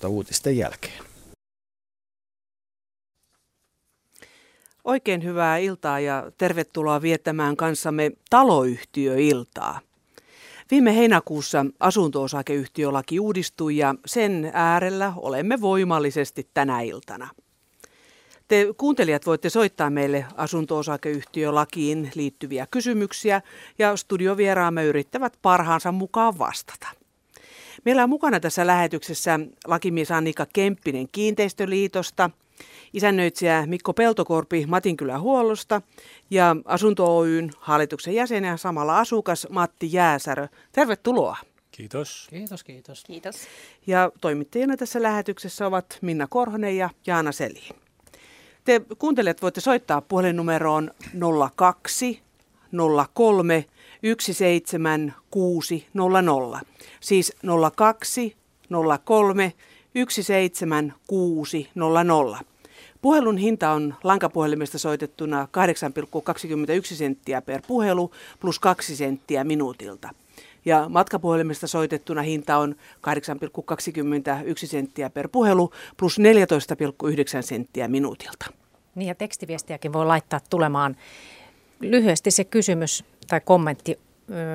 tuosta uutisten jälkeen. Oikein hyvää iltaa ja tervetuloa viettämään kanssamme taloyhtiöiltaa. Viime heinäkuussa asunto-osakeyhtiölaki uudistui ja sen äärellä olemme voimallisesti tänä iltana. Te kuuntelijat voitte soittaa meille asunto-osakeyhtiölakiin liittyviä kysymyksiä ja studiovieraamme yrittävät parhaansa mukaan vastata. Meillä on mukana tässä lähetyksessä lakimies Annika Kemppinen Kiinteistöliitosta – isännöitsijä Mikko Peltokorpi Matinkylän huollosta ja Asunto Oyn hallituksen jäsen ja samalla asukas Matti Jääsärö. Tervetuloa. Kiitos. Kiitos, kiitos. Kiitos. Ja toimittajina tässä lähetyksessä ovat Minna Korhonen ja Jaana Seli. Te kuuntelijat voitte soittaa puhelinnumeroon 02 03 17600. Siis 02 03 17600. Puhelun hinta on lankapuhelimesta soitettuna 8,21 senttiä per puhelu plus 2 senttiä minuutilta. Ja matkapuhelimesta soitettuna hinta on 8,21 senttiä per puhelu plus 14,9 senttiä minuutilta. Niin ja tekstiviestiäkin voi laittaa tulemaan lyhyesti se kysymys tai kommentti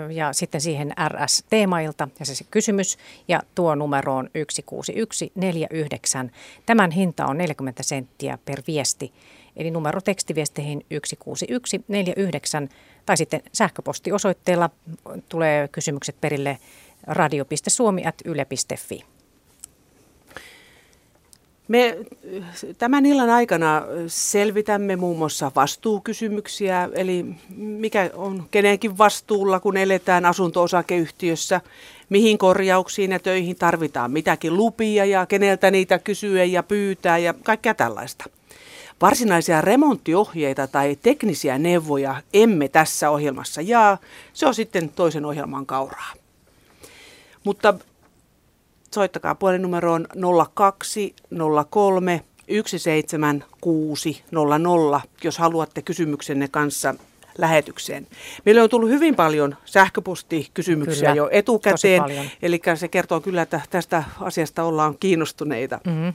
ja sitten siihen RS-teemailta ja se, se kysymys ja tuo numero on 16149. Tämän hinta on 40 senttiä per viesti. Eli numero tekstiviesteihin 16149 tai sitten sähköpostiosoitteella tulee kysymykset perille radio.suomi.yle.fi. Me tämän illan aikana selvitämme muun muassa vastuukysymyksiä, eli mikä on kenenkin vastuulla, kun eletään asunto-osakeyhtiössä, mihin korjauksiin ja töihin tarvitaan mitäkin lupia ja keneltä niitä kysyä ja pyytää ja kaikkea tällaista. Varsinaisia remonttiohjeita tai teknisiä neuvoja emme tässä ohjelmassa jaa, se on sitten toisen ohjelman kauraa. Mutta soittakaa puhelinnumeroon 0203 17600, jos haluatte kysymyksenne kanssa lähetykseen. Meille on tullut hyvin paljon sähköpostikysymyksiä kyllä, jo etukäteen, eli se kertoo kyllä, että tästä asiasta ollaan kiinnostuneita. Mm-hmm.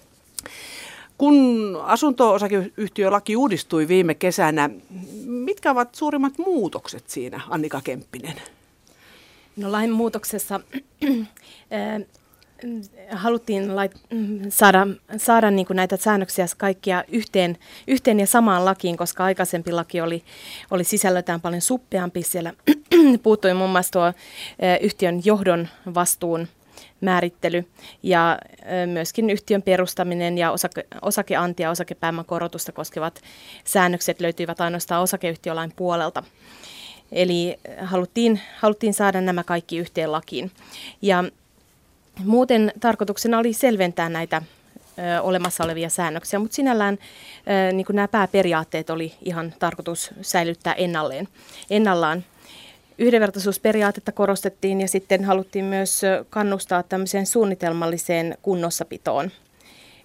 Kun asunto-osakeyhtiölaki uudistui viime kesänä, mitkä ovat suurimmat muutokset siinä, Annika Kemppinen? No lain muutoksessa haluttiin lait, saada, saada niin kuin näitä säännöksiä kaikkia yhteen, yhteen ja samaan lakiin, koska aikaisempi laki oli, oli sisällöltään paljon suppeampi. Siellä puuttui muun muassa tuo yhtiön johdon vastuun määrittely ja myöskin yhtiön perustaminen ja osake, osakeanti ja osakepääoman korotusta koskevat säännökset löytyivät ainoastaan osakeyhtiölain puolelta. Eli haluttiin, haluttiin saada nämä kaikki yhteen lakiin. Ja Muuten tarkoituksena oli selventää näitä ö, olemassa olevia säännöksiä, mutta sinällään ö, niin nämä pääperiaatteet oli ihan tarkoitus säilyttää ennalleen, ennallaan. Yhdenvertaisuusperiaatetta korostettiin ja sitten haluttiin myös kannustaa tämmöiseen suunnitelmalliseen kunnossapitoon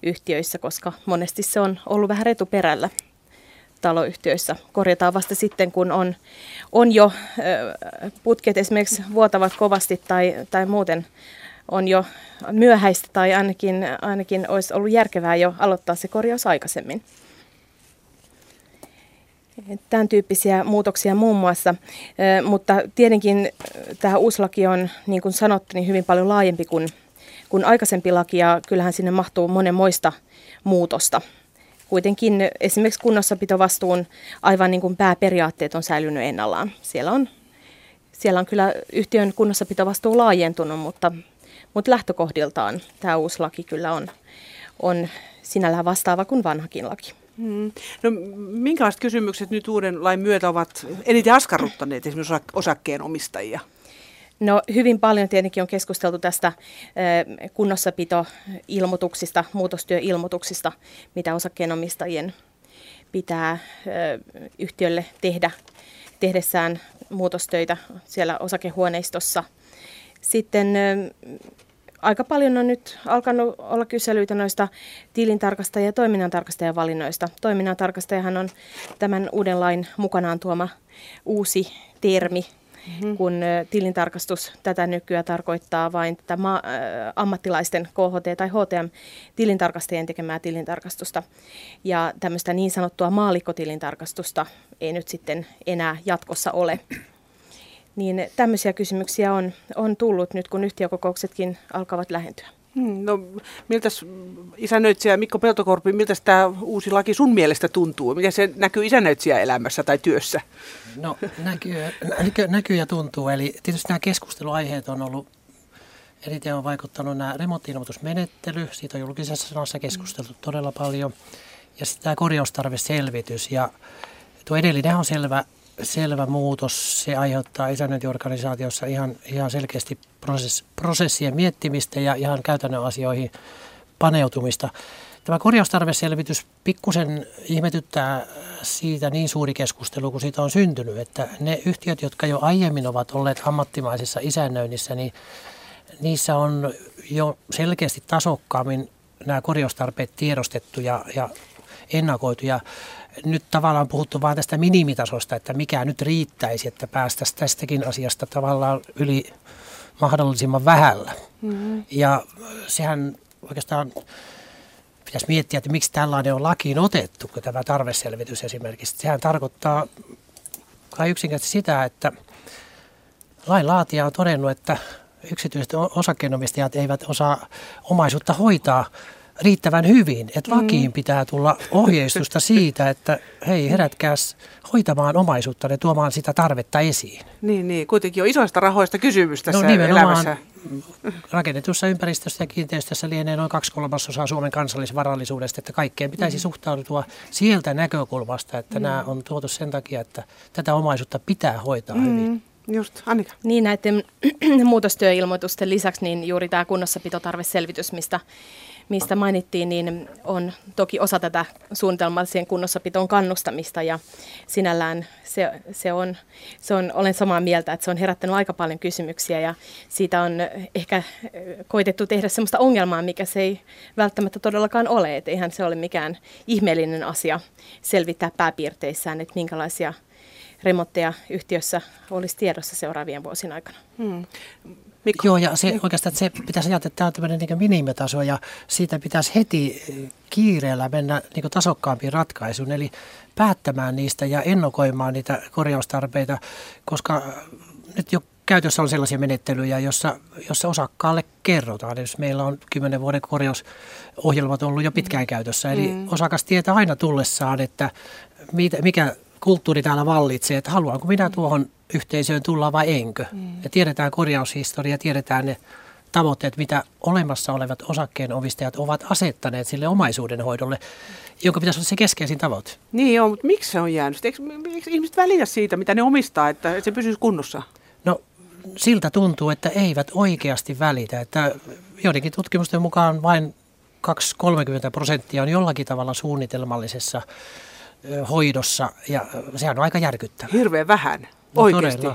yhtiöissä, koska monesti se on ollut vähän retuperällä taloyhtiöissä. Korjataan vasta sitten, kun on, on jo putket esimerkiksi vuotavat kovasti tai, tai muuten on jo myöhäistä tai ainakin, ainakin olisi ollut järkevää jo aloittaa se korjaus aikaisemmin. Tämän tyyppisiä muutoksia muun muassa, mutta tietenkin tämä uusi laki on, niin kuin sanottu, niin hyvin paljon laajempi kuin, kuin aikaisempi laki ja kyllähän sinne mahtuu monenmoista muutosta. Kuitenkin esimerkiksi kunnossapitovastuun aivan niin kuin pääperiaatteet on säilynyt ennallaan. Siellä on, siellä on kyllä yhtiön kunnossapitovastuu laajentunut, mutta mutta lähtökohdiltaan tämä uusi laki kyllä on, on sinällään vastaava kuin vanhakin laki. Hmm. No, minkälaiset kysymykset nyt uuden lain myötä ovat eniten askarruttaneet esimerkiksi osakkeenomistajia? No hyvin paljon tietenkin on keskusteltu tästä kunnossapito-ilmoituksista, muutostyöilmoituksista, mitä osakkeenomistajien pitää yhtiölle tehdä tehdessään muutostöitä siellä osakehuoneistossa. Sitten aika paljon on nyt alkanut olla kyselyitä noista tilintarkastajien ja toiminnantarkastajan valinnoista. Toiminnantarkastajahan on tämän uuden lain mukanaan tuoma uusi termi, mm-hmm. kun tilintarkastus tätä nykyään tarkoittaa vain tätä ma- ammattilaisten KHT- tai HTM-tilintarkastajien tekemää tilintarkastusta. Ja tämmöistä niin sanottua maalikkotilintarkastusta ei nyt sitten enää jatkossa ole. Niin tämmöisiä kysymyksiä on, on tullut nyt, kun yhtiökokouksetkin alkavat lähentyä. Hmm, no, miltä isännöitsijä Mikko Peltokorpi, miltä tämä uusi laki sun mielestä tuntuu? Miten se näkyy isännöitsijä elämässä tai työssä? No näkyy, näkyy ja tuntuu. Eli tietysti nämä keskusteluaiheet on ollut, eniten on vaikuttanut nämä remonttiilmoitusmenettely, siitä on julkisessa sanassa keskusteltu todella paljon. Ja sitten tämä korjaustarveselvitys ja tuo edellinen on selvä selvä muutos. Se aiheuttaa isännöintiorganisaatiossa ihan, ihan selkeästi prosess, prosessien miettimistä ja ihan käytännön asioihin paneutumista. Tämä korjaustarveselvitys pikkusen ihmetyttää siitä niin suuri keskustelu, kun siitä on syntynyt, että ne yhtiöt, jotka jo aiemmin ovat olleet ammattimaisessa isännöinnissä, niin niissä on jo selkeästi tasokkaammin nämä korjaustarpeet tiedostettu ja, ja ennakoitu. Ja nyt tavallaan puhuttu vain tästä minimitasosta, että mikä nyt riittäisi, että päästäisiin tästäkin asiasta tavallaan yli mahdollisimman vähällä. Mm-hmm. Ja sehän oikeastaan pitäisi miettiä, että miksi tällainen on lakiin otettu, kun tämä tarveselvitys esimerkiksi. Sehän tarkoittaa kai yksinkertaisesti sitä, että lainlaatija on todennut, että yksityiset osakkeenomistajat eivät osaa omaisuutta hoitaa riittävän hyvin. Että mm. lakiin pitää tulla ohjeistusta siitä, että hei herätkääs hoitamaan omaisuutta ja tuomaan sitä tarvetta esiin. Niin, niin. kuitenkin on isoista rahoista kysymys tässä no, elämässä. Rakennetussa ympäristössä ja kiinteistössä lienee noin kaksi kolmasosaa Suomen kansallisvarallisuudesta, että kaikkeen pitäisi mm. suhtautua sieltä näkökulmasta, että mm. nämä on tuotu sen takia, että tätä omaisuutta pitää hoitaa mm. hyvin. Just, Annika. Niin näiden muutostyöilmoitusten lisäksi niin juuri tämä kunnossapitotarveselvitys, mistä mistä mainittiin, niin on toki osa tätä suunnitelmallisen kunnossapitoon kannustamista ja sinällään se, se, on, se on, olen samaa mieltä, että se on herättänyt aika paljon kysymyksiä ja siitä on ehkä koitettu tehdä sellaista ongelmaa, mikä se ei välttämättä todellakaan ole, että eihän se ole mikään ihmeellinen asia selvittää pääpiirteissään, että minkälaisia remontteja yhtiössä olisi tiedossa seuraavien vuosien aikana. Hmm. Mikko. Joo, ja se oikeastaan että se pitäisi ajatella, että tämä on tämmöinen niin minimitaso ja siitä pitäisi heti eh, kiireellä mennä niin tasokkaampiin ratkaisuun, eli päättämään niistä ja ennakoimaan niitä korjaustarpeita, koska nyt jo käytössä on sellaisia menettelyjä, jossa, jossa osakkaalle kerrotaan. Jos meillä on kymmenen vuoden korjausohjelmat ollut jo pitkään käytössä, eli mm. osakas tietää aina tullessaan, että mikä kulttuuri täällä vallitsee, että haluanko minä tuohon yhteisöön tulla vai enkö. Mm. Ja tiedetään korjaushistoria, tiedetään ne tavoitteet, mitä olemassa olevat osakkeenomistajat ovat asettaneet sille omaisuudenhoidolle, jonka pitäisi olla se keskeisin tavoite. Niin joo, mutta miksi se on jäänyt? Eikö, eikö ihmiset välitä siitä, mitä ne omistaa, että se pysyisi kunnossa? No siltä tuntuu, että eivät oikeasti välitä. Että joidenkin tutkimusten mukaan vain 2-30 prosenttia on jollakin tavalla suunnitelmallisessa hoidossa ja sehän on aika järkyttävää. Hirveän vähän. Oikeasti.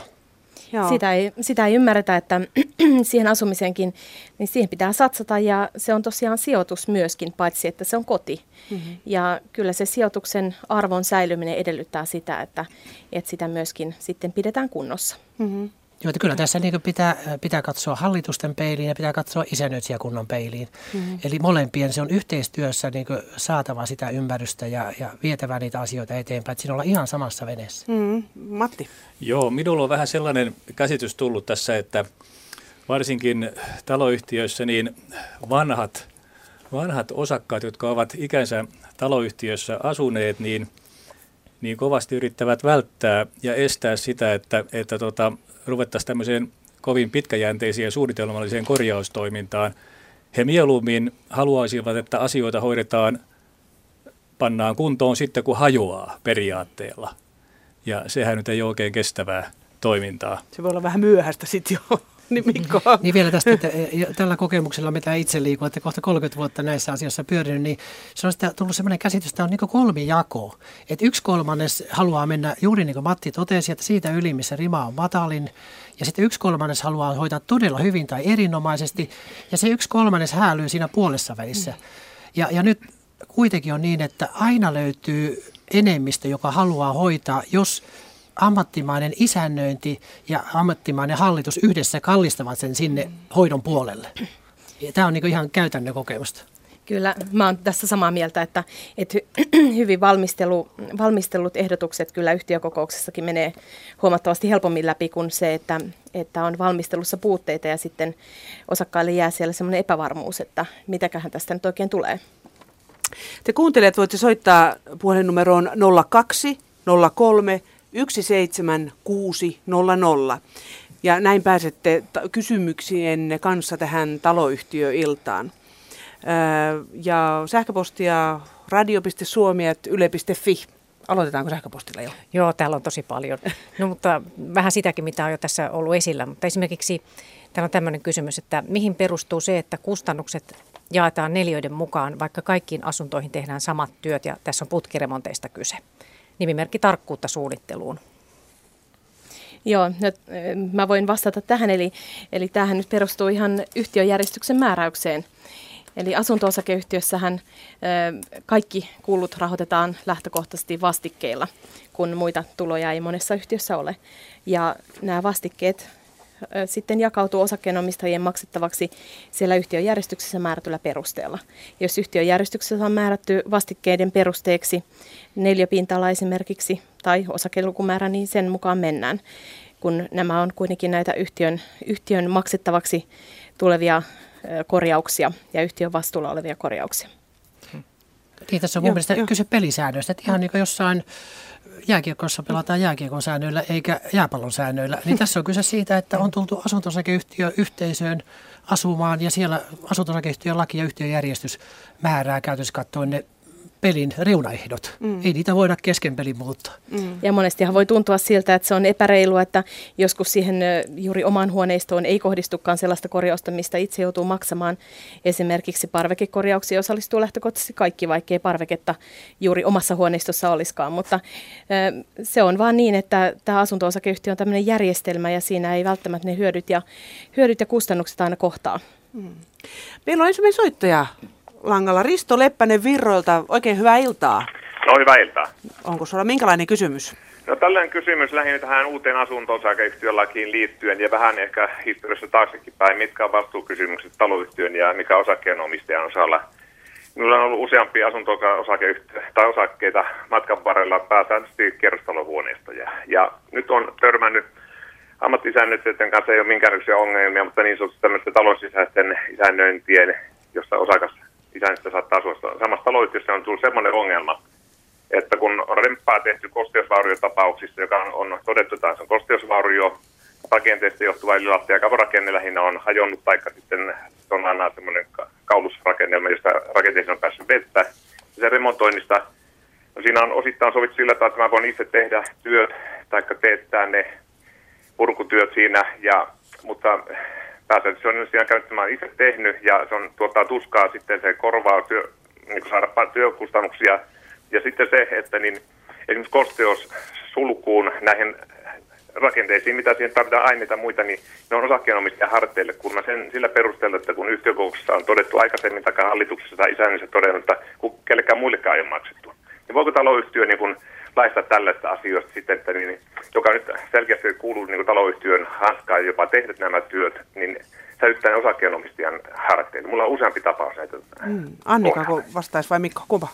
Sitä ei, sitä ei ymmärretä, että siihen asumiseenkin, niin siihen pitää satsata ja se on tosiaan sijoitus myöskin, paitsi että se on koti. Mm-hmm. Ja kyllä se sijoituksen arvon säilyminen edellyttää sitä, että, että sitä myöskin sitten pidetään kunnossa. Mm-hmm. Joo, että kyllä tässä niin pitää, pitää katsoa hallitusten peiliin ja pitää katsoa isännöitsijäkunnan peiliin. Mm-hmm. Eli molempien se on yhteistyössä niin saatava sitä ymmärrystä ja, ja vietävä niitä asioita eteenpäin, että siinä ollaan ihan samassa veneessä. Mm-hmm. Matti? Joo, minulla on vähän sellainen käsitys tullut tässä, että varsinkin taloyhtiöissä niin vanhat, vanhat osakkaat, jotka ovat ikänsä taloyhtiössä asuneet, niin niin kovasti yrittävät välttää ja estää sitä, että, että tota, ruvettaisiin tämmöiseen kovin pitkäjänteiseen ja suunnitelmalliseen korjaustoimintaan. He mieluummin haluaisivat, että asioita hoidetaan, pannaan kuntoon sitten kun hajoaa periaatteella. Ja sehän nyt ei ole oikein kestävää toimintaa. Se voi olla vähän myöhäistä sitten jo. Niin Mikko. niin vielä tästä, että e, tällä kokemuksella, mitä itse liikun, että kohta 30 vuotta näissä asioissa pyörinyt, niin se on sitä tullut sellainen käsitys, että on niin kolmijako. Että yksi kolmannes haluaa mennä juuri niin kuin Matti totesi, että siitä yli, missä rima on matalin, ja sitten yksi kolmannes haluaa hoitaa todella hyvin tai erinomaisesti, ja se yksi kolmannes häälyy siinä puolessa välissä. Ja, ja nyt kuitenkin on niin, että aina löytyy enemmistö, joka haluaa hoitaa, jos ammattimainen isännöinti ja ammattimainen hallitus yhdessä kallistavat sen sinne hoidon puolelle. Tämä on niin ihan käytännön kokemusta. Kyllä, mä oon tässä samaa mieltä, että, että hyvin valmistelu, valmistellut ehdotukset kyllä yhtiökokouksessakin menee huomattavasti helpommin läpi kuin se, että, että on valmistelussa puutteita ja sitten osakkaille jää siellä semmoinen epävarmuus, että mitäköhän tästä nyt oikein tulee. Te kuuntelijat voitte soittaa puhelinnumeroon 02 03 17600. Ja näin pääsette kysymyksien kanssa tähän taloyhtiöiltaan. Ja sähköpostia radio.suomi.yle.fi. Aloitetaanko sähköpostilla jo? Joo, täällä on tosi paljon. No, mutta vähän sitäkin, mitä on jo tässä ollut esillä. Mutta esimerkiksi täällä on tämmöinen kysymys, että mihin perustuu se, että kustannukset jaetaan neljöiden mukaan, vaikka kaikkiin asuntoihin tehdään samat työt ja tässä on putkiremonteista kyse. Nimimerkki tarkkuutta suunnitteluun. Joo, no, mä voin vastata tähän, eli, eli tämähän nyt perustuu ihan yhtiöjärjestyksen määräykseen. Eli asunto-osakeyhtiössähän kaikki kulut rahoitetaan lähtökohtaisesti vastikkeilla, kun muita tuloja ei monessa yhtiössä ole. Ja nämä vastikkeet sitten jakautuu osakkeenomistajien maksettavaksi siellä yhtiöjärjestyksessä määrätyllä perusteella. Jos yhtiöjärjestyksessä on määrätty vastikkeiden perusteeksi neljäpinta esimerkiksi tai osakelukumäärä, niin sen mukaan mennään, kun nämä on kuitenkin näitä yhtiön, yhtiön maksettavaksi tulevia korjauksia ja yhtiön vastuulla olevia korjauksia. Niin, tässä on mun mielestä kyse pelisäännöistä, että ihan niin kuin jossain jääkiekossa pelataan jääkiekon säännöillä eikä jääpallon säännöillä. Niin tässä on kyse siitä, että on tultu asuntosakeyhtiö yhteisöön asumaan ja siellä asuntosakeyhtiön laki ja yhtiöjärjestys määrää käytössä katsoen ne pelin reunaehdot. Mm. Ei niitä voida kesken pelin muuttaa. Mm. Ja monestihan voi tuntua siltä, että se on epäreilua, että joskus siihen juuri omaan huoneistoon ei kohdistukaan sellaista korjausta, mistä itse joutuu maksamaan. Esimerkiksi parvekekorjauksia osallistuu lähtökohtaisesti kaikki, vaikkei parveketta juuri omassa huoneistossa olisikaan. Mutta se on vaan niin, että tämä asunto-osakeyhtiö on tämmöinen järjestelmä ja siinä ei välttämättä ne hyödyt ja, hyödyt ja kustannukset aina kohtaa. Mm. Meillä on ensimmäinen soittaja langalla. Risto Leppänen Virroilta, oikein hyvää iltaa. No hyvää iltaa. Onko sulla minkälainen kysymys? No tällainen kysymys lähinnä tähän uuteen asunto-osakeyhtiölakiin liittyen ja vähän ehkä historiassa taaksekin päin. Mitkä on vastuukysymykset taloyhtiön ja mikä osakkeenomistajan osalla? Minulla on ollut useampia asunto tai osakkeita matkan varrella pääsääntöisesti kerrostalohuoneistoja. Ja nyt on törmännyt ammattisäännöiden kanssa ei ole minkäänlaisia ongelmia, mutta niin sanotusti tämmöisten talousisäisten isännöintien, jossa osakas isännistä saattaa asua samassa taloyhtiössä, on tullut semmoinen ongelma, että kun on remppaa tehty kosteusvauriotapauksissa, joka on, on todettu, että se on kosteusvaurio, rakenteesta johtuva ylilattia ja kavorakenne lähinnä on hajonnut, taikka sitten on aina semmoinen kaulusrakennelma, josta rakenteeseen on päässyt vettä. Ja se remontoinnista, no siinä on osittain sovittu sillä tavalla, että mä voin itse tehdä työt, taikka teettää ne purkutyöt siinä, ja, mutta pääsääntöisesti on siinä käyttämään itse tehnyt ja se on tuottaa tuskaa sitten se korvaa työ, niin saada työkustannuksia. Ja sitten se, että niin, esimerkiksi kosteus sulkuun näihin rakenteisiin, mitä siihen tarvitaan aineita muita, niin ne on osakkeenomistajan harteille, kun mä sen sillä perusteella, että kun yhtiökokouksessa on todettu aikaisemmin takaa hallituksessa tai isännössä todennut, että kellekään muillekaan ei ole maksettu. Niin voiko taloyhtiö niin kun laista tällaista asioista sitten, että niin, joka nyt selkeästi kuuluu niin taloyhtiön hanskaan jopa tehdä nämä työt, niin säilyttää osakkeenomistajan harteille. Mulla on useampi tapaus näitä. Mm. Annika vastaisi vai Mikko? Kumpa?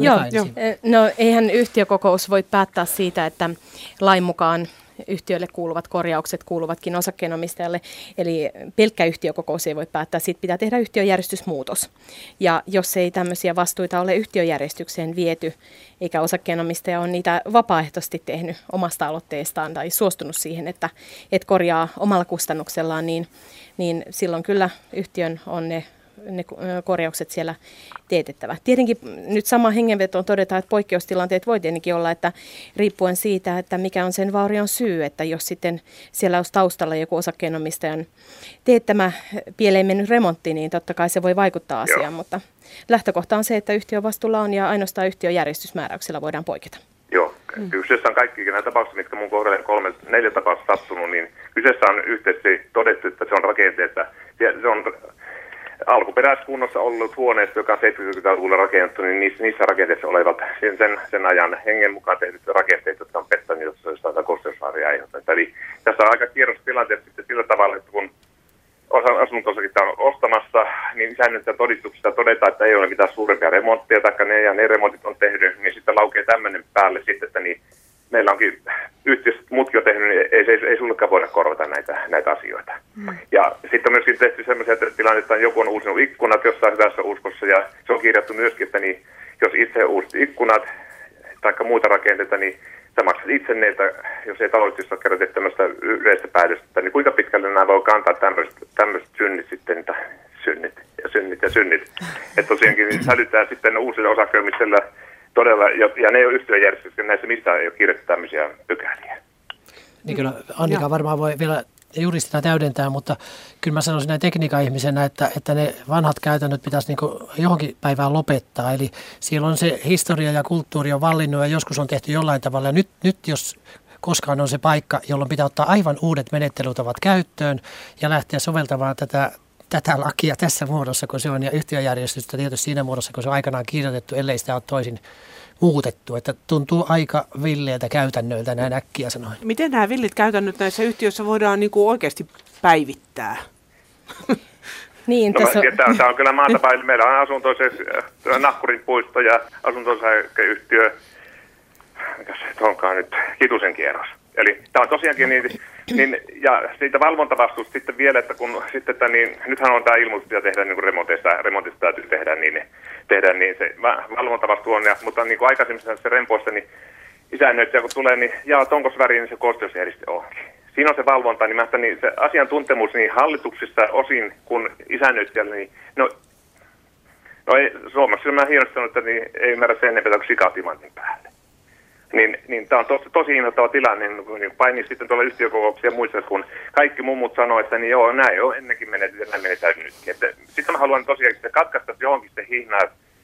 Joo, joo. No eihän yhtiökokous voi päättää siitä, että lain mukaan yhtiölle kuuluvat korjaukset kuuluvatkin osakkeenomistajalle. Eli pelkkä yhtiökokous ei voi päättää, siitä pitää tehdä yhtiöjärjestysmuutos. Ja jos ei tämmöisiä vastuita ole yhtiöjärjestykseen viety, eikä osakkeenomistaja ole niitä vapaaehtoisesti tehnyt omasta aloitteestaan tai suostunut siihen, että, että korjaa omalla kustannuksellaan, niin, niin silloin kyllä yhtiön on ne ne korjaukset siellä teetettävä. Tietenkin nyt sama hengenveto todetaan, että poikkeustilanteet voi tietenkin olla, että riippuen siitä, että mikä on sen vaurion syy, että jos sitten siellä olisi taustalla joku osakkeenomistajan teettämä pieleen mennyt remontti, niin totta kai se voi vaikuttaa asiaan, Joo. mutta lähtökohta on se, että yhtiön vastuulla on ja ainoastaan yhtiön järjestysmääräyksellä voidaan poiketa. Joo, mm. kyseessä on kaikki nämä tapaukset, mitkä mun kohdalle kolme, neljä tapausta sattunut, niin kyseessä on yhteisesti todettu, että se on rakenteessa, se on alkuperäiskunnossa ollut huoneesta, joka on 70-luvulla rakennettu, niin niissä, niissä rakenteissa olevat sen, sen, sen ajan hengen mukaan tehdyt rakenteet, jotka on pettänyt, jos jostain kosteusvaaria aiheuttanut. Eli tässä on aika kierros tilanteessa sitten sillä tavalla, että kun osa asuntosakin on ostamassa, niin säännöllistä todistuksista todetaan, että ei ole mitään suurempia remontteja, tai ne ja ne remontit on tehnyt, niin sitten laukee tämmöinen päälle sitten, että niin meillä onkin yhtiössä muutkin on tehnyt, niin ei, ei, ei sullekaan voida korvata näitä, näitä asioita. Mm. Ja sitten on myöskin tehty sellaisia tilanteita, että joku on uusinut ikkunat jossain hyvässä uskossa, ja se on kirjattu myöskin, että niin, jos itse uusit ikkunat tai muita rakenteita, niin sä maksat itse niitä, jos ei taloudellisesti ole kerrottu tämmöistä yleistä päätöstä, niin kuinka pitkälle nämä voi kantaa tämmöiset, synnit sitten, että synnit ja synnit ja synnit. Että tosiaankin sälytään sitten uusille osakkeenomistajille todella, ja ne ei ole yhtiöjärjestyksessä, näissä missään ei ole kirjoitettu tämmöisiä pykäliä. Niin kyllä Annika varmaan voi vielä juristina täydentää, mutta kyllä mä sanoisin näin tekniikan ihmisenä, että, että ne vanhat käytännöt pitäisi niin johonkin päivään lopettaa. Eli siellä on se historia ja kulttuuri on vallinnut ja joskus on tehty jollain tavalla. Ja nyt, nyt jos koskaan on se paikka, jolloin pitää ottaa aivan uudet menettelytavat käyttöön ja lähteä soveltamaan tätä, tätä lakia tässä muodossa, kun se on, ja yhtiöjärjestystä tietysti siinä muodossa, kun se on aikanaan kirjoitettu, ellei sitä ole toisin muutettu. Että tuntuu aika villeiltä käytännöiltä näin äkkiä sanoin. Miten nämä villit käytännöt näissä yhtiöissä voidaan niin kuin oikeasti päivittää? Niin, no, tässä on... Tämä, tämä on kyllä maata päin. Meillä on asuntoisessa Nahkurin puisto ja asuntoisääkeyhtiö, mikä se onkaan nyt, Kitusen kierros. Eli tämä on tosiaankin niin, niin ja siitä valvontavastuusta sitten vielä, että kun sitten, että niin, nythän on tämä ilmoitus, mitä tehdään niin remontista, remontista täytyy tehdä, niin, tehdä, niin se valvontavastuu on, ja, mutta niin kuin aikaisemmissa se rempoissa, niin isännöitsijä kun tulee, niin jaa, onko väri, niin se kosteusjärjestö onkin. Siinä on se valvonta, niin, mä, niin se asiantuntemus niin hallituksissa osin kuin isännöitsijällä, niin no, no ei, Suomessa mä hienostanut, että niin, ei ymmärrä sen enempää kuin sikatimantin päälle. Niin, niin tämä on tosi, tosi innoittava tilanne, niin, niin painii sitten tuolla yhtiökokouksia muissa, kun kaikki mummut sanoo, että niin joo, näin on ennenkin menetty ja näin menetään nytkin. Sitten mä haluan tosiaan että katkaista johonkin se hihnaa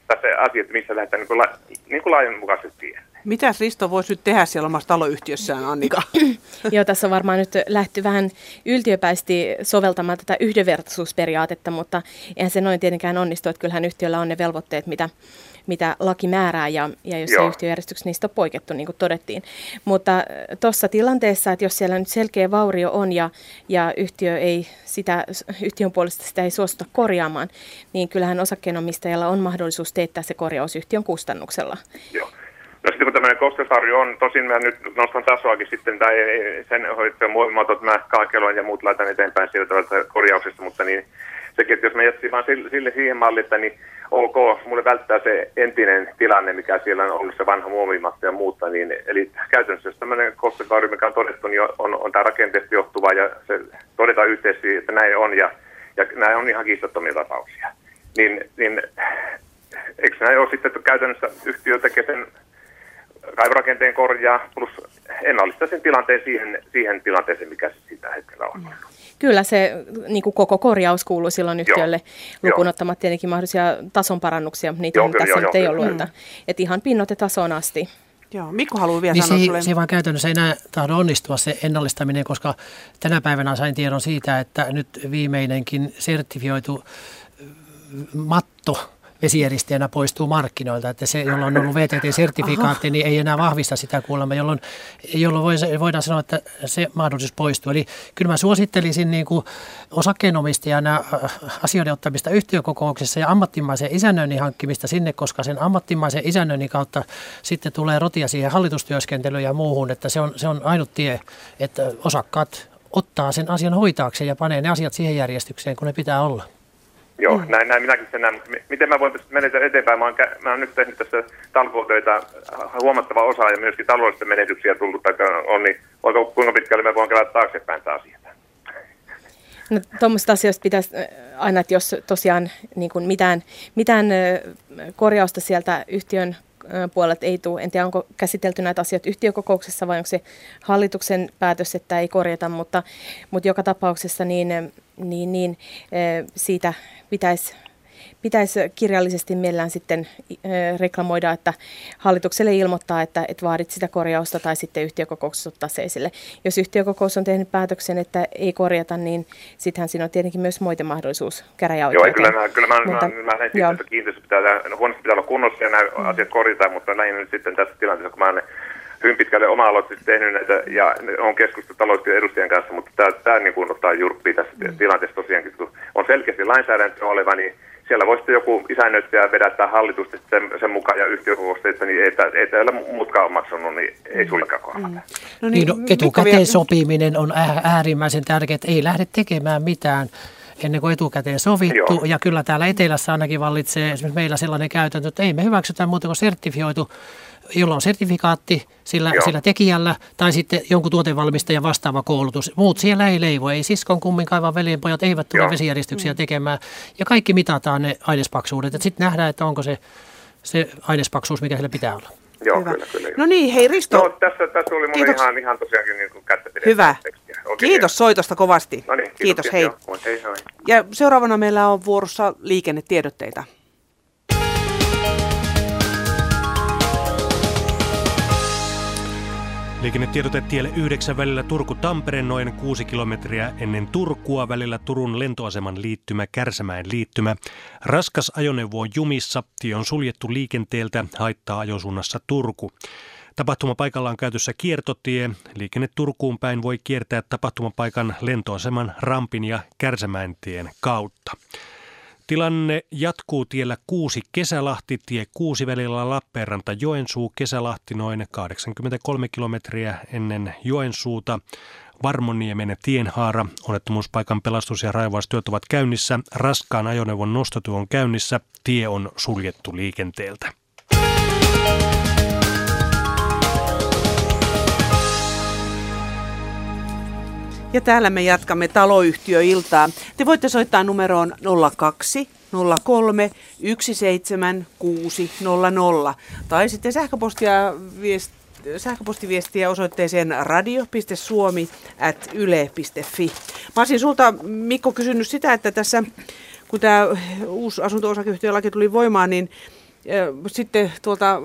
tässä asiat, missä lähdetään niin kuin, la, niin kuin laajanmukaisesti tielle. Mitä Risto voisi nyt tehdä siellä omassa taloyhtiössään, Annika? Joo, tässä on varmaan nyt lähty vähän yltiöpäisesti soveltamaan tätä yhdenvertaisuusperiaatetta, mutta eihän se noin tietenkään onnistu, että kyllähän yhtiöllä on ne velvoitteet, mitä mitä laki määrää ja, ja jos Joo. yhtiöjärjestyksessä niistä on poikettu, niin kuin todettiin. Mutta äh, tuossa tilanteessa, että jos siellä nyt selkeä vaurio on ja, ja yhtiö ei sitä, yhtiön puolesta sitä ei suostuta korjaamaan, niin kyllähän osakkeenomistajalla on mahdollisuus teettää se korjaus yhtiön kustannuksella. Joo. No sitten kun tämmöinen kosteusarvio on, tosin mä nyt nostan tasoakin sitten, tai sen hoitoon muovimatot mä kaakeloin ja muut laitan eteenpäin sieltä korjauksesta, mutta niin sekin, että jos me jätsimme vaan sille, sille siihen mallille, niin ok, mulle välttää se entinen tilanne, mikä siellä on ollut se vanha muovimatta ja muuta. Niin, eli käytännössä jos tämmöinen kostekaari, mikä on todettu, niin on, on tämä rakenteesta johtuva ja se todetaan yhteisesti, että näin on ja, ja nämä on ihan kiistattomia tapauksia. Niin, niin eikö näin ole sitten, että käytännössä yhtiö tekee sen kaivorakenteen korjaa plus ennallistaa sen tilanteen siihen, siihen tilanteeseen, mikä se sitä hetkellä on. Mm. Kyllä se niin kuin koko korjaus kuuluu silloin yhtiölle, lukuun ottamatta tietenkin mahdollisia tason parannuksia, niitä joo, tässä joo, nyt joo, ei ollut, että, että ihan tasoon asti. Joo, Mikko haluaa vielä niin sanoa se, sulle. se vaan käytännössä ei enää tahdo onnistua se ennallistaminen, koska tänä päivänä sain tiedon siitä, että nyt viimeinenkin sertifioitu matto vesijärjestäjänä poistuu markkinoilta, että se, jolla on ollut VTT-sertifikaatti, niin ei enää vahvista sitä kuulemma, jolloin, jolloin voidaan sanoa, että se mahdollisuus poistuu. Eli kyllä mä suosittelisin niin kuin osakkeenomistajana äh, asioiden ottamista yhtiökokouksessa ja ammattimaisen isännöinnin hankkimista sinne, koska sen ammattimaisen isännöinnin kautta sitten tulee rotia siihen hallitustyöskentelyyn ja muuhun, että se on, se on ainut tie, että osakkaat ottaa sen asian hoitaakseen ja panee ne asiat siihen järjestykseen, kun ne pitää olla. Joo, mm. näin, näin minäkin sen näen. Miten mä voin tästä menetä eteenpäin? Mä oon, mä oon nyt tehnyt tässä talkootöitä huomattava osa ja myöskin taloudellisia menetyksiä tullut, tai on, niin voinko, kuinka pitkälle mä voin käydä taaksepäin tämä asia? No tuommoista asioista pitäisi aina, että jos tosiaan niin kuin mitään, mitään korjausta sieltä yhtiön puolelta ei tule. En tiedä, onko käsitelty näitä asioita yhtiökokouksessa vai onko se hallituksen päätös, että ei korjata, mutta, mutta joka tapauksessa niin, niin, niin siitä pitäisi pitäisi kirjallisesti mielellään sitten reklamoida, että hallitukselle ilmoittaa, että, että vaadit sitä korjausta tai sitten yhtiökokouksessa ottaa se esille. Jos yhtiökokous on tehnyt päätöksen, että ei korjata, niin sittenhän siinä on tietenkin myös mahdollisuus käräjäoikeuteen. Joo, kyllä mä, kyllä mä, mutta, mä, mä näin että kiinteistö pitää, huonosti pitää olla kunnossa ja nämä mm. asiat korjataan, mutta lähinnä nyt sitten tässä tilanteessa, kun mä olen hyvin pitkälle oma-aloitteisesti tehnyt näitä ja on keskustellut taloustyön edustajan kanssa, mutta tämä, tämä niin kuin ottaa jurppia tässä mm. tilanteessa tosiaankin, kun on selkeästi lainsäädäntö oleva, niin siellä voisi joku isännöitsijä vedättää hallitusta sen, sen mukaan ja yhtiökokousta, että niin ei, ei täällä muutkaan ole maksanut, niin ei mm. sullekaan kohdata. Mm. No niin, niin no, etukäteen sopiminen on äärimmäisen tärkeää, että ei lähde tekemään mitään ennen kuin etukäteen sovittu. Joo. Ja kyllä täällä etelässä ainakin vallitsee esimerkiksi meillä sellainen käytäntö, että ei me hyväksytä muuta kuin sertifioitu jolla on sertifikaatti sillä, sillä tekijällä tai sitten jonkun tuotevalmistajan vastaava koulutus. Muut siellä ei leivo, ei siskon kummin kaivan veljenpojat eivät tule Joo. vesijärjestyksiä mm. tekemään ja kaikki mitataan ne ainespaksuudet. Sitten nähdään, että onko se, se ainespaksuus, mikä sillä pitää olla. Joo, Hyvä. kyllä, kyllä. No niin, hei Risto. No, tässä, tässä oli mulle ihan, ihan tosiaankin niin kättä Hyvä. Kiitos hieno. soitosta kovasti. No niin, kiitos, kiitos hei. hei, hei. Ja seuraavana meillä on vuorossa liikennetiedotteita. Liikennetiedote tielle 9 välillä Turku-Tampere noin 6 kilometriä ennen Turkua välillä Turun lentoaseman liittymä Kärsämäen liittymä. Raskas ajoneuvo on jumissa, tie on suljettu liikenteeltä, haittaa ajosuunnassa Turku. Tapahtumapaikalla on käytössä kiertotie. Liikenne Turkuun päin voi kiertää tapahtumapaikan lentoaseman Rampin ja Kärsämäentien kautta. Tilanne jatkuu tiellä 6 Kesälahti, tie 6 välillä Lappeenranta Joensuu, Kesälahti noin 83 kilometriä ennen Joensuuta. Varmoniemen tienhaara, onnettomuuspaikan pelastus- ja raivaustyöt ovat käynnissä, raskaan ajoneuvon nostotyö on käynnissä, tie on suljettu liikenteeltä. Ja täällä me jatkamme taloyhtiöiltaa. Te voitte soittaa numeroon 02 03 17600 tai sitten sähköpostia viest, sähköpostiviestiä osoitteeseen radio.suomi.yle.fi. Mä olisin sulta, Mikko, kysynyt sitä, että tässä kun tämä uusi asunto-osakeyhtiölaki tuli voimaan, niin sitten tuolta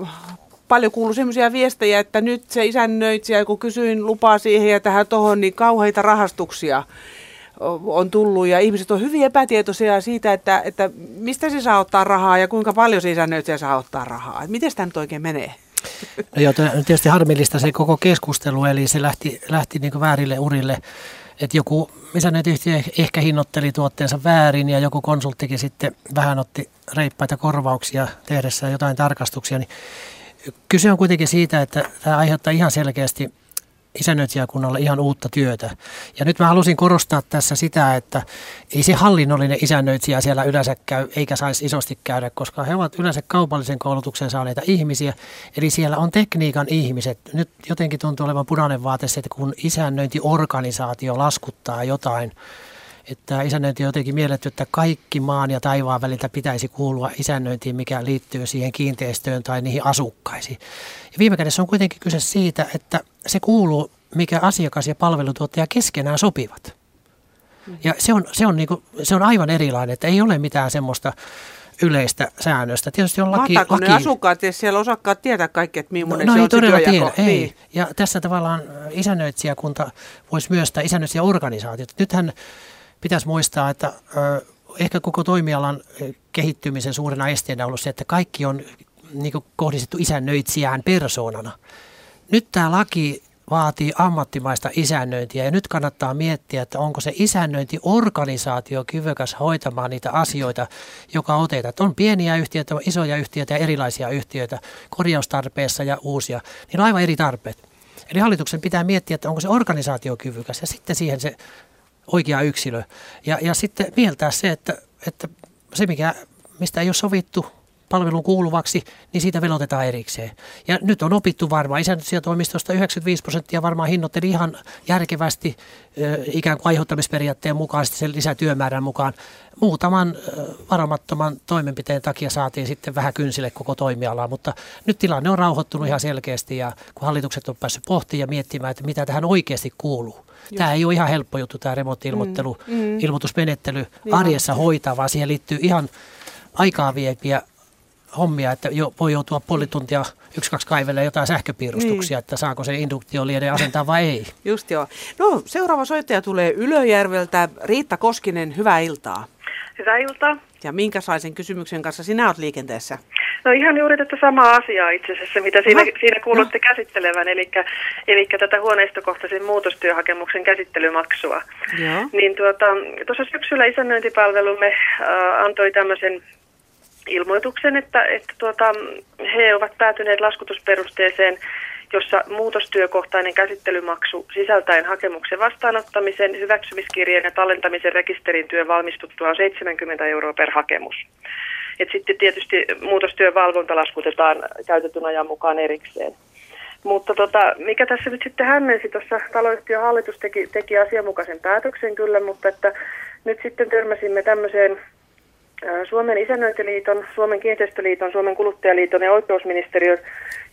paljon kuuluu sellaisia viestejä, että nyt se isännöitsijä, kun kysyin lupaa siihen ja tähän tuohon, niin kauheita rahastuksia on tullut ja ihmiset on hyvin epätietoisia siitä, että, että mistä se saa ottaa rahaa ja kuinka paljon se isännöitsijä saa ottaa rahaa. miten tämä nyt oikein menee? No joo, tietysti harmillista se koko keskustelu, eli se lähti, lähti niin väärille urille. Että joku isännöintiyhtiö ehkä hinnoitteli tuotteensa väärin ja joku konsulttikin sitten vähän otti reippaita korvauksia tehdessään jotain tarkastuksia, niin Kyse on kuitenkin siitä, että tämä aiheuttaa ihan selkeästi isännöitsijäkunnalle ihan uutta työtä. Ja nyt mä halusin korostaa tässä sitä, että ei se hallinnollinen isännöitsijä siellä yleensä käy, eikä saisi isosti käydä, koska he ovat yleensä kaupallisen koulutuksen saaneita ihmisiä. Eli siellä on tekniikan ihmiset. Nyt jotenkin tuntuu olevan punainen vaate että kun isännöintiorganisaatio laskuttaa jotain, että isännöinti on jotenkin mielletty, että kaikki maan ja taivaan väliltä pitäisi kuulua isännöintiin, mikä liittyy siihen kiinteistöön tai niihin asukkaisiin. Ja viime kädessä on kuitenkin kyse siitä, että se kuuluu, mikä asiakas ja palvelutuottaja keskenään sopivat. Ja se on, se on, niin kuin, se on aivan erilainen, että ei ole mitään semmoista yleistä säännöstä. Tietysti on laki... laki... ne asukkaat ja siellä osakkaat tietää kaikki, että millainen no, no se ei on todella tiedä, ei. Niin. Ja tässä tavallaan isännöitsijäkunta voisi myös, tai isännöitsijäorganisaatiot. Nythän pitäisi muistaa, että ehkä koko toimialan kehittymisen suurena esteenä on ollut se, että kaikki on niin kohdistettu isännöitsijään persoonana. Nyt tämä laki vaatii ammattimaista isännöintiä ja nyt kannattaa miettiä, että onko se isännöintiorganisaatio kyvykäs hoitamaan niitä asioita, joka otetaan. On pieniä yhtiöitä, on isoja yhtiöitä ja erilaisia yhtiöitä korjaustarpeessa ja uusia. Niillä on aivan eri tarpeet. Eli hallituksen pitää miettiä, että onko se organisaatio kyvykäs ja sitten siihen se oikea yksilö. Ja, ja sitten mieltää se, että, että se mikä, mistä ei ole sovittu palvelun kuuluvaksi, niin siitä velotetaan erikseen. Ja nyt on opittu varmaan, isännöitsijätoimistosta 95 prosenttia varmaan hinnoitteli ihan järkevästi ikään kuin aiheuttamisperiaatteen mukaisesti sen lisätyömäärän mukaan. Muutaman varomattoman toimenpiteen takia saatiin sitten vähän kynsille koko toimialaa, mutta nyt tilanne on rauhoittunut ihan selkeästi ja kun hallitukset on päässyt pohtimaan ja miettimään, että mitä tähän oikeasti kuuluu. Tämä ei ole ihan helppo juttu, tämä remontti-ilmoittelu, mm, mm. ilmoitusmenettely arjessa hoitaa, vaan siihen liittyy ihan aikaa viepiä hommia, että jo, voi joutua puoli tuntia yksi, kaksi kaivelee jotain sähköpiirustuksia, niin. että saako se induktioliede asentaa vai ei. Just joo. No seuraava soittaja tulee Ylöjärveltä. Riitta Koskinen, hyvää iltaa. Hyvää iltaa. Ja minkälaisen kysymyksen kanssa sinä olet liikenteessä? No ihan juuri tätä samaa asiaa itse asiassa, mitä siinä, siinä kuulutte no. käsittelevän, eli, eli tätä huoneistokohtaisen muutostyöhakemuksen käsittelymaksua. Joo. Niin tuota, tuossa syksyllä isännöintipalvelumme äh, antoi tämmöisen ilmoituksen, että, että tuota, he ovat päätyneet laskutusperusteeseen, jossa muutostyökohtainen käsittelymaksu sisältäen hakemuksen vastaanottamisen, hyväksymiskirjeen ja tallentamisen rekisterin työn valmistuttua on 70 euroa per hakemus. Et sitten tietysti muutostyön valvonta laskutetaan käytetyn ajan mukaan erikseen. Mutta tota, mikä tässä nyt sitten hämmensi, tuossa taloyhtiön hallitus teki, teki asianmukaisen päätöksen kyllä, mutta että nyt sitten törmäsimme tämmöiseen Suomen isännöintiliiton, Suomen kiinteistöliiton, Suomen kuluttajaliiton ja oikeusministeriön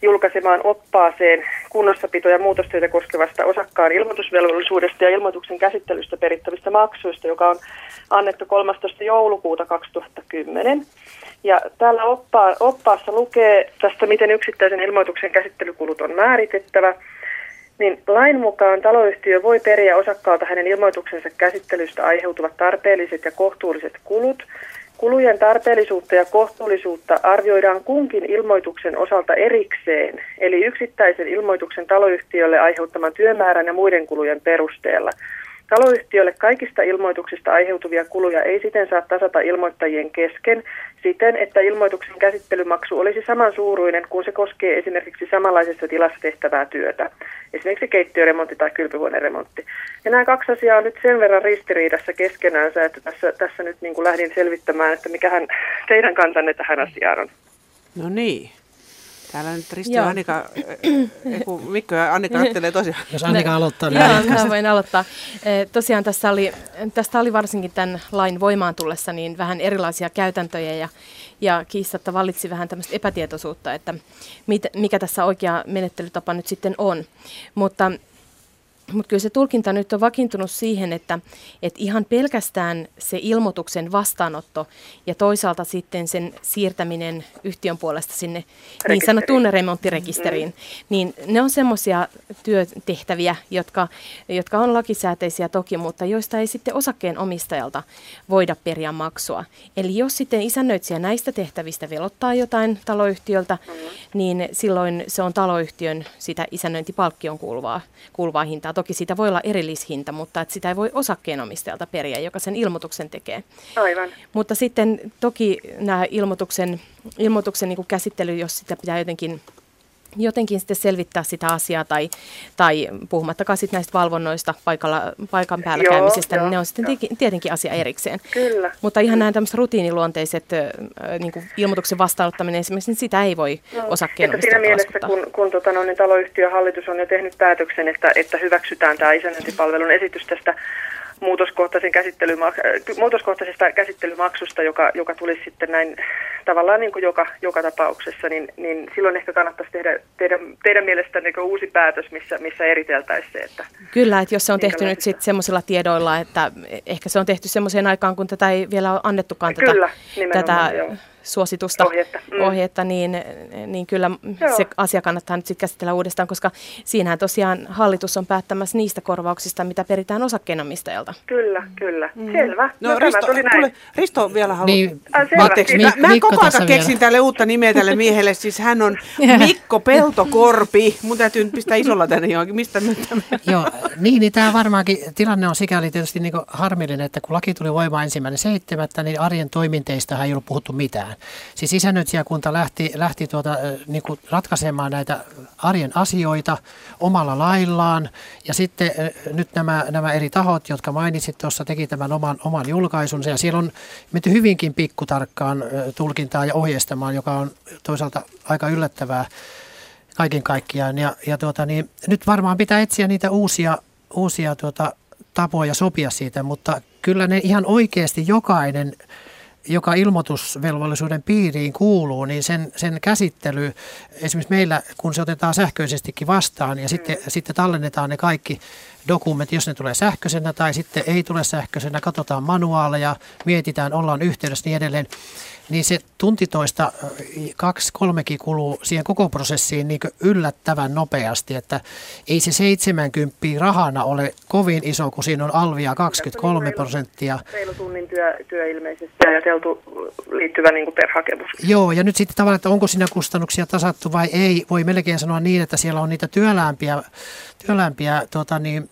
julkaisemaan oppaaseen kunnossapito- ja muutostyötä koskevasta osakkaan ilmoitusvelvollisuudesta ja ilmoituksen käsittelystä perittävistä maksuista, joka on annettu 13. joulukuuta 2010. Ja täällä oppaa, oppaassa lukee tästä, miten yksittäisen ilmoituksen käsittelykulut on määritettävä. Niin lain mukaan taloyhtiö voi periä osakkaalta hänen ilmoituksensa käsittelystä aiheutuvat tarpeelliset ja kohtuulliset kulut – Kulujen tarpeellisuutta ja kohtuullisuutta arvioidaan kunkin ilmoituksen osalta erikseen, eli yksittäisen ilmoituksen taloyhtiölle aiheuttaman työmäärän ja muiden kulujen perusteella. Taloyhtiölle kaikista ilmoituksista aiheutuvia kuluja ei siten saa tasata ilmoittajien kesken siten, että ilmoituksen käsittelymaksu olisi samansuuruinen kuin se koskee esimerkiksi samanlaisessa tilassa tehtävää työtä, esimerkiksi keittiöremontti tai kylpyhuoneremontti. Ja nämä kaksi asiaa on nyt sen verran ristiriidassa keskenäänsä, että tässä, tässä nyt niin kuin lähdin selvittämään, että mikähän teidän kantanne tähän asiaan on. No niin. Täällä nyt Risti ja Annika, äh, Mikko ja Annika ajattelee tosiaan. Jos Annika aloittaa, niin Joo, mä voin aloittaa. Tosiaan tässä oli, tästä oli varsinkin tämän lain voimaan tullessa niin vähän erilaisia käytäntöjä ja, ja kiistatta vallitsi vähän tämmöistä epätietoisuutta, että mit, mikä tässä oikea menettelytapa nyt sitten on. Mutta mutta kyllä se tulkinta nyt on vakiintunut siihen, että, että ihan pelkästään se ilmoituksen vastaanotto ja toisaalta sitten sen siirtäminen yhtiön puolesta sinne niin sanottuun remonttirekisteriin, mm. niin ne on semmoisia työtehtäviä, jotka, jotka on lakisääteisiä toki, mutta joista ei sitten osakkeen omistajalta voida periä maksua. Eli jos sitten isännöitsijä näistä tehtävistä velottaa jotain taloyhtiöltä, mm. niin silloin se on taloyhtiön sitä isännöintipalkkion kuuluvaa, kuuluvaa hintaa Toki siitä voi olla erillishinta, mutta että sitä ei voi osakkeenomistajalta periä, joka sen ilmoituksen tekee. Aivan. Mutta sitten toki nämä ilmoituksen, ilmoituksen niin käsittely, jos sitä pitää jotenkin jotenkin sitten selvittää sitä asiaa tai, tai puhumattakaan sitten näistä valvonnoista paikalla, paikan päällä joo, käymisestä, joo, niin ne on sitten joo. tietenkin asia erikseen. Kyllä. Mutta ihan nämä tämmöiset rutiiniluonteiset niin kuin ilmoituksen vastaanottaminen esimerkiksi, niin sitä ei voi no, osakkeenomistajat Siinä mielessä, kun, kun tota, no, niin taloyhtiön hallitus on jo tehnyt päätöksen, että, että hyväksytään tämä isännöintipalvelun esitys tästä muutoskohtaisen käsittelymak- muutoskohtaisesta käsittelymaksusta, joka, joka tulisi sitten näin tavallaan niin kuin joka, joka tapauksessa, niin, niin silloin ehkä kannattaisi tehdä teidän, teidän mielestä niin uusi päätös, missä, missä eriteltäisiin se, että... Kyllä, että jos se on tehty nyt sitten semmoisilla tiedoilla, että ehkä se on tehty semmoiseen aikaan, kun tätä ei vielä ole annettukaan Kyllä, tätä, tätä joo suositusta, ohjetta, mm. ohjetta niin, niin kyllä Joo. se asia kannattaa nyt sitten käsitellä uudestaan, koska siinähän tosiaan hallitus on päättämässä niistä korvauksista, mitä peritään osakkeenomistajalta. Kyllä, kyllä. Mm. Selvä. No, no Risto, tuli näin. Tule, Risto vielä haluaa. Niin, ah, mä, mä, mä koko ajan keksin vielä. tälle uutta nimeä tälle miehelle, siis hän on Mikko Peltokorpi. Mun täytyy nyt pistää isolla tänne johonkin. Mistä nyt Joo, niin, niin tämä varmaankin tilanne on sikäli tietysti niin harmillinen, että kun laki tuli voimaan ensimmäinen seitsemättä, niin arjen toiminteista ei ollut puhuttu mitään. Siis isännöitsijäkunta lähti, lähti tuota, niin kuin ratkaisemaan näitä arjen asioita omalla laillaan. Ja sitten nyt nämä, nämä eri tahot, jotka mainitsit tuossa, teki tämän oman, oman julkaisunsa. Ja siellä on menty hyvinkin pikkutarkkaan tulkintaa ja ohjeistamaan, joka on toisaalta aika yllättävää kaiken kaikkiaan. Ja, ja tuota, niin, nyt varmaan pitää etsiä niitä uusia, uusia tuota, tapoja sopia siitä, mutta kyllä ne ihan oikeasti jokainen joka ilmoitusvelvollisuuden piiriin kuuluu, niin sen, sen käsittely, esimerkiksi meillä, kun se otetaan sähköisestikin vastaan ja mm. sitten, sitten tallennetaan ne kaikki dokumentit, jos ne tulee sähköisenä tai sitten ei tule sähköisenä, katsotaan manuaaleja, mietitään, ollaan yhteydessä niin edelleen, niin se tuntitoista kaksi, kolmekin kuluu siihen koko prosessiin niin yllättävän nopeasti, että ei se 70 rahana ole kovin iso, kun siinä on alvia 23 prosenttia. Reilu tunnin työ, työ ilmeisesti ajateltu liittyvä niin per hakemus. Joo, ja nyt sitten tavallaan, että onko siinä kustannuksia tasattu vai ei, voi melkein sanoa niin, että siellä on niitä työlämpiä, työlämpiä tota niin,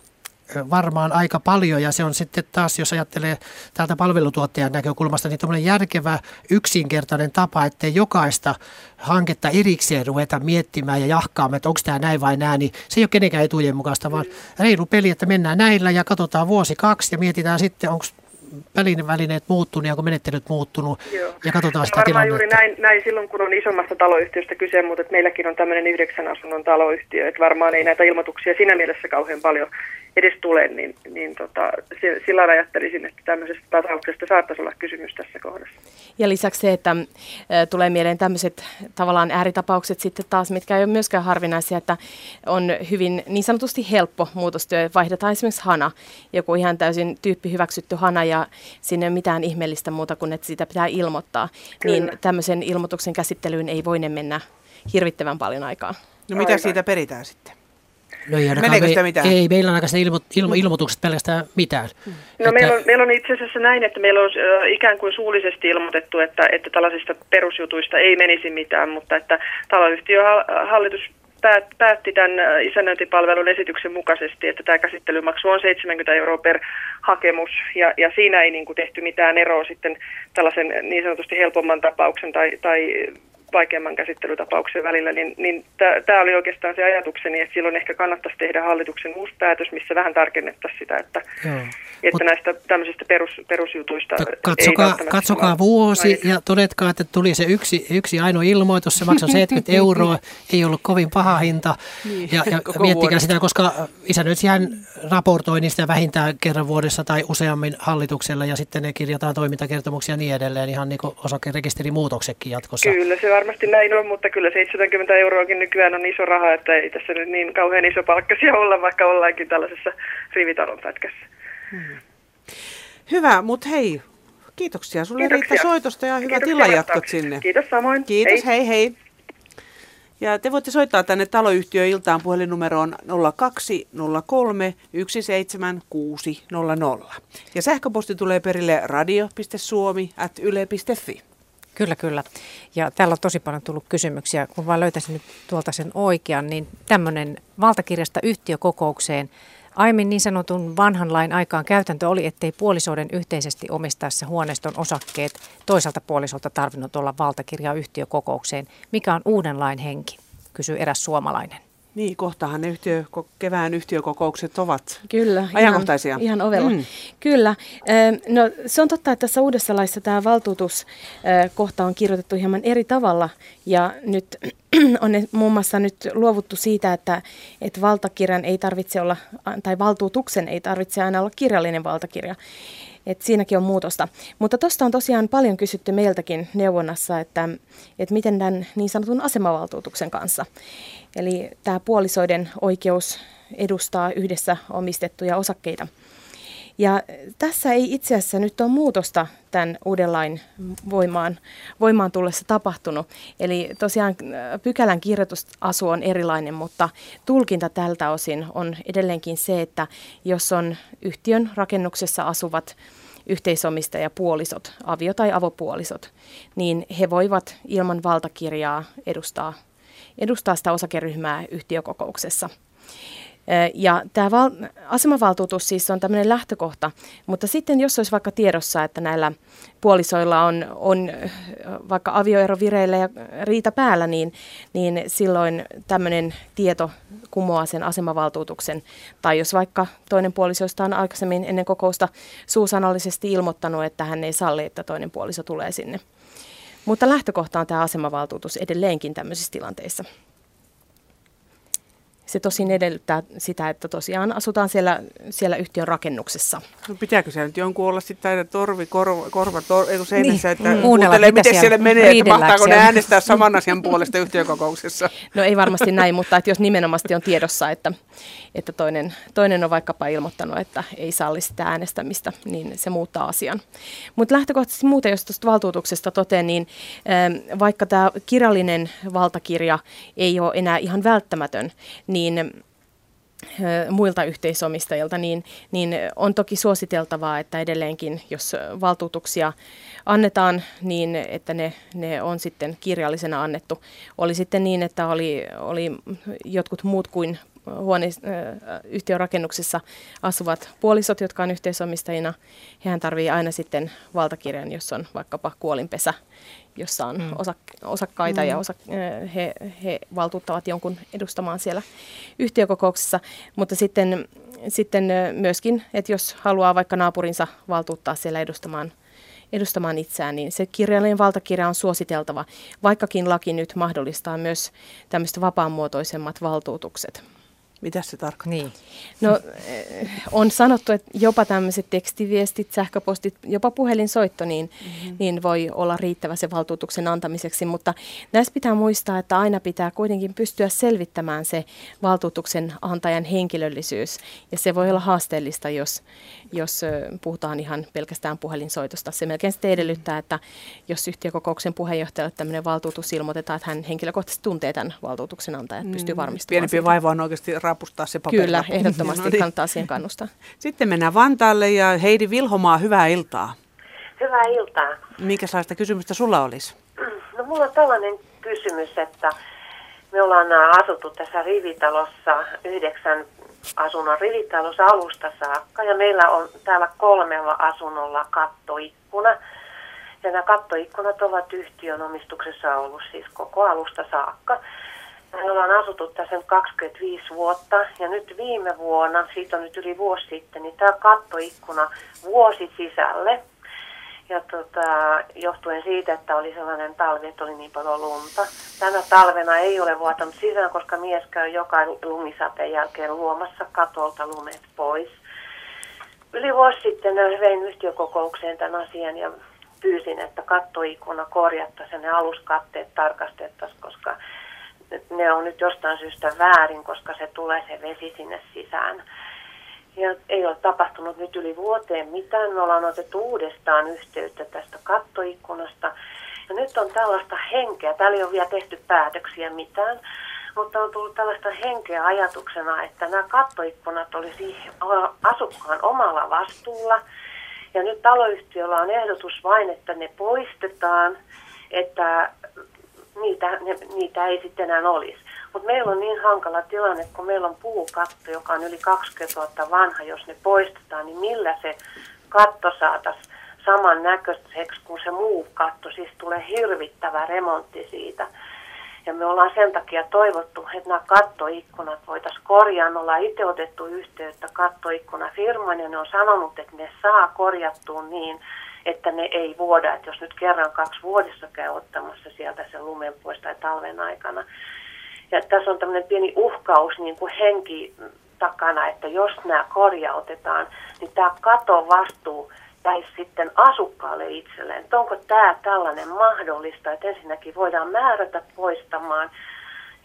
varmaan aika paljon ja se on sitten taas, jos ajattelee täältä palvelutuottajan näkökulmasta, niin tämmöinen järkevä, yksinkertainen tapa, ettei jokaista hanketta erikseen ruveta miettimään ja jahkaamaan, että onko tämä näin vai näin, niin se ei ole kenenkään etujen mukaista, vaan reilu peli, että mennään näillä ja katsotaan vuosi kaksi ja mietitään sitten, onko välineet muuttunut ja onko menettelyt muuttunut Joo. ja katsotaan sitä Varmaan tilannetta. juuri näin, näin silloin, kun on isommasta taloyhtiöstä kyse, mutta että meilläkin on tämmöinen yhdeksän asunnon taloyhtiö, että varmaan ei näitä ilmoituksia siinä mielessä kauhean paljon edes tule, niin, niin tota, sillä ajattelisin, että tämmöisestä tasauksesta saattaisi olla kysymys tässä kohdassa. Ja lisäksi se, että tulee mieleen tämmöiset tavallaan ääritapaukset sitten taas, mitkä ei ole myöskään harvinaisia, että on hyvin niin sanotusti helppo muutostyö. Vaihdetaan esimerkiksi hana, joku ihan täysin tyyppi hyväksytty hana ja sinne ei ole mitään ihmeellistä muuta kuin, että sitä pitää ilmoittaa. Kyllä. Niin tämmöisen ilmoituksen käsittelyyn ei voine mennä hirvittävän paljon aikaa. No mitä Aivan. siitä peritään sitten? No ei, ainakaan Meneekö sitä mitään? Ei, meillä on ainakaan ilmo, ilmo, ilmoitukset pelkästään mitään. No Että- meillä on, meillä on itse asiassa näin, että meillä on ö, ikään kuin suullisesti ilmoitettu, että, että tällaisista perusjutuista ei menisi mitään, mutta että taloyhtiöhallitus päät, päätti tämän isännöintipalvelun esityksen mukaisesti, että tämä käsittelymaksu on 70 euroa per hakemus ja, ja siinä ei niin kuin tehty mitään eroa sitten tällaisen niin sanotusti helpomman tapauksen tai, tai vaikeamman käsittelytapauksen välillä, niin, niin tämä oli oikeastaan se ajatukseni, että silloin ehkä kannattaisi tehdä hallituksen uusi päätös, missä vähän tarkennettaisiin sitä, että, Joo. että Mut- näistä tämmöisistä perus, perusjutuista Mutta ei Katsokaa, katsokaa vuosi ja todetkaa, että tuli se yksi, yksi ainoa ilmoitus, se maksoi 70 euroa, ei ollut kovin paha hinta. Niin, ja, ja miettikää vuodesta. sitä, koska isännöitsijähän raportoi niistä vähintään kerran vuodessa tai useammin hallituksella ja sitten ne kirjataan toimintakertomuksia ja niin edelleen, ihan niin kuin osakerekisterimuutoksetkin jatkossa. Kyllä se varmasti näin on, mutta kyllä 70 euroakin nykyään on iso raha, että ei tässä nyt niin kauhean iso palkkasia olla, vaikka ollaankin tällaisessa rivitalon pätkässä. Hyvä, mutta hei, kiitoksia sulle Kiitoksia. Riitta soitosta ja hyvät illanjatkot sinne. Kiitos samoin. Kiitos, hei hei. Ja te voitte soittaa tänne taloyhtiöiltaan puhelinnumeroon 0203 17600. Ja sähköposti tulee perille radio.suomi.yle.fi. Kyllä, kyllä. Ja täällä on tosi paljon tullut kysymyksiä. Kun vaan löytäisin nyt tuolta sen oikean, niin tämmöinen valtakirjasta yhtiökokoukseen. Aiemmin niin sanotun vanhan lain aikaan käytäntö oli, ettei puolisoiden yhteisesti omistaessa huoneiston osakkeet toiselta puolisolta tarvinnut olla valtakirjaa yhtiökokoukseen. Mikä on uuden lain henki, kysyy eräs suomalainen. Niin, kohtahan ne yhtiö, kevään yhtiökokoukset ovat Kyllä. ajankohtaisia. Ihan, ihan ovella. Mm. Kyllä. No, se on totta, että tässä uudessa laissa tämä valtuutuskohta on kirjoitettu hieman eri tavalla. Ja nyt on muun muassa nyt luovuttu siitä, että, että valtakirjan ei tarvitse olla, tai valtuutuksen ei tarvitse aina olla kirjallinen valtakirja. Et siinäkin on muutosta. Mutta tuosta on tosiaan paljon kysytty meiltäkin neuvonnassa, että, että miten tämän niin sanotun asemavaltuutuksen kanssa. Eli tämä puolisoiden oikeus edustaa yhdessä omistettuja osakkeita. Ja tässä ei itse asiassa nyt ole muutosta tämän uuden lain voimaan, voimaan tullessa tapahtunut. Eli tosiaan äh, pykälän kirjoitusasu on erilainen, mutta tulkinta tältä osin on edelleenkin se, että jos on yhtiön rakennuksessa asuvat yhteisomistajapuolisot, avio- tai avopuolisot, niin he voivat ilman valtakirjaa edustaa, edustaa sitä osakeryhmää yhtiökokouksessa. Ja tämä val- asemavaltuutus siis on tämmöinen lähtökohta, mutta sitten jos olisi vaikka tiedossa, että näillä puolisoilla on, on vaikka avioero vireillä ja riita päällä, niin, niin silloin tämmöinen tieto kumoaa sen asemavaltuutuksen. Tai jos vaikka toinen puolisoista on aikaisemmin ennen kokousta suusanallisesti ilmoittanut, että hän ei salli, että toinen puoliso tulee sinne. Mutta lähtökohta on tämä asemavaltuutus edelleenkin tämmöisissä tilanteissa. Se tosin edellyttää sitä, että tosiaan asutaan siellä, siellä yhtiön rakennuksessa. No pitääkö se nyt jonkun olla sitten aina torvi, korva, korva tor, seinässä, niin. että mm. kuuntelee, miten siellä, siellä menee, että mahtaako ne äänestää saman asian puolesta yhtiökokouksessa? No ei varmasti näin, mutta että jos nimenomaan on tiedossa, että, että toinen, toinen on vaikkapa ilmoittanut, että ei salli sitä äänestämistä, niin se muuttaa asian. Mutta lähtökohtaisesti muuten, jos tuosta valtuutuksesta toteen, niin ähm, vaikka tämä kirjallinen valtakirja ei ole enää ihan välttämätön, niin äh, muilta yhteisomistajilta, niin, niin on toki suositeltavaa, että edelleenkin, jos valtuutuksia annetaan, niin että ne, ne on sitten kirjallisena annettu. Oli sitten niin, että oli, oli jotkut muut kuin huone, yhtiön rakennuksessa asuvat puolisot, jotka on yhteisomistajina, hehän tarvii aina sitten valtakirjan, jos on vaikkapa kuolinpesä, jossa on mm. osak- osakkaita mm. ja osa- he, he valtuuttavat jonkun edustamaan siellä yhtiökokouksessa. Mutta sitten, sitten myöskin, että jos haluaa vaikka naapurinsa valtuuttaa siellä edustamaan edustamaan itseään, niin se kirjallinen valtakirja on suositeltava, vaikkakin laki nyt mahdollistaa myös tämmöiset vapaanmuotoisemmat valtuutukset. Mitä se tarkoittaa? Niin. No, eh, on sanottu, että jopa tämmöiset tekstiviestit, sähköpostit, jopa puhelinsoitto, niin, mm-hmm. niin voi olla riittävä se valtuutuksen antamiseksi. Mutta näissä pitää muistaa, että aina pitää kuitenkin pystyä selvittämään se valtuutuksen antajan henkilöllisyys. Ja se voi olla haasteellista, jos, jos puhutaan ihan pelkästään puhelinsoitosta. Se melkein sitten edellyttää, että jos yhtiökokouksen puheenjohtajalle tämmöinen valtuutus ilmoitetaan, että hän henkilökohtaisesti tuntee tämän valtuutuksen antajan, että pystyy mm, varmistamaan. Pienempi vaiva on oikeasti rapustaa se paperi. Kyllä, ehdottomasti no niin. kannattaa siihen kannustaa. Sitten mennään Vantaalle ja Heidi Vilhomaa, hyvää iltaa. Hyvää iltaa. Mikä sellaista kysymystä sulla olisi? No mulla on tällainen kysymys, että me ollaan asuttu tässä rivitalossa yhdeksän asunnon rivitalossa alusta saakka ja meillä on täällä kolmella asunnolla kattoikkuna. Ja nämä kattoikkunat ovat yhtiön omistuksessa ollut siis koko alusta saakka. Me ollaan asuttu tässä 25 vuotta ja nyt viime vuonna, siitä on nyt yli vuosi sitten, niin tämä kattoikkuna vuosi sisälle. Ja tota, johtuen siitä, että oli sellainen talvi, että oli niin paljon lunta. Tänä talvena ei ole vuotanut sisään, koska mies käy joka lumisateen jälkeen luomassa katolta lumet pois. Yli vuosi sitten vein yhtiökokoukseen tämän asian ja pyysin, että kattoikkuna korjattaisiin ja ne aluskatteet tarkastettaisiin, koska ne on nyt jostain syystä väärin, koska se tulee se vesi sinne sisään. Ja ei ole tapahtunut nyt yli vuoteen mitään. Me ollaan otettu uudestaan yhteyttä tästä kattoikkunasta. Ja nyt on tällaista henkeä. Täällä ei ole vielä tehty päätöksiä mitään, mutta on tullut tällaista henkeä ajatuksena, että nämä kattoikkunat olisi asukkaan omalla vastuulla. Ja nyt taloyhtiöllä on ehdotus vain, että ne poistetaan, että niitä, ne, niitä ei sitten enää olisi. Mutta meillä on niin hankala tilanne, kun meillä on puukatto, joka on yli 20 vuotta vanha, jos ne poistetaan, niin millä se katto saataisiin saman näköiseksi kuin se muu katto, siis tulee hirvittävä remontti siitä. Ja me ollaan sen takia toivottu, että nämä kattoikkunat voitaisiin korjaa. Me ollaan itse otettu yhteyttä kattoikkunafirmaan ja ne on sanonut, että ne saa korjattua niin, että ne ei vuoda, että jos nyt kerran kaksi vuodessa käy ottamassa sieltä sen lumen pois tai talven aikana. Ja tässä on tämmöinen pieni uhkaus niin kuin henki takana, että jos nämä korjautetaan, niin tämä kato vastuu jäisi sitten asukkaalle itselleen. Että onko tämä tällainen mahdollista, että ensinnäkin voidaan määrätä poistamaan,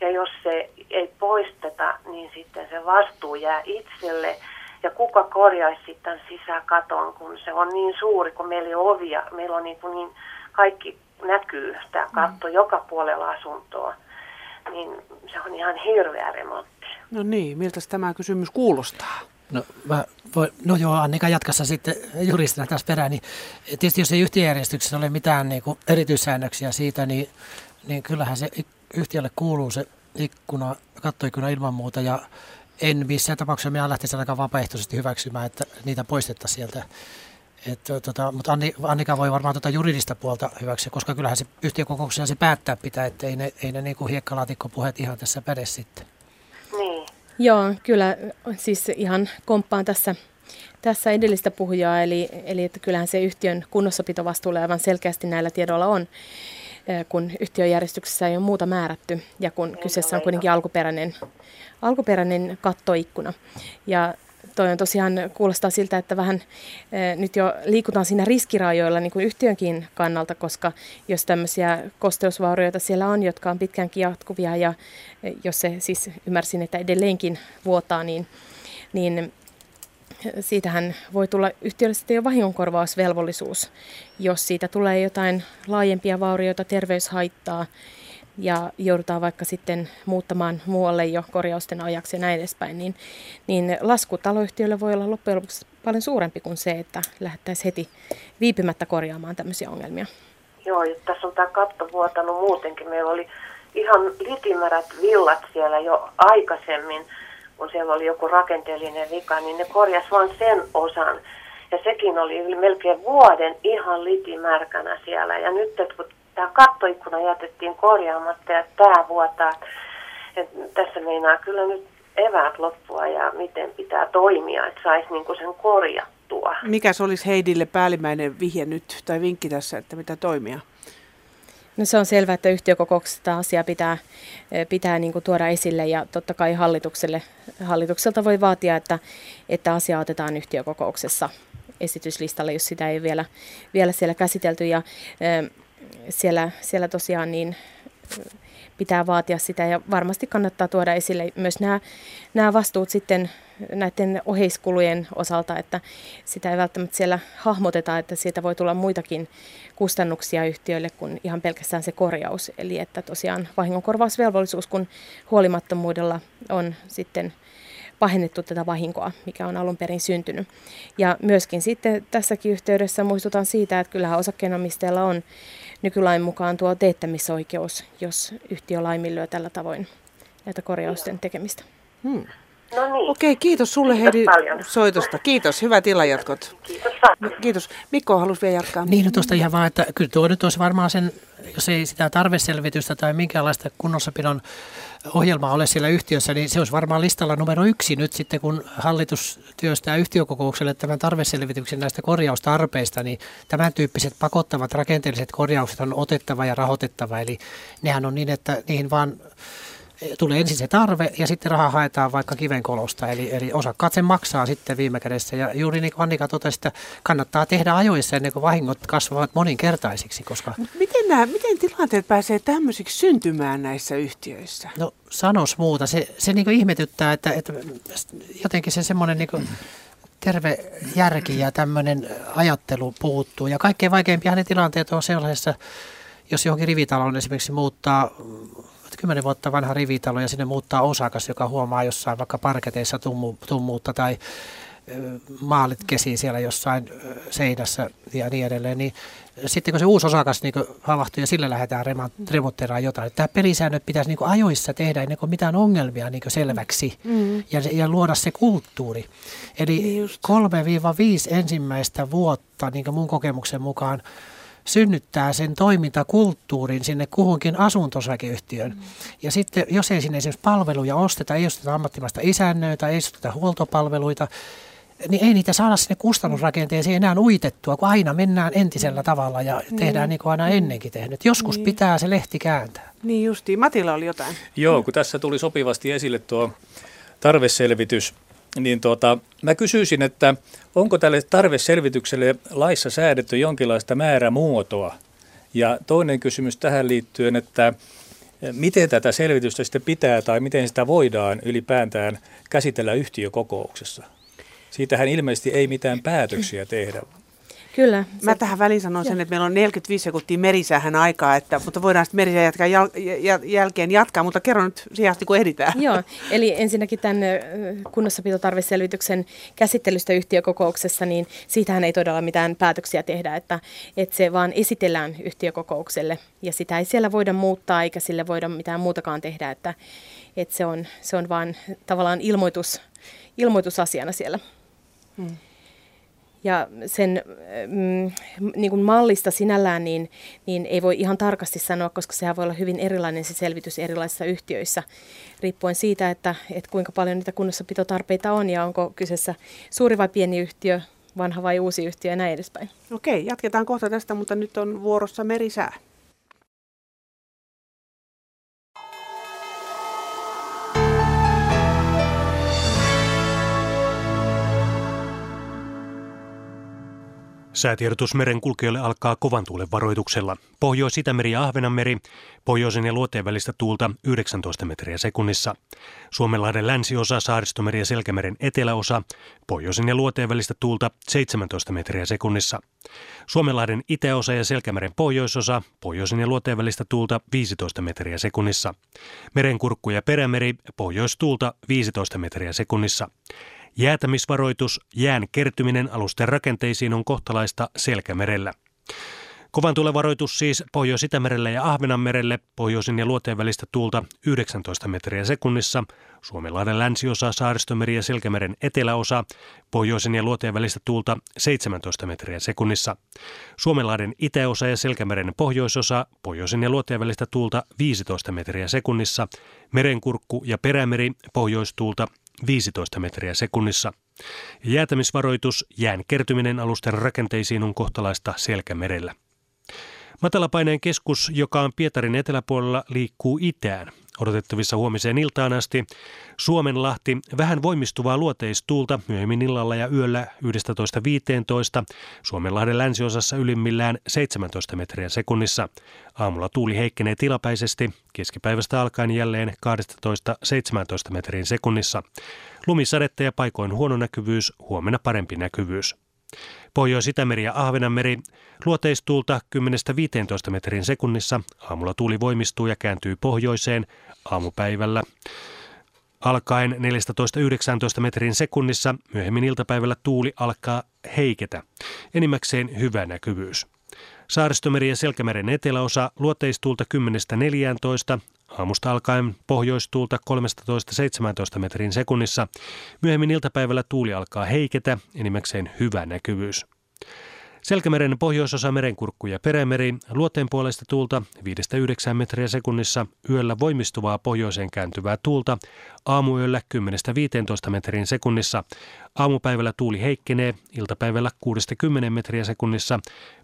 ja jos se ei poisteta, niin sitten se vastuu jää itselle ja kuka korjaisi sitten sisäkaton, kun se on niin suuri, kun meillä ei ole ovia. Meillä on niin, kuin niin kaikki näkyy tämä katto mm. joka puolella asuntoa. Niin se on ihan hirveä remontti. No niin, miltä tämä kysymys kuulostaa? No, mä voi, no joo, Annika jatkassa sitten juristina taas perään. Niin tietysti jos ei yhtiöjärjestyksessä ole mitään niin kuin erityissäännöksiä siitä, niin, niin kyllähän se yhtiölle kuuluu se ikkuna, kattoikkuna ilman muuta. Ja en missään tapauksessa minä lähtisi ainakaan vapaaehtoisesti hyväksymään, että niitä poistettaisiin sieltä. Et, tota, mutta Annika voi varmaan tuota juridista puolta hyväksyä, koska kyllähän se yhtiökokouksessa se päättää pitää, että ei ne, ei ne niin hiekkalaatikkopuheet ihan tässä päde sitten. Niin. Joo, kyllä siis ihan komppaan tässä, tässä edellistä puhujaa, eli, eli että kyllähän se yhtiön kunnossapitovastuulla aivan selkeästi näillä tiedoilla on. kun yhtiöjärjestyksessä ei ole muuta määrätty ja kun kyseessä on kuitenkin alkuperäinen, alkuperäinen kattoikkuna. Ja toi on tosiaan, kuulostaa siltä, että vähän nyt jo liikutaan siinä riskirajoilla niin kuin yhtiönkin kannalta, koska jos tämmöisiä kosteusvaurioita siellä on, jotka on pitkäänkin jatkuvia ja jos se siis ymmärsin, että edelleenkin vuotaa, niin, niin siitähän voi tulla yhtiölle sitten jo vahingonkorvausvelvollisuus, jos siitä tulee jotain laajempia vaurioita, terveyshaittaa ja joudutaan vaikka sitten muuttamaan muualle jo korjausten ajaksi ja näin edespäin, niin, niin lasku taloyhtiölle voi olla loppujen lopuksi paljon suurempi kuin se, että lähdettäisiin heti viipymättä korjaamaan tämmöisiä ongelmia. Joo, tässä on tämä katto vuotanut muutenkin. Meillä oli ihan litimärät villat siellä jo aikaisemmin, kun siellä oli joku rakenteellinen vika, niin ne korjas vain sen osan. Ja sekin oli melkein vuoden ihan litimärkänä siellä. Ja nyt, kun tämä kattoikkuna jätettiin korjaamatta ja tämä vuotaa. Et tässä meinaa kyllä nyt eväät loppua ja miten pitää toimia, että saisi niinku sen korjattua. Mikä se olisi Heidille päällimmäinen vihje nyt tai vinkki tässä, että mitä toimia? No se on selvää, että yhtiökokouksessa tämä asia pitää, pitää niin kuin tuoda esille ja totta kai hallitukselle, hallitukselta voi vaatia, että, että asia otetaan yhtiökokouksessa esityslistalle, jos sitä ei vielä, vielä siellä käsitelty. Ja siellä, siellä tosiaan niin pitää vaatia sitä ja varmasti kannattaa tuoda esille myös nämä, nämä vastuut sitten näiden oheiskulujen osalta, että sitä ei välttämättä siellä hahmoteta, että siitä voi tulla muitakin kustannuksia yhtiöille kuin ihan pelkästään se korjaus. Eli että tosiaan vahingonkorvausvelvollisuus, kun huolimattomuudella on sitten pahennettu tätä vahinkoa, mikä on alun perin syntynyt. Ja myöskin sitten tässäkin yhteydessä muistutan siitä, että kyllähän osakkeenomistajalla on nykylain mukaan tuo teettämisoikeus, jos yhtiö laiminlyö tällä tavoin näitä korjausten tekemistä. Hmm. No niin. Okei, kiitos sulle kiitos Heidi paljon. soitosta. Kiitos, hyvät illanjatkot. Kiitos. Kiitos. Mikko halusi vielä jatkaa. Niin, no tuosta ihan vaan, että kyllä tuo nyt olisi varmaan sen, jos ei sitä tarveselvitystä tai minkäänlaista kunnossapidon ohjelmaa ole siellä yhtiössä, niin se olisi varmaan listalla numero yksi nyt sitten, kun hallitus työstää yhtiökokoukselle tämän tarveselvityksen näistä korjaustarpeista, niin tämän tyyppiset pakottavat rakenteelliset korjaukset on otettava ja rahoitettava. Eli nehän on niin, että niihin vaan tulee ensin se tarve ja sitten raha haetaan vaikka kivenkolosta. Eli, eli osakkaat sen maksaa sitten viime kädessä. Ja juuri niin kuin Annika totesi, että kannattaa tehdä ajoissa ennen kuin vahingot kasvavat moninkertaisiksi. Koska... Miten, nämä, miten tilanteet pääsee tämmöisiksi syntymään näissä yhtiöissä? No sanos muuta. Se, se niin kuin ihmetyttää, että, että jotenkin se semmoinen niin kuin terve järki ja tämmöinen ajattelu puuttuu. Ja kaikkein vaikeimpia ne tilanteet on sellaisessa, jos johonkin rivitaloon esimerkiksi muuttaa kymmenen vuotta vanha rivitalo ja sinne muuttaa osakas, joka huomaa jossain vaikka parketeissa tummu, tummuutta tai maalit kesii siellä jossain seinässä ja niin edelleen, niin sitten kun se uusi osakas niin havahtuu ja sillä lähdetään remontteeraan jotain, tämä pelisäännöt pitäisi niin ajoissa tehdä ennen kuin mitään ongelmia niin selväksi mm. ja, ja luoda se kulttuuri. Eli niin Just. 3-5 ensimmäistä vuotta, niin mun kokemuksen mukaan, synnyttää sen toimintakulttuurin sinne kuhunkin asuntosakeyhtiön. Mm. Ja sitten, jos ei sinne esimerkiksi palveluja osteta, ei osteta ammattimaista isännöitä, ei osteta huoltopalveluita, niin ei niitä saada sinne kustannusrakenteeseen enää uitettua, kun aina mennään entisellä tavalla ja niin. tehdään niin kuin aina ennenkin tehnyt. Joskus niin. pitää se lehti kääntää. Niin justiin. Matilla oli jotain. Joo, kun tässä tuli sopivasti esille tuo tarveselvitys niin tuota, mä kysyisin, että onko tälle tarveselvitykselle laissa säädetty jonkinlaista määrämuotoa? Ja toinen kysymys tähän liittyen, että miten tätä selvitystä sitten pitää tai miten sitä voidaan ylipäätään käsitellä yhtiökokouksessa? Siitähän ilmeisesti ei mitään päätöksiä tehdä, Kyllä. Mä tähän väliin sanon sen, että meillä on 45 sekuntia merisäähän aikaa, että, mutta voidaan sitten merisää jatkaa jäl, jäl, jälkeen jatkaa, mutta kerro nyt siihen asti, kun ehditään. Joo, eli ensinnäkin tämän kunnossapitotarveselvityksen käsittelystä yhtiökokouksessa, niin siitähän ei todella mitään päätöksiä tehdä, että, että se vaan esitellään yhtiökokoukselle ja sitä ei siellä voida muuttaa eikä sille voida mitään muutakaan tehdä, että, että se, on, se on vaan tavallaan ilmoitus, ilmoitusasiana siellä. Hmm. Ja sen mm, niin kuin mallista sinällään niin, niin ei voi ihan tarkasti sanoa, koska sehän voi olla hyvin erilainen se selvitys erilaisissa yhtiöissä, riippuen siitä, että, että kuinka paljon niitä kunnossapitotarpeita on ja onko kyseessä suuri vai pieni yhtiö, vanha vai uusi yhtiö ja näin edespäin. Okei, jatketaan kohta tästä, mutta nyt on vuorossa merisää. Säätiedotus meren kulkijoille alkaa kovan tuulen varoituksella. Pohjois-Itämeri ja Ahvenanmeri, pohjoisen ja luoteen välistä tuulta 19 metriä sekunnissa. Suomenlahden länsiosa, Saaristomeri ja Selkämeren eteläosa, pohjoisen ja luoteen välistä tuulta 17 metriä sekunnissa. Suomenlahden itäosa ja Selkämeren pohjoisosa, pohjoisen ja luoteen välistä tuulta 15 metriä sekunnissa. Merenkurkku ja perämeri, pohjoistuulta 15 metriä sekunnissa. Jäätämisvaroitus, jään kertyminen alusten rakenteisiin on kohtalaista Selkämerellä. Kovan tulevaroitus siis Pohjois-Itämerelle ja Ahvenanmerelle, pohjoisin ja luoteen välistä tuulta 19 metriä sekunnissa, Suomenlahden länsiosa, Saaristomeri ja Selkämeren eteläosa, pohjoisin ja luoteen välistä tuulta 17 metriä sekunnissa, Suomenlahden itäosa ja Selkämeren pohjoisosa, pohjoisin ja luoteen välistä tuulta 15 metriä sekunnissa, Merenkurkku ja Perämeri, pohjoistuulta 15 metriä sekunnissa. Jäätämisvaroitus, jään kertyminen alusten rakenteisiin on kohtalaista Selkämerellä. Matalapaineen keskus, joka on Pietarin eteläpuolella, liikkuu itään. Odotettavissa huomiseen iltaan asti Suomenlahti vähän voimistuvaa luoteistuulta myöhemmin illalla ja yöllä 11.15. Suomenlahden länsiosassa ylimmillään 17 metriä sekunnissa. Aamulla tuuli heikkenee tilapäisesti, keskipäivästä alkaen jälleen 12-17 metrin sekunnissa. Lumisadetta ja paikoin huono näkyvyys, huomenna parempi näkyvyys. Pohjois-Itämeri ja Ahvenanmeri luoteistuulta 10-15 metrin sekunnissa. Aamulla tuuli voimistuu ja kääntyy pohjoiseen aamupäivällä. Alkaen 14-19 metrin sekunnissa myöhemmin iltapäivällä tuuli alkaa heiketä. Enimmäkseen hyvä näkyvyys. Saaristomeri ja Selkämeren eteläosa luoteistuulta 10-14, aamusta alkaen pohjoistuulta 13-17 metrin sekunnissa. Myöhemmin iltapäivällä tuuli alkaa heiketä, enimmäkseen hyvä näkyvyys. Selkämeren pohjoisosa merenkurkku ja perämeri, luoteen puolesta tuulta 5-9 metriä sekunnissa, yöllä voimistuvaa pohjoiseen kääntyvää tuulta, aamuyöllä 10-15 metrin sekunnissa, aamupäivällä tuuli heikkenee, iltapäivällä 6-10 metriä sekunnissa,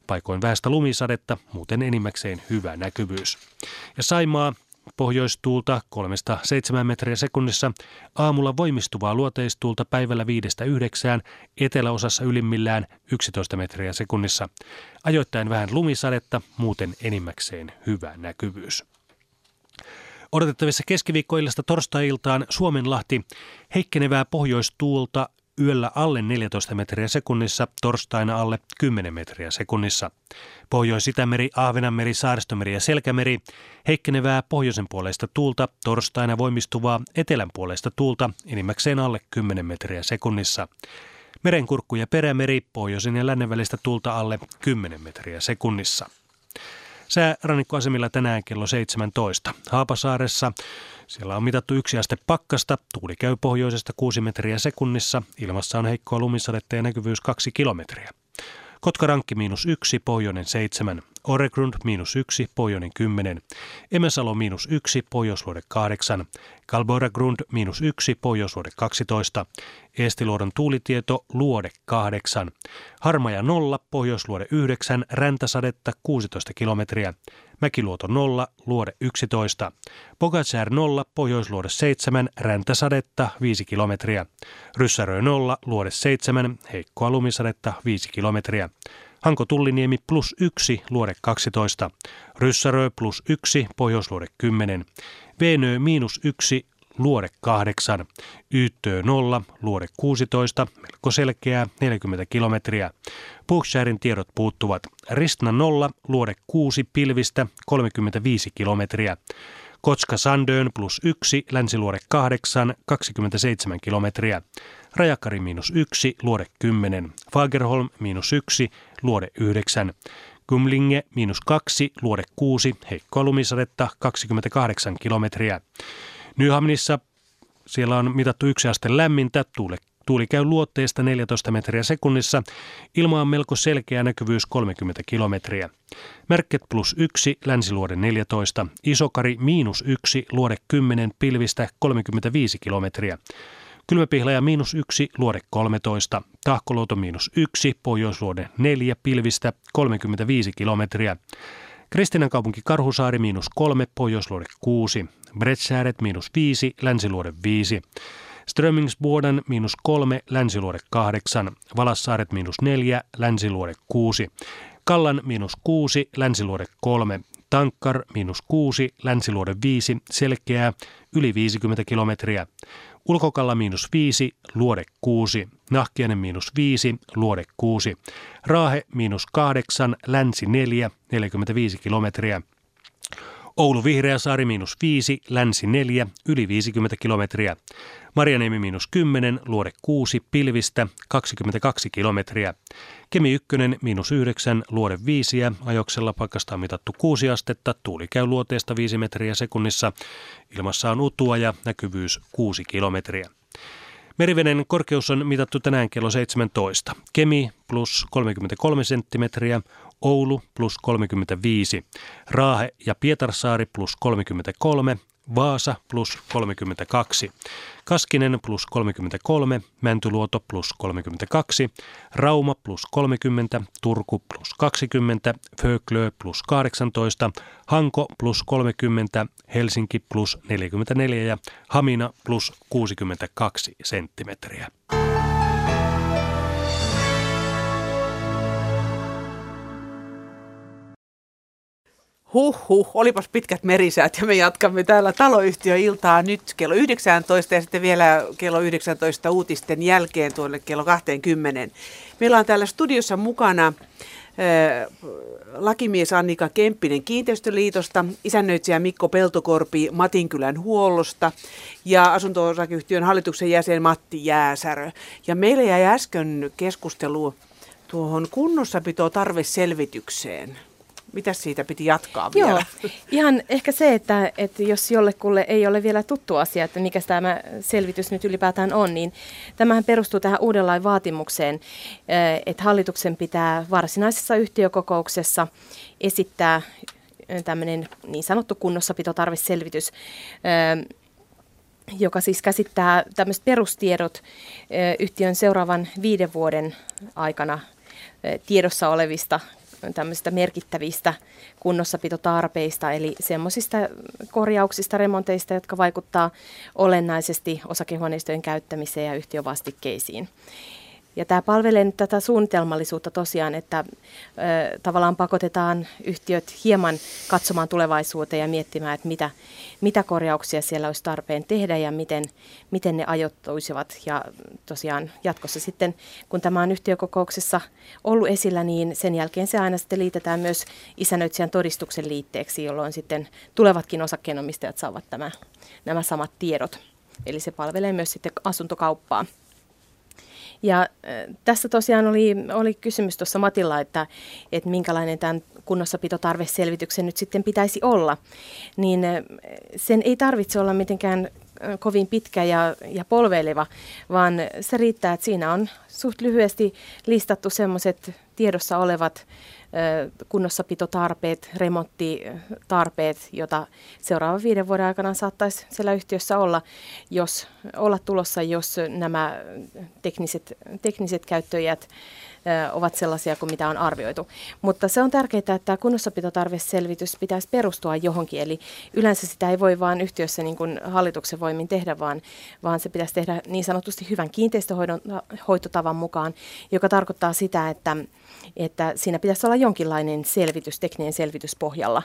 paikoin väestä lumisadetta, muuten enimmäkseen hyvä näkyvyys. Ja Saimaa Pohjoistuulta 3-7 metriä sekunnissa, aamulla voimistuvaa luoteistuulta päivällä 5-9, eteläosassa ylimmillään 11 metriä sekunnissa. Ajoittain vähän lumisadetta, muuten enimmäkseen hyvä näkyvyys. Odotettavissa keskiviikkoillasta torstai-iltaan Suomenlahti heikkenevää pohjoistuulta yöllä alle 14 metriä sekunnissa, torstaina alle 10 metriä sekunnissa. Pohjois-Itämeri, Ahvenanmeri, Saaristomeri ja Selkämeri, heikkenevää pohjoisen puolesta tuulta, torstaina voimistuvaa etelän puolesta tuulta, enimmäkseen alle 10 metriä sekunnissa. Merenkurkku ja perämeri, pohjoisen ja lännen välistä tuulta alle 10 metriä sekunnissa. Sää rannikkoasemilla tänään kello 17. Haapasaaressa siellä on mitattu yksi aste pakkasta, tuuli käy pohjoisesta 6 metriä sekunnissa, ilmassa on heikkoa lumisadetta ja näkyvyys 2 kilometriä. Kotkarankki miinus yksi, pohjoinen seitsemän. Oregrund miinus yksi, pohjoinen kymmenen. Emesalo miinus yksi, pohjoisluode kahdeksan. Kalboragrund miinus yksi, pohjoisluode 12. Eestiluodon tuulitieto luode kahdeksan. Harmaja nolla, pohjoisluode yhdeksän, räntäsadetta 16 kilometriä. Mäkiluoto 0, luode 11. Pogacar 0, pohjoisluode 7, räntäsadetta 5 kilometriä. Ryssärö 0, luode 7, heikkoa lumisadetta 5 kilometriä. Hanko Tulliniemi plus 1, luode 12. Ryssärö plus 1, pohjoisluode 10. Venö miinus 1, luode 8. Yyttö 0, luode 16, melko selkeää, 40 kilometriä. Puuksjärin tiedot puuttuvat. Ristna 0, luode 6, pilvistä, 35 kilometriä. Kotska Sandöön plus 1, länsiluode 8, 27 kilometriä. Rajakari miinus 1, luode 10. Fagerholm miinus 1, luode 9. Kumlinge miinus 2, luode 6, heikkoa lumisadetta 28 kilometriä. Nyhamnissa siellä on mitattu yksi aste lämmintä, tuule, tuuli käy luotteesta 14 metriä sekunnissa, ilma on melko selkeä näkyvyys 30 kilometriä. Merket plus 1, länsiluode 14, Isokari miinus 1, luode 10, pilvistä 35 kilometriä. Kylmäpihlaja miinus 1, luode 13, Tahkoluoto miinus 1, pohjoisluode 4, pilvistä 35 kilometriä. Kristinan kaupunki Karhusaari miinus 3, pohjoisluode 6, Bretsääret miinus 5, länsiluode 5. Strömingsboden miinus 3, Länsiluode 8, Valassaaret miinus 4, Länsiluode 6, Kallan miinus 6, Länsiluode 3, Tankkar miinus 6, Länsiluode 5, selkeää, yli 50 kilometriä. Ulkokalla miinus 5, luode 6. Nahkiainen miinus 5, luode 6. Raahe miinus 8, länsi 4, 45 kilometriä. Oulu Vihreäsaari miinus 5, länsi 4, yli 50 kilometriä. Marjaniemi miinus 10, luode 6, pilvistä 22 kilometriä. Kemi 1, miinus 9, luode 5 ja ajoksella paikasta on mitattu 6 astetta, tuuli käy luoteesta 5 metriä sekunnissa. Ilmassa on utua ja näkyvyys 6 kilometriä. Meriveden korkeus on mitattu tänään kello 17. Kemi plus 33 senttimetriä, Oulu plus 35, Raahe ja Pietarsaari plus 33, Vaasa plus 32, Kaskinen plus 33, Mäntyluoto plus 32, Rauma plus 30, Turku plus 20, Föklö plus 18, Hanko plus 30, Helsinki plus 44 ja Hamina plus 62 senttimetriä. Huh, olipas pitkät merisäät ja me jatkamme täällä taloyhtiöiltaa nyt kello 19 ja sitten vielä kello 19 uutisten jälkeen tuonne kello 20. Meillä on täällä studiossa mukana lakimies Annika Kemppinen Kiinteistöliitosta, isännöitsijä Mikko Peltokorpi Matinkylän huollosta ja asunto-osakeyhtiön hallituksen jäsen Matti Jääsärö. Ja meillä jäi äsken keskustelu tuohon kunnossapito tarveselvitykseen. Mitä siitä piti jatkaa Joo, vielä? ihan ehkä se, että, että jos jollekulle ei ole vielä tuttu asia, että mikä tämä selvitys nyt ylipäätään on, niin tämähän perustuu tähän uudenlain vaatimukseen, eh, että hallituksen pitää varsinaisessa yhtiökokouksessa esittää eh, tämmöinen niin sanottu kunnossapitotarveselvitys, eh, joka siis käsittää tämmöiset perustiedot yhtiön seuraavan viiden vuoden aikana tiedossa olevista tämmöisistä merkittävistä kunnossapitotarpeista, eli semmoisista korjauksista, remonteista, jotka vaikuttaa olennaisesti osakehuoneistojen käyttämiseen ja yhtiövastikkeisiin. Ja tämä palvelee nyt tätä suunnitelmallisuutta tosiaan, että ö, tavallaan pakotetaan yhtiöt hieman katsomaan tulevaisuuteen ja miettimään, että mitä, mitä korjauksia siellä olisi tarpeen tehdä ja miten, miten ne ajoittuisivat. Ja tosiaan jatkossa sitten, kun tämä on yhtiökokouksessa ollut esillä, niin sen jälkeen se aina sitten liitetään myös isännöitsijän todistuksen liitteeksi, jolloin sitten tulevatkin osakkeenomistajat saavat tämä, nämä samat tiedot. Eli se palvelee myös sitten asuntokauppaa. Ja tässä tosiaan oli, oli kysymys tuossa Matilla, että, että minkälainen tämän kunnossapitotarveselvityksen nyt sitten pitäisi olla. Niin sen ei tarvitse olla mitenkään kovin pitkä ja, ja polveileva, vaan se riittää, että siinä on suht lyhyesti listattu semmoiset tiedossa olevat kunnossapitotarpeet, remonttitarpeet, jota seuraavan viiden vuoden aikana saattaisi siellä yhtiössä olla, jos, olla tulossa, jos nämä tekniset, tekniset käyttöjät ovat sellaisia kuin mitä on arvioitu. Mutta se on tärkeää, että tämä kunnossapitotarveselvitys pitäisi perustua johonkin, eli yleensä sitä ei voi vain yhtiössä niin kuin hallituksen voimin tehdä, vaan, vaan se pitäisi tehdä niin sanotusti hyvän kiinteistöhoitotavan mukaan, joka tarkoittaa sitä, että että siinä pitäisi olla jonkinlainen selvitys, tekninen selvitys pohjalla.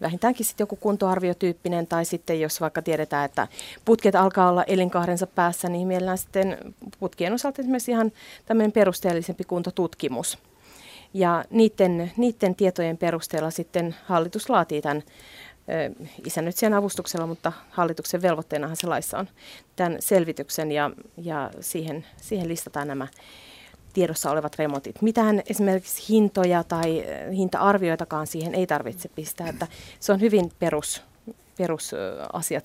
Vähintäänkin sitten joku kuntoarviotyyppinen tai sitten jos vaikka tiedetään, että putket alkaa olla elinkaarensa päässä, niin mielellään sitten putkien osalta esimerkiksi ihan tämmöinen perusteellisempi kuntotutkimus. Ja niiden, niiden tietojen perusteella sitten hallitus laatii tämän isännöitsijän avustuksella, mutta hallituksen velvoitteenahan se laissa on tämän selvityksen ja, ja siihen, siihen listataan nämä tiedossa olevat remontit. Mitään esimerkiksi hintoja tai hinta-arvioitakaan siihen ei tarvitse pistää, että se on hyvin perus,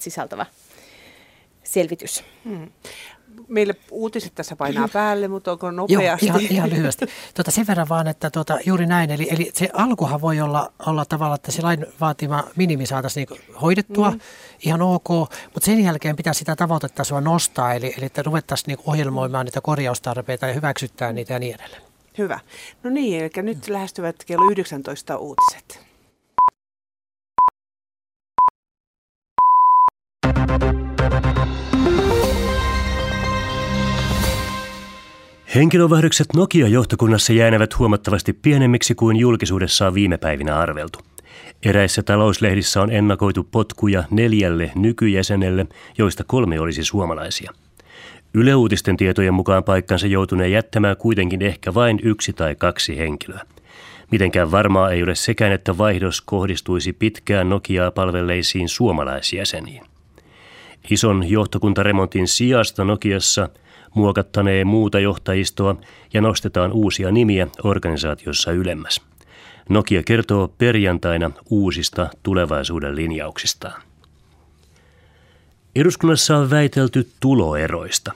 sisältävä selvitys. Hmm meille uutiset tässä painaa päälle, mutta onko nopeasti? Joo, ihan, ihan lyhyesti. Tuota, sen verran vaan, että tuota, juuri näin. Eli, eli se alkuhan voi olla, olla tavalla, että se lain vaatima minimi saataisiin niin hoidettua, mm. ihan ok, mutta sen jälkeen pitää sitä tavoitetasoa nostaa, eli, eli että ruvettaisiin niin ohjelmoimaan niitä korjaustarpeita ja hyväksyttää niitä ja niin edelleen. Hyvä. No niin, eli nyt lähestyvät kello 19 uutiset. Henkilövaihdokset Nokia-johtokunnassa jäänevät huomattavasti pienemmiksi kuin julkisuudessa on viime päivinä arveltu. Eräissä talouslehdissä on ennakoitu potkuja neljälle nykyjäsenelle, joista kolme olisi suomalaisia. Yle Uutisten tietojen mukaan paikkansa joutuneen jättämään kuitenkin ehkä vain yksi tai kaksi henkilöä. Mitenkään varmaa ei ole sekään, että vaihdos kohdistuisi pitkään Nokiaa palvelleisiin suomalaisjäseniin. Ison johtokuntaremontin sijasta Nokiassa muokattanee muuta johtajistoa ja nostetaan uusia nimiä organisaatiossa ylemmäs. Nokia kertoo perjantaina uusista tulevaisuuden linjauksistaan. Eduskunnassa on väitelty tuloeroista.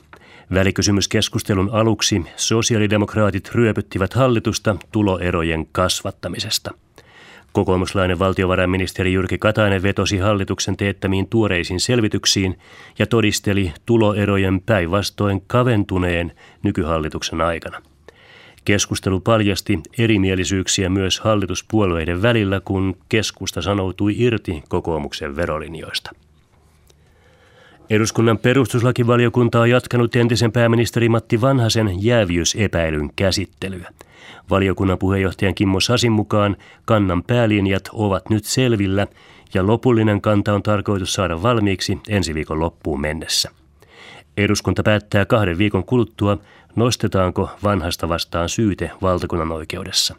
Välikysymyskeskustelun aluksi sosiaalidemokraatit ryöpyttivät hallitusta tuloerojen kasvattamisesta. Kokoomuslainen valtiovarainministeri Jyrki Katainen vetosi hallituksen teettämiin tuoreisiin selvityksiin ja todisteli tuloerojen päinvastoin kaventuneen nykyhallituksen aikana. Keskustelu paljasti erimielisyyksiä myös hallituspuolueiden välillä, kun keskusta sanoutui irti kokoomuksen verolinjoista. Eduskunnan perustuslakivaliokunta on jatkanut entisen pääministeri Matti Vanhasen jäävyysepäilyn käsittelyä. Valiokunnan puheenjohtajan Kimmo Sasin mukaan kannan päälinjat ovat nyt selvillä ja lopullinen kanta on tarkoitus saada valmiiksi ensi viikon loppuun mennessä. Eduskunta päättää kahden viikon kuluttua, nostetaanko vanhasta vastaan syyte valtakunnan oikeudessa.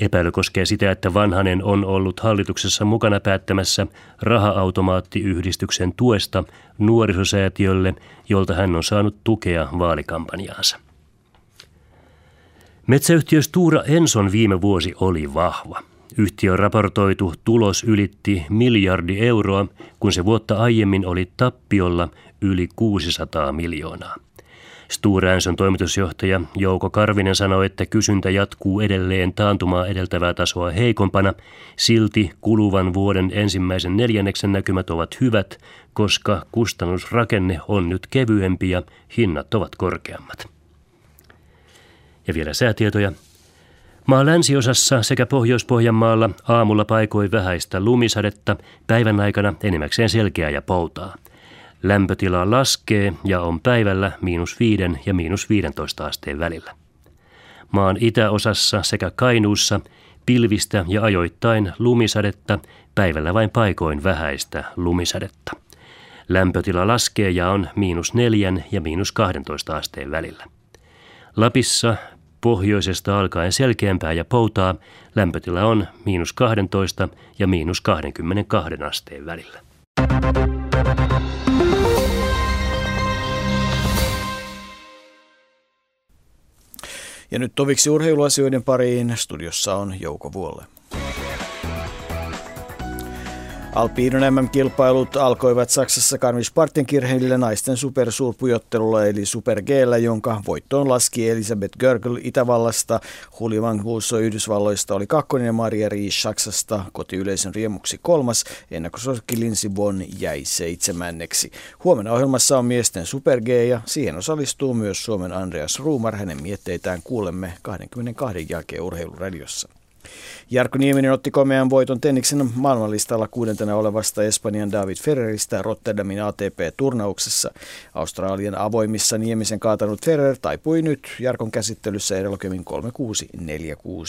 Epäily koskee sitä, että Vanhanen on ollut hallituksessa mukana päättämässä raha-automaattiyhdistyksen tuesta nuorisosäätiölle, jolta hän on saanut tukea vaalikampanjaansa. Metsäyhtiö Stura Enson viime vuosi oli vahva. Yhtiön raportoitu tulos ylitti miljardi euroa, kun se vuotta aiemmin oli tappiolla yli 600 miljoonaa. Stora Enson toimitusjohtaja Jouko Karvinen sanoi, että kysyntä jatkuu edelleen taantumaa edeltävää tasoa heikompana. Silti kuluvan vuoden ensimmäisen neljänneksen näkymät ovat hyvät, koska kustannusrakenne on nyt kevyempi ja hinnat ovat korkeammat. Ja vielä säätietoja. Maa länsiosassa sekä Pohjois-Pohjanmaalla aamulla paikoi vähäistä lumisadetta, päivän aikana enimmäkseen selkeää ja poutaa. Lämpötila laskee ja on päivällä miinus 5 ja miinus 15 asteen välillä. Maan itäosassa sekä Kainuussa pilvistä ja ajoittain lumisadetta, päivällä vain paikoin vähäistä lumisadetta. Lämpötila laskee ja on miinus 4 ja miinus 12 asteen välillä. Lapissa pohjoisesta alkaen selkeämpää ja poutaa, lämpötila on miinus 12 ja miinus 22 asteen välillä. Ja nyt toviksi urheiluasioiden pariin. Studiossa on Jouko Vuolle. Alpiidon MM-kilpailut alkoivat Saksassa Garmisch-Partenkirchenillä naisten supersuurpujottelulla eli Super g jonka voittoon laski Elisabeth Görgel Itävallasta, Huli Van Huuso Yhdysvalloista oli kakkonen ja Maria Ries Saksasta kotiyleisön riemuksi kolmas, ennakkosuosikki Lindsey Vonn jäi seitsemänneksi. Huomenna ohjelmassa on miesten Super G ja siihen osallistuu myös Suomen Andreas Ruumar. Hänen mietteitään kuulemme 22 jälkeen urheiluradiossa. Jarkko Nieminen otti komean voiton tenniksen maailmanlistalla kuudentena olevasta Espanjan David Ferreristä Rotterdamin ATP-turnauksessa. Australian avoimissa Niemisen kaatanut Ferrer taipui nyt Jarkon käsittelyssä edellokemin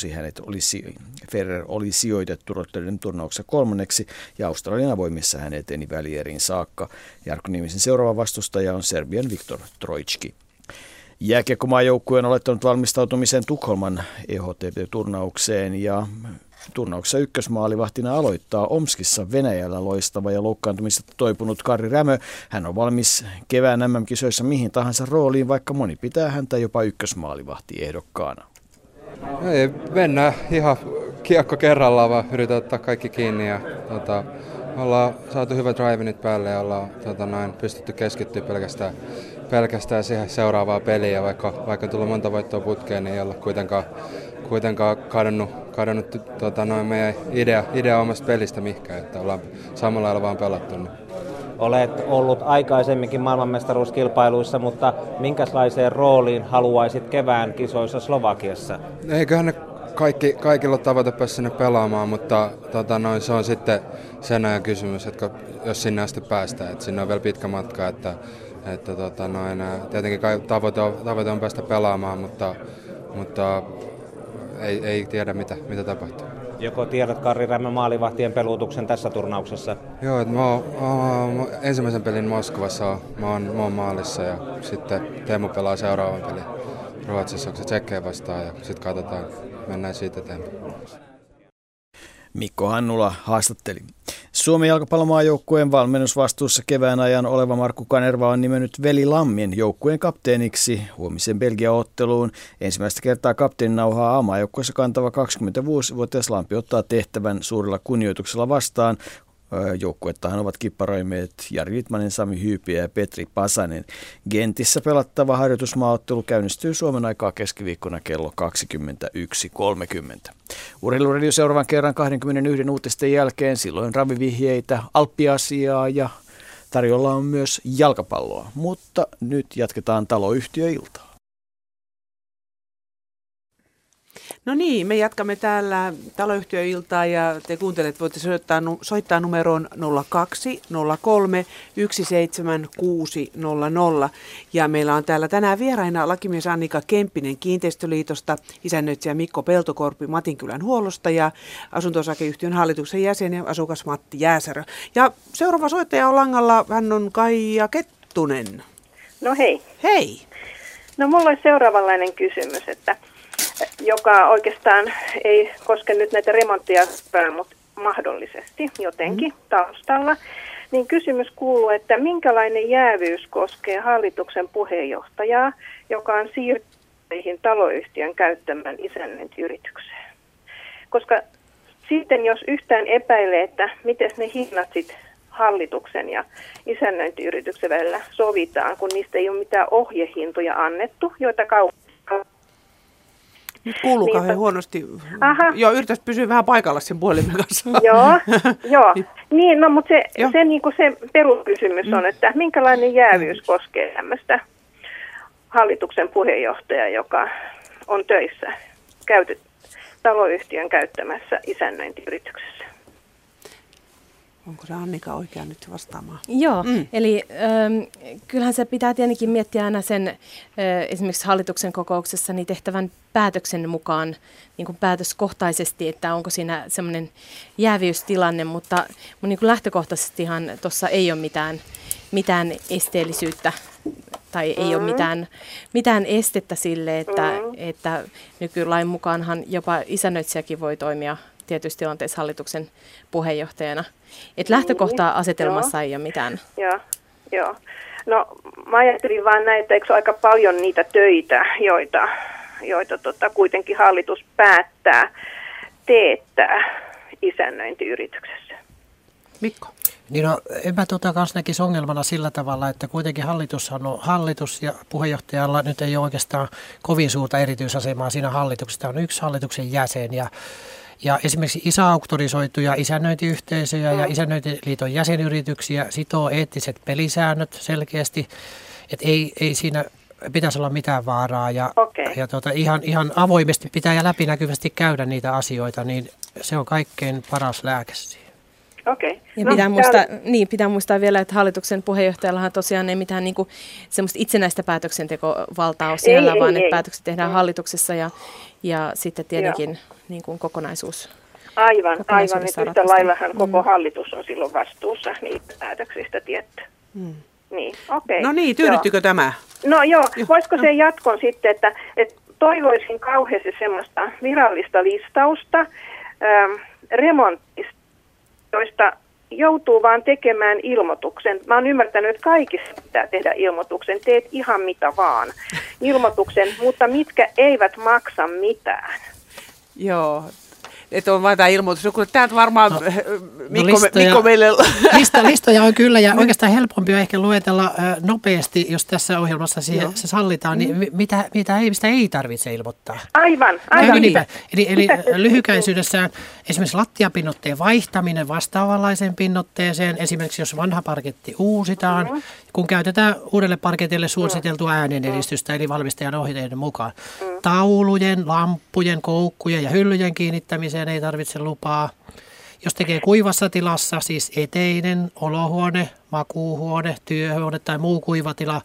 3-6-4-6. Hänet olisi, Ferrer oli sijoitettu Rotterdamin turnauksessa kolmanneksi ja Australian avoimissa hän eteni välieriin saakka. Jarkko Niemisen seuraava vastustaja on Serbian Viktor Trojtski. Jääkiekkomaajoukkue on aloittanut valmistautumisen Tukholman EHTP-turnaukseen ja turnauksessa ykkösmaalivahtina aloittaa Omskissa Venäjällä loistava ja loukkaantumisesta toipunut Kari Rämö. Hän on valmis kevään MM-kisoissa mihin tahansa rooliin, vaikka moni pitää häntä jopa ykkösmaalivahti ehdokkaana. Ei, mennään ihan kiekko kerrallaan, vaan yritetään ottaa kaikki kiinni ja tota, ollaan saatu hyvät drive nyt päälle ja ollaan tota, noin, pystytty keskittyä pelkästään pelkästään siihen seuraavaan peliin ja vaikka, vaikka tullut monta voittoa putkeen, niin ei olla kuitenkaan, kuitenkaan kadonnut, kadonnut tota, noin meidän idea, idea omasta pelistä mihinkään, että ollaan samalla lailla vaan pelattu. Niin. Olet ollut aikaisemminkin maailmanmestaruuskilpailuissa, mutta minkälaiseen rooliin haluaisit kevään kisoissa Slovakiassa? Eiköhän ne kaikki, kaikilla tavoite päästä sinne pelaamaan, mutta tota, noin, se on sitten sen ajan kysymys, että jos sinne asti päästään, että sinne on vielä pitkä matka, että että tota noin, tietenkin tavoite on, tavoite on päästä pelaamaan, mutta, mutta ei, ei tiedä mitä, mitä tapahtuu. Joko tiedät Karri Rämmä maalivahtien peluutuksen tässä turnauksessa? Joo, että mä oon, oon, ensimmäisen pelin Moskovassa mä oon, mä oon maalissa ja sitten Teemu pelaa seuraavan pelin Ruotsissa, onko se tsekkejä vastaan ja sitten katsotaan, mennään siitä eteenpäin. Mikko Hannula haastatteli. Suomen jalkapallomaajoukkueen valmennusvastuussa kevään ajan oleva Markku Kanerva on nimennyt Veli Lammin joukkueen kapteeniksi huomisen Belgia-otteluun. Ensimmäistä kertaa kapteenin nauhaa maajoukkueessa kantava 25-vuotias Lampi ottaa tehtävän suurella kunnioituksella vastaan. Joukkuettahan ovat kipparoimeet Jari Litmanen, Sami Hyypiä ja Petri Pasanen. Gentissä pelattava harjoitusmaaottelu käynnistyy Suomen aikaa keskiviikkona kello 21.30. Urheiluradio seuraavan kerran 21 uutisten jälkeen, silloin ravivihjeitä, alppiasiaa ja tarjolla on myös jalkapalloa. Mutta nyt jatketaan taloyhtiöiltaa. No niin, me jatkamme täällä taloyhtiöiltaa ja te kuuntelet, voitte soittaa, soittaa numeroon 0203 17600. Ja meillä on täällä tänään vieraina lakimies Annika Kemppinen Kiinteistöliitosta, isännöitsijä Mikko Peltokorpi Matinkylän huollosta ja asunto hallituksen jäsen ja asukas Matti Jääsärö. Ja seuraava soittaja on langalla, hän on Kaija Kettunen. No hei. Hei. No mulla olisi seuraavanlainen kysymys, että joka oikeastaan ei koske nyt näitä remonttia, mutta mahdollisesti jotenkin mm. taustalla. Niin kysymys kuuluu, että minkälainen jäävyys koskee hallituksen puheenjohtajaa, joka on siirtyihin taloyhtiön käyttämään isännöintiyritykseen. Koska sitten jos yhtään epäilee, että miten ne hinnat sitten hallituksen ja isännöintiyrityksen välillä sovitaan, kun niistä ei ole mitään ohjehintoja annettu, joita kauppa nyt kuuluu kauhean niin, huonosti. Aha. Joo, yritäisi pysyä vähän paikalla sen puhelimen kanssa. Joo, joo. Niin, no, mutta se, se, niin kuin se peruskysymys on, mm. että minkälainen jäävyys koskee tämmöistä hallituksen puheenjohtajaa, joka on töissä käyty, taloyhtiön käyttämässä isännöintiyrityksessä. Onko se Annika oikea nyt vastaamaan? Joo, mm. eli äh, kyllähän se pitää tietenkin miettiä aina sen äh, esimerkiksi hallituksen kokouksessa niin tehtävän päätöksen mukaan niin kuin päätöskohtaisesti, että onko siinä semmoinen jäävyystilanne, mutta niin kuin lähtökohtaisestihan tuossa ei ole mitään, mitään esteellisyyttä tai ei mm-hmm. ole mitään, mitään estettä sille, että, mm-hmm. että nykylain mukaanhan jopa isännöitsijäkin voi toimia tietysti tilanteessa hallituksen puheenjohtajana. Että lähtökohtaa niin, asetelmassa joo. ei ole mitään. Joo, joo. No mä ajattelin vaan näin, että eikö ole aika paljon niitä töitä, joita, joita tota, kuitenkin hallitus päättää teettää isännöintiyrityksessä. Mikko? Niin no, en mä tuota kanssa näkisi ongelmana sillä tavalla, että kuitenkin hallitus on hallitus ja puheenjohtajalla nyt ei ole oikeastaan kovin suurta erityisasemaa siinä hallituksessa. on yksi hallituksen jäsen ja ja esimerkiksi isäauktorisoituja isännöintiyhteisöjä mm. ja isännöintiliiton jäsenyrityksiä sitoo eettiset pelisäännöt selkeästi, että ei, ei siinä pitäisi olla mitään vaaraa ja, okay. ja tuota, ihan, ihan avoimesti pitää ja läpinäkyvästi käydä niitä asioita, niin se on kaikkein paras lääke siihen. Okay. Ja no, pitää, muistaa, niin, pitää muistaa vielä, että hallituksen puheenjohtajallahan tosiaan ei mitään niin kuin, semmoista itsenäistä päätöksentekovaltaa ole siellä, ei, vaan ei, että ei. päätökset tehdään mm. hallituksessa ja, ja sitten tietenkin Joo niin kuin kokonaisuus. Aivan, aivan. Että yhtä laillahan mm. koko hallitus on silloin vastuussa niistä päätöksistä tietty. Mm. Niin, okay. No niin, tyydyttikö joo. tämä? No joo, joo. voisiko se jatkon sitten, että, että toivoisin kauheasti semmoista virallista listausta ähm, remontista, joista joutuu vaan tekemään ilmoituksen. Mä oon ymmärtänyt, että kaikissa pitää tehdä ilmoituksen. Teet ihan mitä vaan. Ilmoituksen, mutta mitkä eivät maksa mitään. Joo, että on vain tämä ilmoitus. Joku, täältä varmaan no, Mikko, no listoja, Mikko meille... Lista, listoja on kyllä ja oikeastaan helpompi on ehkä luetella äh, nopeasti, jos tässä ohjelmassa siihen, se sallitaan, niin mm. mitä, mitä ei, mistä ei tarvitse ilmoittaa. Aivan, aivan. Niin, eli, eli lyhykäisyydessään esimerkiksi lattiapinnotteen vaihtaminen vastaavanlaiseen pinnotteeseen, esimerkiksi jos vanha parketti uusitaan, mm. Kun käytetään uudelle parketille suositeltua äänenedistystä, eli valmistajan ohjeiden mukaan. Mm. Taulujen, lamppujen, koukkujen ja hyllyjen kiinnittämiseen ei tarvitse lupaa. Jos tekee kuivassa tilassa, siis eteinen, olohuone, makuuhuone, työhuone tai muu kuivatila,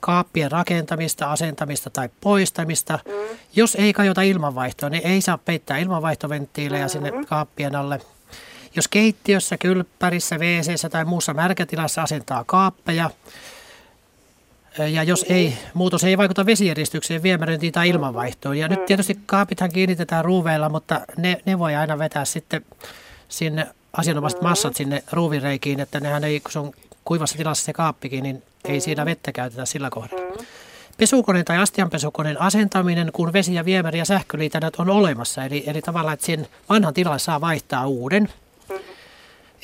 kaappien rakentamista, asentamista tai poistamista. Mm. Jos ei kajota ilmanvaihtoa, niin ei saa peittää ilmanvaihtoventtiilejä mm-hmm. sinne kaappien alle. Jos keittiössä, kylppärissä, wc tai muussa märkätilassa asentaa kaappeja, ja jos ei, muutos ei vaikuta vesijäristykseen, viemäröintiin tai ilmanvaihtoon. Ja nyt mm. tietysti kaapithan kiinnitetään ruuveilla, mutta ne, ne voi aina vetää sitten sinne asianomaiset mm. massat sinne ruuvireikiin, että nehän ei, kun se on kuivassa tilassa se kaappikin, niin ei siinä vettä käytetä sillä kohdalla. Pesukoneen tai astianpesukoneen asentaminen, kun vesi- ja viemäri- ja sähköliitännät on olemassa. Eli, eli tavallaan, että sen vanhan tilan saa vaihtaa uuden.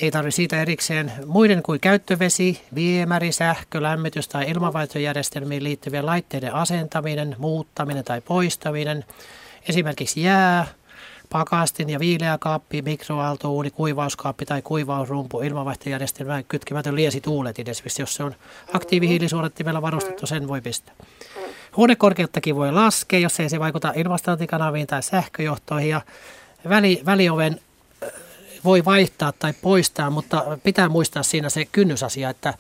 Ei tarvitse siitä erikseen muiden kuin käyttövesi, viemäri, sähkö, lämmitys tai ilmanvaihtojärjestelmiin liittyvien laitteiden asentaminen, muuttaminen tai poistaminen. Esimerkiksi jää, pakastin ja viileä kaappi, mikroaaltouuni, kuivauskaappi tai kuivausrumpu, ilmanvaihtojärjestelmä, kytkemätön liesituuletin esimerkiksi, jos se on aktiivihiilisuodattimella varustettu, sen voi pistää. Huonekorkeuttakin voi laskea, jos ei se vaikuta ilmastointikanaviin tai sähköjohtoihin ja väli, välioven voi vaihtaa tai poistaa, mutta pitää muistaa siinä se kynnysasia, että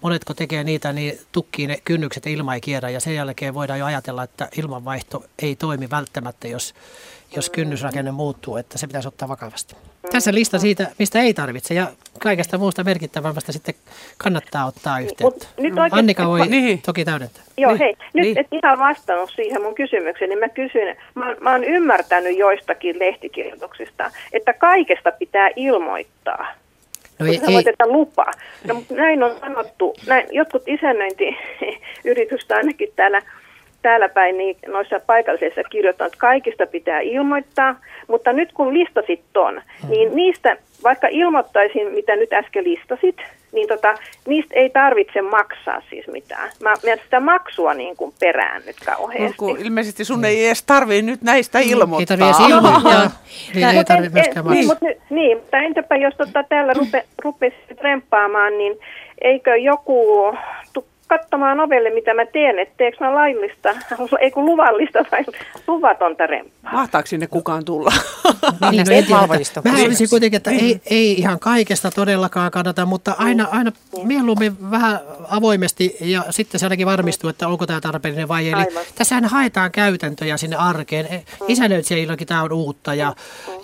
monetko tekee niitä, niin tukkii ne kynnykset ilma ei kierrä ja sen jälkeen voidaan jo ajatella, että ilmanvaihto ei toimi välttämättä, jos, jos kynnysrakenne muuttuu, että se pitäisi ottaa vakavasti. Tässä lista siitä, mistä ei tarvitse ja kaikesta muusta merkittävämmästä sitten kannattaa ottaa yhteyttä. Nyt oikein, Annika voi niin. toki täydentää. Joo, niin. hei. Nyt niin. et ihan vastannut siihen mun kysymykseen, niin mä kysyn, mä, mä oon ymmärtänyt joistakin lehtikirjoituksista, että kaikesta pitää ilmoittaa. No ei, ei. lupa. No, mutta näin on sanottu, näin, jotkut isännöintiyritystä ainakin täällä täällä päin niin noissa paikallisissa kirjoittanut, että kaikista pitää ilmoittaa, mutta nyt kun listasit ton, mm. niin niistä, vaikka ilmoittaisin, mitä nyt äsken listasit, niin tota, niistä ei tarvitse maksaa siis mitään. Mä menen sitä maksua niin kuin perään nyt kauheasti. No, ilmeisesti sun ei edes tarvii nyt näistä ilmoittaa. Ei tarvitse ilmoittaa. niin, ei tarvitse myöskään maksaa. Niin, mutta, niin, mutta entäpä jos tota, täällä rupe, rupesi remppaamaan, niin eikö joku katsomaan ovelle, mitä mä teen, etteikö mä laillista, ei kun luvallista vai luvatonta remppaa. Mahtaako sinne kukaan tulla? niin, no, mä olisin kuitenkin, että ei, ei ihan kaikesta todellakaan kannata, mutta aina, aina mieluummin vähän avoimesti ja sitten se ainakin varmistuu, että onko tämä tarpeellinen vai ei. Eli tässähän haetaan käytäntöjä sinne arkeen. E, Isänöitsijäilläkin tämä on uutta ja,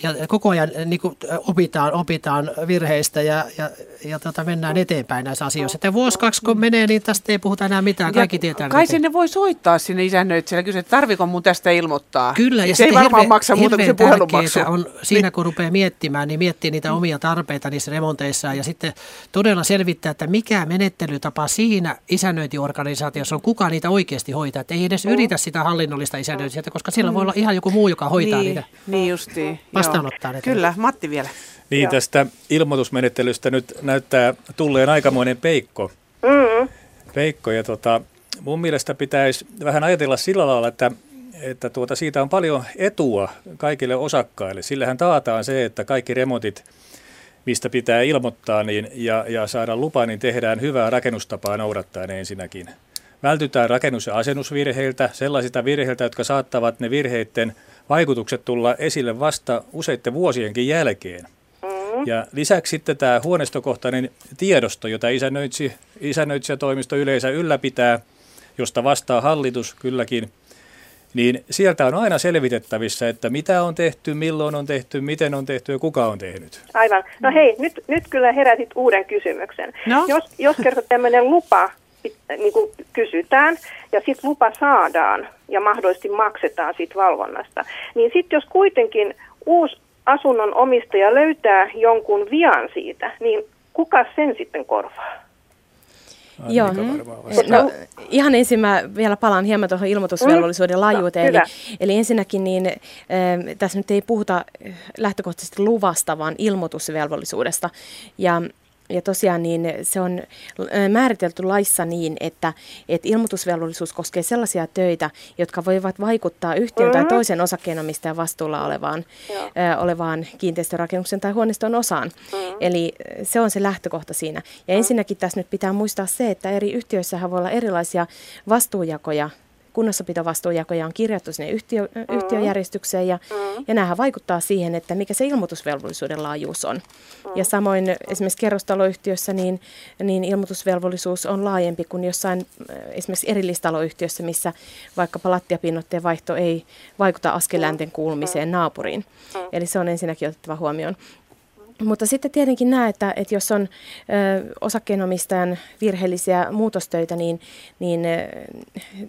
ja koko ajan niin kuin opitaan, opitaan virheistä ja, ja, ja tota, mennään eteenpäin näissä asioissa. Että vuosi kaksi kun menee, niin tästä ei puhuta enää mitään, kaikki tietää. Kai sinne voi soittaa sinne isännöitsijälle kysyä, että tarviko mun tästä ilmoittaa. Kyllä, ja se ei varmaan hirve, maksa muuta kuin se puhelumaksu. on siinä, niin. kun rupeaa miettimään, niin miettii niitä omia tarpeita niissä remonteissa ja sitten todella selvittää, että mikä menettelytapa siinä isännöintiorganisaatiossa on, kuka niitä oikeasti hoitaa. Että ei edes mm. yritä sitä hallinnollista isännöintiä, koska siellä mm. voi olla ihan joku muu, joka hoitaa niin, niitä. Niin justiin. Vastaanottaa ne. Kyllä, Matti vielä. Niin, Joo. tästä ilmoitusmenettelystä nyt näyttää tulleen aikamoinen peikko. Mm. Peikko ja tota, mun mielestä pitäisi vähän ajatella sillä lailla, että, että tuota, siitä on paljon etua kaikille osakkaille. Sillähän taataan se, että kaikki remontit, mistä pitää ilmoittaa niin, ja, ja saada lupa, niin tehdään hyvää rakennustapaa noudattaen ensinnäkin. Vältytään rakennus- ja asennusvirheiltä, sellaisilta virheiltä, jotka saattavat ne virheiden vaikutukset tulla esille vasta useiden vuosienkin jälkeen. Ja lisäksi sitten tämä huoneistokohtainen tiedosto, jota isännöitsi, isännöitsijätoimisto yleensä ylläpitää, josta vastaa hallitus kylläkin, niin sieltä on aina selvitettävissä, että mitä on tehty, milloin on tehty, miten on tehty ja kuka on tehnyt. Aivan. No hei, nyt, nyt kyllä herätit uuden kysymyksen. No? Jos, jos kerta tämmöinen lupa niin kuin kysytään ja sitten lupa saadaan ja mahdollisesti maksetaan siitä valvonnasta, niin sitten jos kuitenkin uusi asunnon omistaja löytää jonkun vian siitä, niin kuka sen sitten korvaa? Joo, no, ihan ensin mä vielä palaan hieman tuohon ilmoitusvelvollisuuden mm. laajuuteen. No, eli, eli ensinnäkin niin, äh, tässä nyt ei puhuta lähtökohtaisesti luvasta, vaan ilmoitusvelvollisuudesta. Ja ja tosiaan niin se on määritelty laissa niin, että, että ilmoitusvelvollisuus koskee sellaisia töitä, jotka voivat vaikuttaa yhtiön mm-hmm. tai toisen osakkeenomistajan vastuulla olevaan, ö, olevaan kiinteistörakennuksen tai huoneiston osaan. Mm-hmm. Eli se on se lähtökohta siinä. Ja mm-hmm. ensinnäkin tässä nyt pitää muistaa se, että eri yhtiöissähän voi olla erilaisia vastuujakoja kunnossapitovastuujakoja on kirjattu sinne yhtiö, mm. yhtiöjärjestykseen ja, mm. ja näähän vaikuttaa siihen, että mikä se ilmoitusvelvollisuuden laajuus on. Mm. Ja samoin esimerkiksi kerrostaloyhtiössä niin, niin ilmoitusvelvollisuus on laajempi kuin jossain esimerkiksi erillistaloyhtiössä, missä vaikkapa lattiapinnoitteen vaihto ei vaikuta askelänten kuulumiseen naapuriin. Mm. Eli se on ensinnäkin otettava huomioon. Mutta sitten tietenkin näe, että, että jos on ö, osakkeenomistajan virheellisiä muutostöitä, niin, niin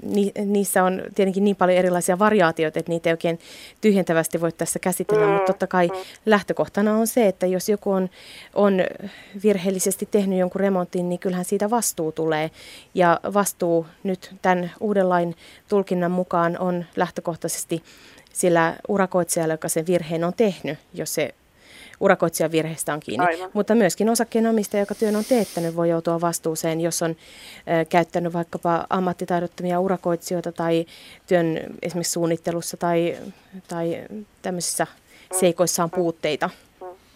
ni, niissä on tietenkin niin paljon erilaisia variaatioita, että niitä ei oikein tyhjentävästi voi tässä käsitellä. Mutta totta kai lähtökohtana on se, että jos joku on, on virheellisesti tehnyt jonkun remontin, niin kyllähän siitä vastuu tulee. Ja vastuu nyt tämän uuden lain tulkinnan mukaan on lähtökohtaisesti sillä urakoitsijalla, joka sen virheen on tehnyt, jos se urakoitsijan virheestä on kiinni. Aivan. Mutta myöskin osakkeenomistaja, joka työn on teettänyt, voi joutua vastuuseen, jos on ö, käyttänyt vaikkapa ammattitaidottomia urakoitsijoita tai työn esimerkiksi suunnittelussa tai, tai tämmöisissä seikoissa on puutteita.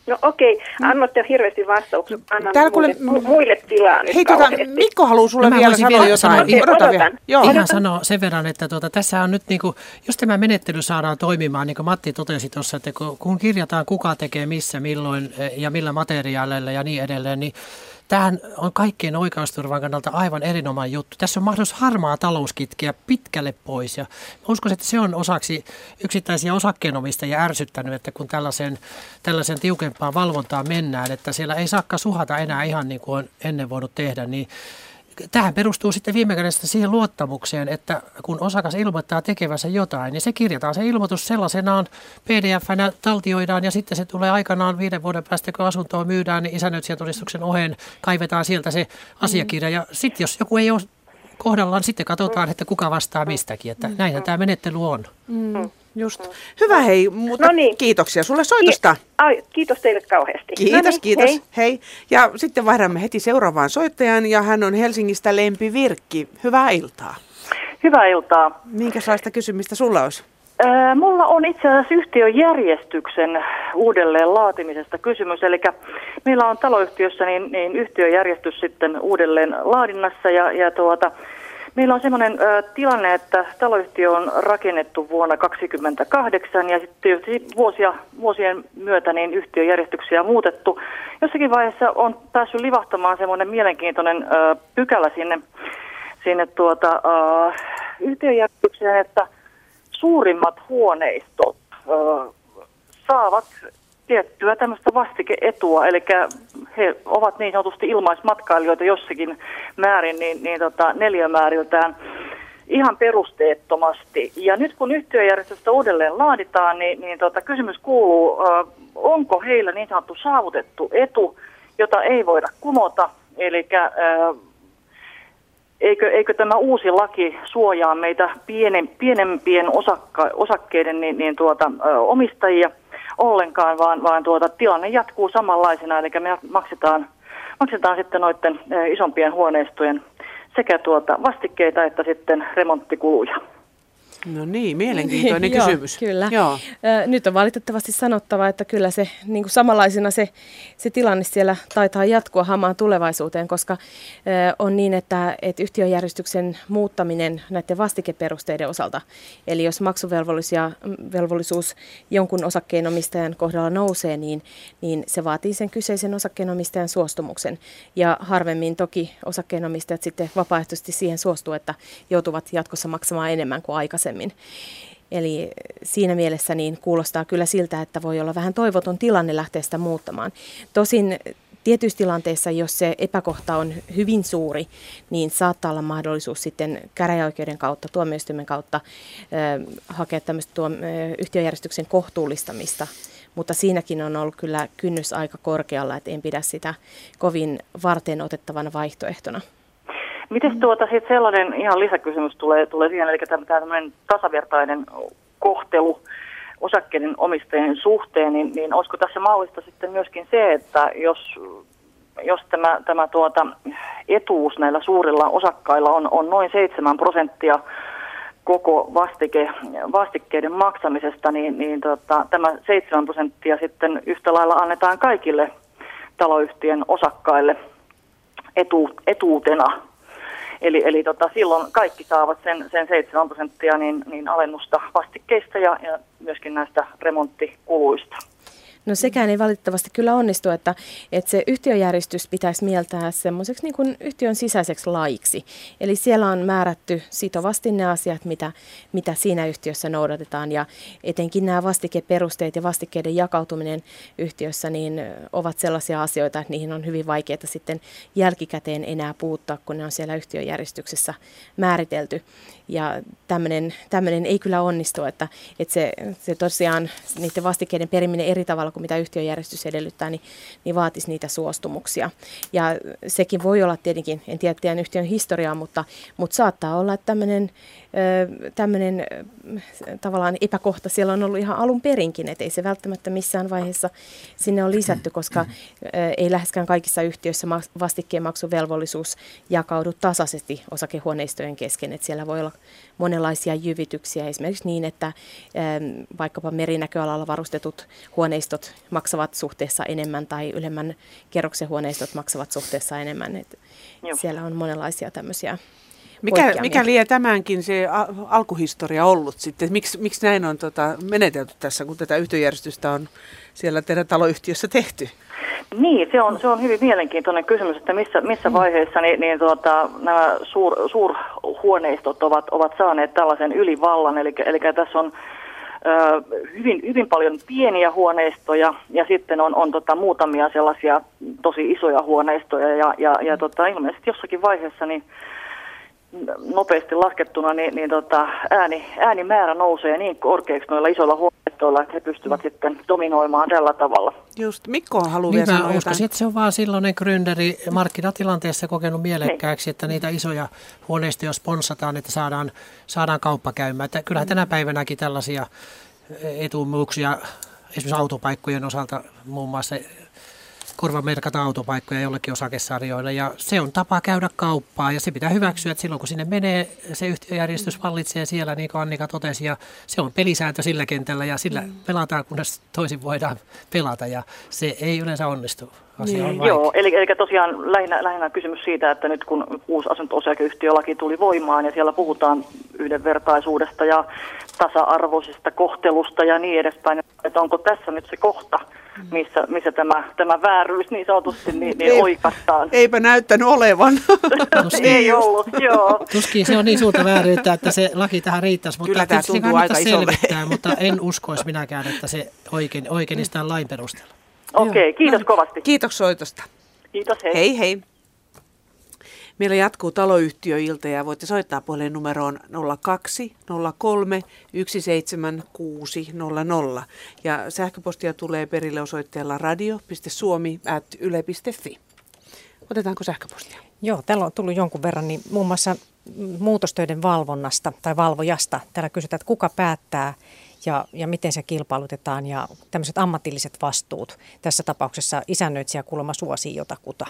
No okei, okay. annoitte hirveästi vastauksia. Annan Täällä kuule, muille, muille tilaa Hei, tuota, Mikko haluaa sulle no, vielä sanoa jotain. Sanoa, okay, Odota vielä. Joo. Ihan sanoa sen verran, että tuota, tässä on nyt, niin kuin, jos tämä menettely saadaan toimimaan, niin kuin Matti totesi tuossa, että kun kirjataan kuka tekee missä, milloin eh, ja millä materiaaleilla ja niin edelleen, niin Tämähän on kaikkien oikeusturvan kannalta aivan erinomainen juttu. Tässä on mahdollisuus harmaa talous kitkeä pitkälle pois ja uskon, että se on osaksi yksittäisiä osakkeenomistajia ärsyttänyt, että kun tällaisen, tällaisen tiukempaan valvontaan mennään, että siellä ei saakka suhata enää ihan niin kuin on ennen voinut tehdä, niin tähän perustuu sitten viime kädessä siihen luottamukseen, että kun osakas ilmoittaa tekevänsä jotain, niin se kirjataan se ilmoitus sellaisenaan pdf-nä taltioidaan ja sitten se tulee aikanaan viiden vuoden päästä, kun asuntoa myydään, niin isännöitsijätodistuksen oheen kaivetaan sieltä se asiakirja. Ja sitten jos joku ei ole kohdallaan, sitten katsotaan, että kuka vastaa mistäkin. Että näinhän tämä menettely on. Mm. Just. Hyvä hei, mutta no niin. kiitoksia sulle soitosta. Ai, kiitos teille kauheasti. Kiitos, no niin, kiitos. Hei. hei. Ja sitten vaihdamme heti seuraavaan soittajan ja hän on Helsingistä Lempi Virkki. Hyvää iltaa. Hyvää iltaa. Minkälaista kysymistä sulla olisi? Äh, mulla on itse asiassa yhtiöjärjestyksen uudelleen laatimisesta kysymys. Eli meillä on taloyhtiössä niin, niin yhtiöjärjestys sitten uudelleen laadinnassa ja, ja tuota, Meillä on sellainen ö, tilanne, että taloyhtiö on rakennettu vuonna 2028 ja sitten vuosia, vuosien myötä niin yhtiöjärjestyksiä on muutettu. Jossakin vaiheessa on päässyt livahtamaan semmoinen mielenkiintoinen ö, pykälä sinne, sinne tuota, ö, yhtiöjärjestykseen, että suurimmat huoneistot ö, saavat tiettyä tämmöistä vastikeetua, eli he ovat niin sanotusti ilmaismatkailijoita jossakin määrin niin, niin tota, neljämääriltään ihan perusteettomasti. Ja nyt kun yhtiöjärjestöstä uudelleen laaditaan, niin, niin tota, kysymys kuuluu, äh, onko heillä niin sanottu saavutettu etu, jota ei voida kumota, eli äh, eikö, eikö tämä uusi laki suojaa meitä pienen, pienempien osakka, osakkeiden niin, niin tuota, äh, omistajia – ollenkaan, vaan, vaan tuota, tilanne jatkuu samanlaisena, eli me maksetaan, maksetaan sitten noiden isompien huoneistojen sekä tuota vastikkeita että sitten remonttikuluja. No niin, mielenkiintoinen niin, kysymys. Joo, kyllä. Joo. Nyt on valitettavasti sanottava, että kyllä se niin kuin samanlaisena se, se tilanne siellä taitaa jatkua hamaan tulevaisuuteen, koska on niin, että, että yhtiöjärjestyksen muuttaminen näiden vastikeperusteiden osalta, eli jos maksuvelvollisuus jonkun osakkeenomistajan kohdalla nousee, niin, niin se vaatii sen kyseisen osakkeenomistajan suostumuksen. Ja harvemmin toki osakkeenomistajat sitten vapaaehtoisesti siihen suostuu, että joutuvat jatkossa maksamaan enemmän kuin aikaisemmin aikaisemmin. Eli siinä mielessä niin kuulostaa kyllä siltä, että voi olla vähän toivoton tilanne lähteä sitä muuttamaan. Tosin tietyissä tilanteissa, jos se epäkohta on hyvin suuri, niin saattaa olla mahdollisuus sitten käräjäoikeuden kautta, tuomioistuimen kautta äh, hakea tämmöistä tuo, äh, yhtiöjärjestyksen kohtuullistamista. Mutta siinäkin on ollut kyllä kynnys aika korkealla, että en pidä sitä kovin varten otettavana vaihtoehtona. Miten tuota sitten sellainen ihan lisäkysymys tulee, tulee siihen, eli tämä tämmöinen tasavertainen kohtelu osakkeiden omistajien suhteen, niin, niin olisiko tässä mallista sitten myöskin se, että jos, jos tämä, tämä tuota etuus näillä suurilla osakkailla on, on noin 7 prosenttia koko vastike, vastikkeiden maksamisesta, niin, niin tota, tämä 7 prosenttia sitten yhtä lailla annetaan kaikille taloyhtiön osakkaille etu, etuutena Eli, eli tota, silloin kaikki saavat sen, sen 7 prosenttia niin, niin alennusta vastikkeista ja, ja myöskin näistä remonttikuluista. No sekään ei valitettavasti kyllä onnistu, että, että se yhtiöjärjestys pitäisi mieltää semmoiseksi niin yhtiön sisäiseksi laiksi. Eli siellä on määrätty sitovasti ne asiat, mitä, mitä siinä yhtiössä noudatetaan ja etenkin nämä vastikeperusteet ja vastikkeiden jakautuminen yhtiössä niin ovat sellaisia asioita, että niihin on hyvin vaikeaa sitten jälkikäteen enää puuttaa, kun ne on siellä yhtiöjärjestyksessä määritelty. Ja tämmöinen ei kyllä onnistu, että, että se, se tosiaan niiden vastikkeiden periminen eri tavalla kuin mitä yhtiöjärjestys edellyttää, niin, niin vaatisi niitä suostumuksia. Ja sekin voi olla tietenkin, en tiedä tiedän yhtiön historiaa, mutta, mutta saattaa olla, että tämmöinen tämmöinen tavallaan epäkohta siellä on ollut ihan alun perinkin, että ei se välttämättä missään vaiheessa sinne on lisätty, koska ei läheskään kaikissa yhtiöissä vastikkeen maksuvelvollisuus jakaudu tasaisesti osakehuoneistojen kesken, että siellä voi olla monenlaisia jyvityksiä, esimerkiksi niin, että vaikkapa merinäköalalla varustetut huoneistot maksavat suhteessa enemmän tai ylemmän kerroksen huoneistot maksavat suhteessa enemmän. Että siellä on monenlaisia tämmöisiä mikä, mikä liian tämänkin se alkuhistoria ollut sitten? Miksi, miksi näin on tota, menetelty tässä, kun tätä yhtiöjärjestystä on siellä teidän taloyhtiössä tehty? Niin, se on, se on hyvin mielenkiintoinen kysymys, että missä, missä mm. vaiheessa niin, niin tuota, nämä suur, suurhuoneistot ovat, ovat saaneet tällaisen ylivallan. Eli, eli tässä on ö, hyvin, hyvin paljon pieniä huoneistoja ja sitten on, on tota, muutamia sellaisia tosi isoja huoneistoja. Ja, ja, ja tota, ilmeisesti jossakin vaiheessa niin nopeasti laskettuna, niin, niin tota, ääni, äänimäärä nousee niin korkeaksi noilla isoilla huoneistoilla, että he pystyvät mm. sitten dominoimaan tällä tavalla. Just, Mikko haluaa niin vielä sanoa uskoisin, että se on vaan silloinen gründeri markkinatilanteessa kokenut mielekkääksi, että niitä isoja huoneistoja sponsataan, että saadaan, saadaan kauppa käymään. Että kyllähän tänä päivänäkin tällaisia etumuuksia esimerkiksi autopaikkojen osalta muun muassa korvamerkata autopaikkoja jollekin osakesarjoille. Ja se on tapa käydä kauppaa. Ja se pitää hyväksyä, että silloin kun sinne menee, se yhtiöjärjestys vallitsee siellä, niin kuin Annika totesi, ja se on pelisääntö sillä kentällä ja sillä mm. pelataan, kunnes toisin voidaan pelata. Ja se ei yleensä onnistu. Asia niin, joo, eli, eli tosiaan lähinnä, lähinnä kysymys siitä, että nyt kun uusi asunto-osakeyhtiölaki tuli voimaan ja siellä puhutaan yhdenvertaisuudesta ja tasa-arvoisesta kohtelusta ja niin edespäin, että onko tässä nyt se kohta, missä, missä tämä, tämä vääryys niin sanotusti niin, niin Ei, oikastaan. Eipä näyttänyt olevan. Ei ollut, joo. Tuskin se on niin suurta vääryyttä, että se laki tähän riittäisi, mutta Kyllä tämä tuntuu aika selvittää, mutta en uskoisi minäkään, että se oikein, oikein lain perusteella. Okei, okay, kiitos no, kovasti. Kiitos soitosta. Kiitos, hei. Hei hei. Meillä jatkuu taloyhtiöilta ja voitte soittaa puhelen numeroon 02 03 17600. Ja sähköpostia tulee perille osoitteella radio.suomi.yle.fi. Otetaanko sähköpostia? Joo, täällä on tullut jonkun verran, niin muun muassa muutostöiden valvonnasta tai valvojasta. Täällä kysytään, että kuka päättää ja, ja miten se kilpailutetaan ja tämmöiset ammatilliset vastuut. Tässä tapauksessa isännöitsijä kuulemma suosii jotakuta.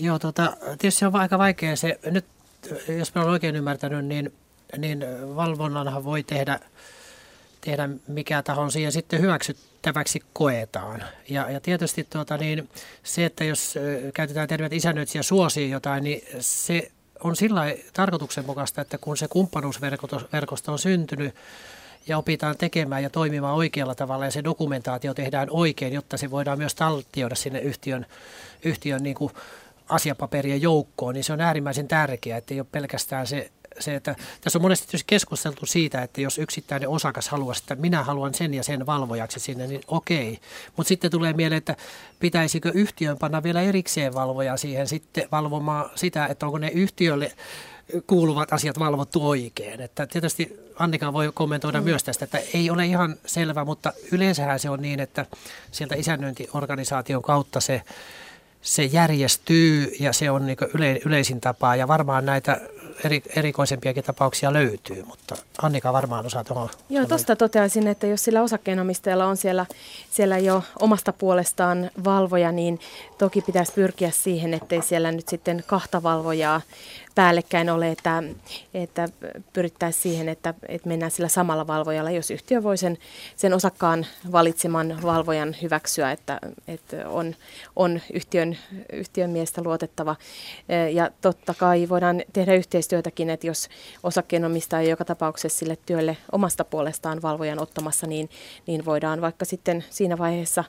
Joo, tota, tietysti on aika vaikea se, nyt jos mä olen oikein ymmärtänyt, niin, niin valvonnanhan voi tehdä, tehdä mikä taho siihen sitten hyväksyttäväksi koetaan. Ja, ja tietysti tuota, niin, se, että jos käytetään tervet isännöitsijä suosii jotain, niin se on sillä tarkoituksenmukaista, että kun se kumppanuusverkosto on syntynyt ja opitaan tekemään ja toimimaan oikealla tavalla ja se dokumentaatio tehdään oikein, jotta se voidaan myös taltioida sinne yhtiön, yhtiön niin kuin asiapaperien joukkoon, niin se on äärimmäisen tärkeää, että ei ole pelkästään se se, että tässä on monesti keskusteltu siitä, että jos yksittäinen osakas haluaa, että minä haluan sen ja sen valvojaksi sinne, niin okei. Mutta sitten tulee mieleen, että pitäisikö yhtiön panna vielä erikseen valvoja siihen sitten valvomaan sitä, että onko ne yhtiölle kuuluvat asiat valvottu oikein. Että tietysti Annika voi kommentoida mm. myös tästä, että ei ole ihan selvä, mutta yleensähän se on niin, että sieltä isännöintiorganisaation kautta se se järjestyy ja se on niin yle, yleisin tapa. Ja varmaan näitä eri, erikoisempiakin tapauksia löytyy, mutta Annika varmaan osaa tuohon. Joo, tuosta toteaisin, että jos sillä osakkeenomistajalla on siellä, siellä jo omasta puolestaan valvoja, niin toki pitäisi pyrkiä siihen, ettei siellä nyt sitten kahta valvojaa päällekkäin ole, että, että pyrittäisiin siihen, että, että mennään sillä samalla valvojalla, jos yhtiö voi sen, sen osakkaan valitseman valvojan hyväksyä, että, että on, on yhtiön, yhtiön miestä luotettava. Ja totta kai voidaan tehdä yhteistyötäkin, että jos osakkeenomistaja joka tapauksessa sille työlle omasta puolestaan valvojan ottamassa, niin, niin voidaan vaikka sitten siinä vaiheessa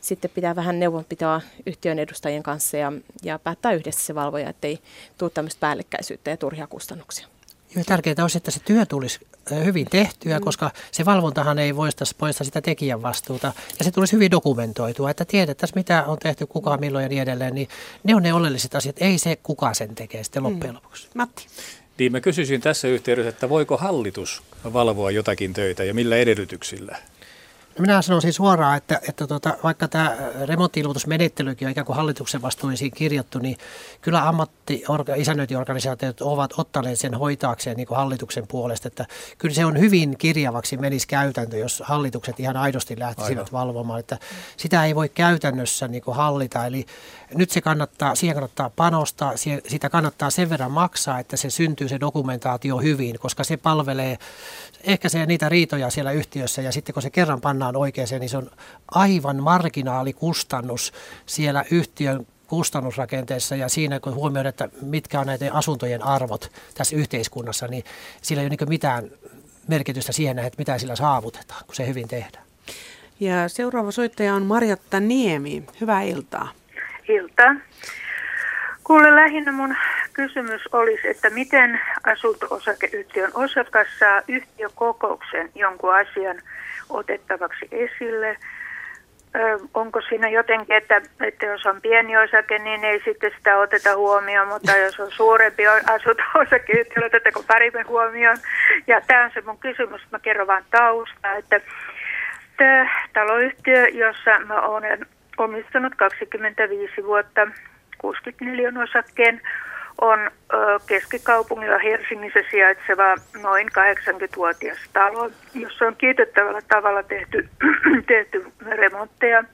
sitten pitää vähän neuvonpitoa yhtiön edustajien kanssa ja, ja päättää yhdessä se valvoja, ettei tule tämmöistä päällekkäisyyttä ja turhia kustannuksia. Joo, tärkeintä olisi, että se työ tulisi hyvin tehtyä, mm. koska se valvontahan ei poista, poista sitä tekijän vastuuta. Ja se tulisi hyvin dokumentoitua, että tiedettäisiin mitä on tehty, kuka, milloin ja niin edelleen. Niin ne on ne oleelliset asiat, ei se kuka sen tekee sitten mm. loppujen lopuksi. Matti. Niin mä kysyisin tässä yhteydessä, että voiko hallitus valvoa jotakin töitä ja millä edellytyksillä? Minä sanoisin suoraan, että, että tuota, vaikka tämä remontti-ilmoitusmenettelykin on ikään kuin hallituksen vastuisiin kirjattu, niin kyllä ammatti isännöintiorganisaatiot ovat ottaneet sen hoitaakseen niin kuin hallituksen puolesta. Että kyllä se on hyvin kirjavaksi menisi käytäntö, jos hallitukset ihan aidosti lähtisivät Aivan. valvomaan. Että sitä ei voi käytännössä niin kuin hallita. Eli nyt se kannattaa, siihen kannattaa panostaa, sitä kannattaa sen verran maksaa, että se syntyy se dokumentaatio hyvin, koska se palvelee ehkä se niitä riitoja siellä yhtiössä ja sitten kun se kerran pannaan oikein, niin se on aivan marginaalikustannus siellä yhtiön kustannusrakenteessa ja siinä kun huomioidaan, että mitkä on näiden asuntojen arvot tässä yhteiskunnassa, niin sillä ei ole niin mitään merkitystä siihen, että mitä sillä saavutetaan, kun se hyvin tehdään. Ja seuraava soittaja on Marjatta Niemi. Hyvää iltaa. Iltaa. Kuule, lähinnä mun kysymys olisi, että miten asunto-osakeyhtiön osakas saa yhtiökokouksen jonkun asian otettavaksi esille. Ö, onko siinä jotenkin, että, että jos on pieni osake, niin ei sitten sitä oteta huomioon, mutta jos on suurempi asunto-osakeyhtiö, otetteko paremmin huomioon? Ja tämä on se mun kysymys, mä kerron vaan tausta, että taloyhtiö, jossa mä olen omistanut 25 vuotta, 64 osakkeen, on keskikaupungilla Helsingissä sijaitseva noin 80-vuotias talo, jossa on kiitettävällä tavalla tehty, tehty remontteja,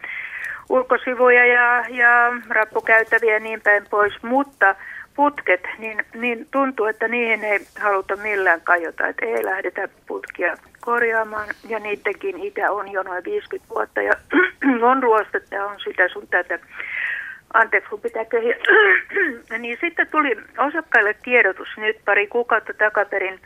ulkosivuja ja, ja rappukäytäviä ja niin päin pois, mutta putket, niin, niin tuntuu, että niihin ei haluta millään kajota, että ei lähdetä putkia korjaamaan ja niidenkin itä on jo noin 50 vuotta ja on ruostetta on sitä sun tätä anteeksi kun pitää köhiä, niin sitten tuli osakkaille tiedotus nyt pari kuukautta takaperin,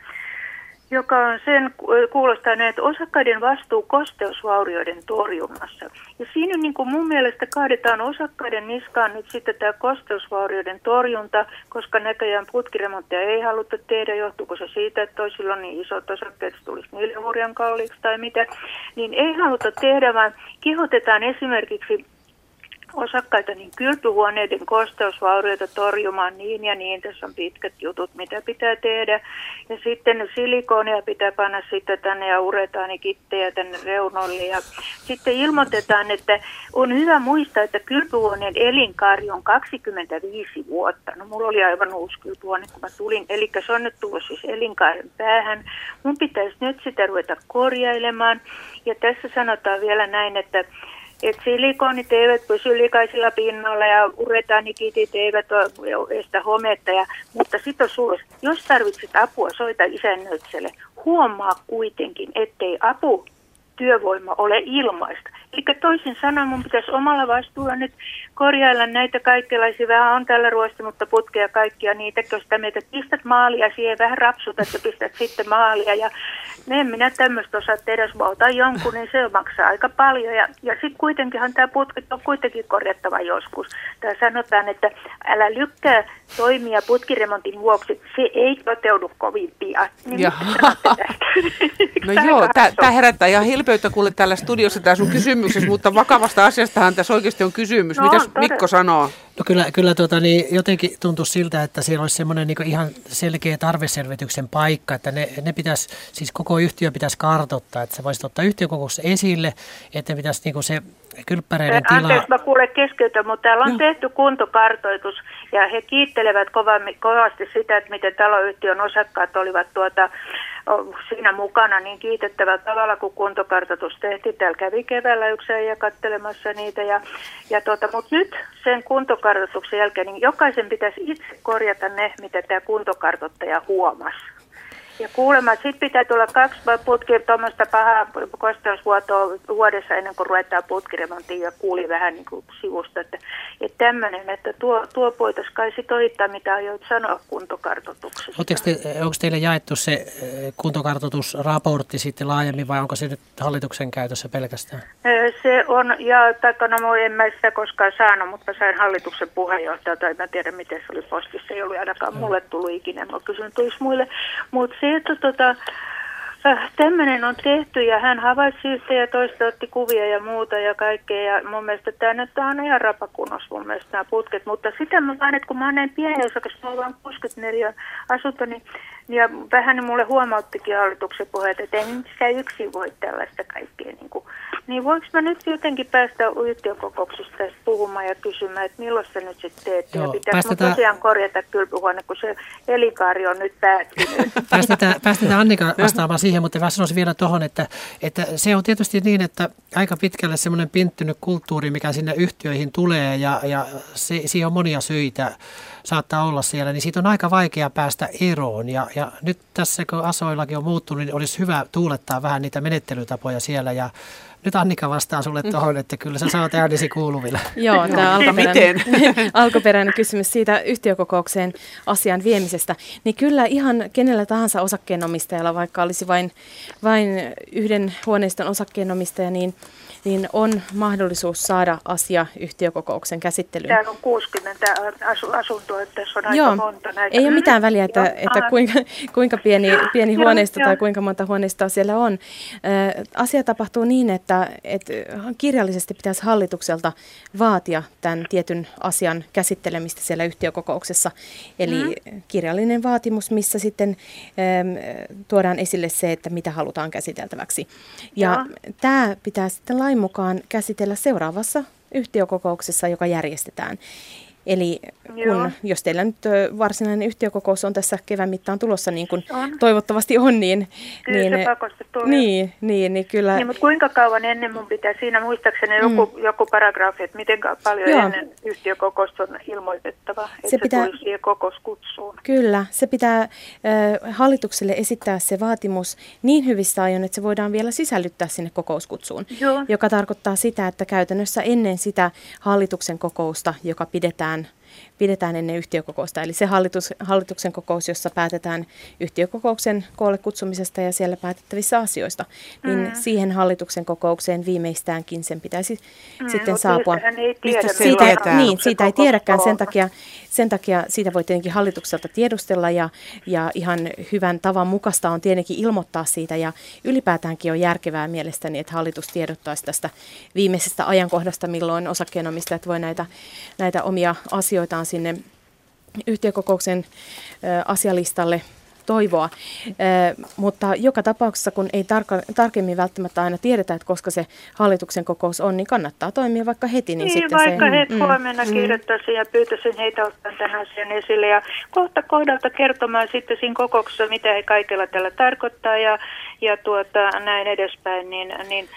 joka on sen kuulostaa että osakkaiden vastuu kosteusvaurioiden torjunnassa. Ja siinä niin kuin mun mielestä kaadetaan osakkaiden niskaan nyt sitten tämä kosteusvaurioiden torjunta, koska näköjään putkiremontteja ei haluta tehdä, johtuuko se siitä, että toisilla on niin isot osakkeet, että tulisi niille hurjan kalliiksi tai mitä, niin ei haluta tehdä, vaan kehotetaan esimerkiksi osakkaita niin kylpyhuoneiden kosteusvaurioita torjumaan niin ja niin. Tässä on pitkät jutut, mitä pitää tehdä. Ja sitten silikonia pitää panna sitten tänne ja uretaanikittejä tänne reunoille. Ja sitten ilmoitetaan, että on hyvä muistaa, että kylpyhuoneen elinkaari on 25 vuotta. No mulla oli aivan uusi kylpyhuone, kun mä tulin. Eli se on nyt tullut siis elinkaaren päähän. Mun pitäisi nyt sitä ruveta korjailemaan. Ja tässä sanotaan vielä näin, että et silikonit eivät pysy likaisilla pinnalla ja uretanikitit eivät estä hometta. Ja, mutta sitten on jos tarvitset apua, soita isännöitselle. Huomaa kuitenkin, ettei apu työvoima ole ilmaista. Eli toisin sanoen mun pitäisi omalla vastuulla nyt korjailla näitä kaikenlaisia, vähän on tällä ruostunutta putkea kaikkia niitä, kun sitä meitä pistät maalia siihen, vähän rapsutat ja pistät sitten maalia. Ja ne en minä tämmöistä osaa tehdä, jos mä otan jonkun, niin se maksaa aika paljon. Ja, ja sitten kuitenkinhan tämä putki on kuitenkin korjattava joskus. Tää sanotaan, että älä lykkää toimia putkiremontin vuoksi, se ei toteudu kovin pian. Niin no joo, tämä herättää ihan hilpeyttä kuule täällä studiossa. Tämä sun kysymyksessä, mutta vakavasta asiastahan tässä oikeasti on kysymys. No, Mitäs Mikko sanoo? No kyllä, kyllä tuota, niin jotenkin tuntuu siltä, että siellä olisi semmoinen niin ihan selkeä tarveselvityksen paikka, että ne, ne pitäisi, siis koko yhtiö pitäisi kartoittaa, että se voisi ottaa yhtiökokouksessa esille, että pitäisi niin se kylppäreiden tila... Anteeksi, mä kuulen keskeytän, mutta täällä on no. tehty kuntokartoitus ja he kiittelevät kovasti sitä, että miten taloyhtiön osakkaat olivat tuota siinä mukana niin kiitettävällä tavalla, kun kuntokartoitus tehtiin. Täällä kävi keväällä yksi ja kattelemassa niitä. Ja, ja tuota, Mutta nyt sen kuntokartoituksen jälkeen niin jokaisen pitäisi itse korjata ne, mitä tämä kuntokartoittaja huomasi. Ja kuulemma, sitten pitää tulla kaksi putkia tuommoista pahaa kosteusvuotoa vuodessa ennen kuin ruvetaan putkiremonttiin ja kuuli vähän niin kuin sivusta, että, että tämmöinen, että tuo, tuo voitaisiin kai sitten ohittaa, mitä aiot sanoa kuntokartoituksesta. Te, onko teille jaettu se eh, kuntokartoitusraportti sitten laajemmin vai onko se nyt hallituksen käytössä pelkästään? Se on, ja taikka no en mä sitä koskaan saanut, mutta sain hallituksen puheenjohtajalta, en mä tiedä miten se oli postissa, ei ollut ainakaan mulle tullut ikinä, mä kysyn tulisi muille, mutta se, että tota, tämmöinen on tehty ja hän havaitsi yhtä ja toista otti kuvia ja muuta ja kaikkea. Ja mun mielestä tämä nyt on ihan rapakunnossa mun mielestä nämä putket, mutta sitä mä vaan, että kun mä oon näin pieni osakas, mä oon vaan 64 asunto, niin ja vähän mulle huomauttikin hallituksen puheet, että ei sitä yksin voi tällaista kaikkea. Niin, kuin, niin voinko mä nyt jotenkin päästä yhtiökokouksista puhumaan ja kysymään, että milloin sä nyt sitten teet? Joo, ja pitäisi päästetään... tosiaan korjata kylpyhuone, kun se elikaari on nyt päättynyt. päästetään, päästetään Annika vastaamaan siihen, mutta mä sanoisin vielä tuohon, että, että se on tietysti niin, että aika pitkälle semmoinen pinttynyt kulttuuri, mikä sinne yhtiöihin tulee ja, ja se, siihen on monia syitä saattaa olla siellä, niin siitä on aika vaikea päästä eroon. Ja, ja nyt tässä, kun asoillakin on muuttunut, niin olisi hyvä tuulettaa vähän niitä menettelytapoja siellä ja nyt Annika vastaa sulle tuohon, että kyllä sä saat äänesi kuuluville. Joo, tämä alkuperäinen, alkuperäinen kysymys siitä yhtiökokoukseen asian viemisestä. Niin kyllä ihan kenellä tahansa osakkeenomistajalla, vaikka olisi vain, vain yhden huoneiston osakkeenomistaja, niin niin on mahdollisuus saada asia yhtiökokouksen käsittelyyn. Täällä on 60 asu- asuntoa, että tässä on aika Joo. monta näitä. Ei ole mitään väliä, että, että kuinka, kuinka pieni, pieni huoneisto tai kuinka monta huoneistoa siellä on. Asia tapahtuu niin, että, että kirjallisesti pitäisi hallitukselta vaatia tämän tietyn asian käsittelemistä siellä yhtiökokouksessa. Eli mm. kirjallinen vaatimus, missä sitten tuodaan esille se, että mitä halutaan käsiteltäväksi. Ja tämä pitää sitten lain mukaan käsitellä seuraavassa yhtiökokouksessa, joka järjestetään. Eli kun, jos teillä nyt varsinainen yhtiökokous on tässä kevään mittaan tulossa, niin kuin on. toivottavasti on, niin... Kyllä niin, se Niin, niin, niin kyllä... Niin, mutta kuinka kauan ennen mun pitää, siinä muistaakseni mm. joku, joku paragrafi, että miten paljon Joo. ennen yhtiökokousta on ilmoitettava, että se, pitää, se siihen kokouskutsuun. Kyllä, se pitää äh, hallitukselle esittää se vaatimus niin hyvissä ajoin, että se voidaan vielä sisällyttää sinne kokouskutsuun, Joo. joka tarkoittaa sitä, että käytännössä ennen sitä hallituksen kokousta, joka pidetään pidetään ennen yhtiökokousta. Eli se hallitus, hallituksen kokous, jossa päätetään yhtiökokouksen koolle kutsumisesta ja siellä päätettävissä asioista, niin mm. siihen hallituksen kokoukseen viimeistäänkin sen pitäisi mm, sitten saapua. Ei tiedä, siitä, ei, niin, siitä ei tiedäkään, sen takia, sen takia siitä voi tietenkin hallitukselta tiedustella ja, ja ihan hyvän tavan mukaista on tietenkin ilmoittaa siitä ja ylipäätäänkin on järkevää mielestäni, että hallitus tiedottaisi tästä viimeisestä ajankohdasta, milloin osakkeenomistajat voi näitä, näitä omia asioitaan sinne yhtiökokouksen asialistalle toivoa. mutta joka tapauksessa, kun ei tarka, tarkemmin välttämättä aina tiedetä, että koska se hallituksen kokous on, niin kannattaa toimia vaikka heti. Niin, niin sitten vaikka se, heti mm, huomenna mm. kirjoittaisin ja pyytäisin heitä ottaa tämän asian esille ja kohta kohdalta kertomaan sitten siinä kokouksessa, mitä he kaikella tällä tarkoittaa ja, ja tuota, näin edespäin, niin, niin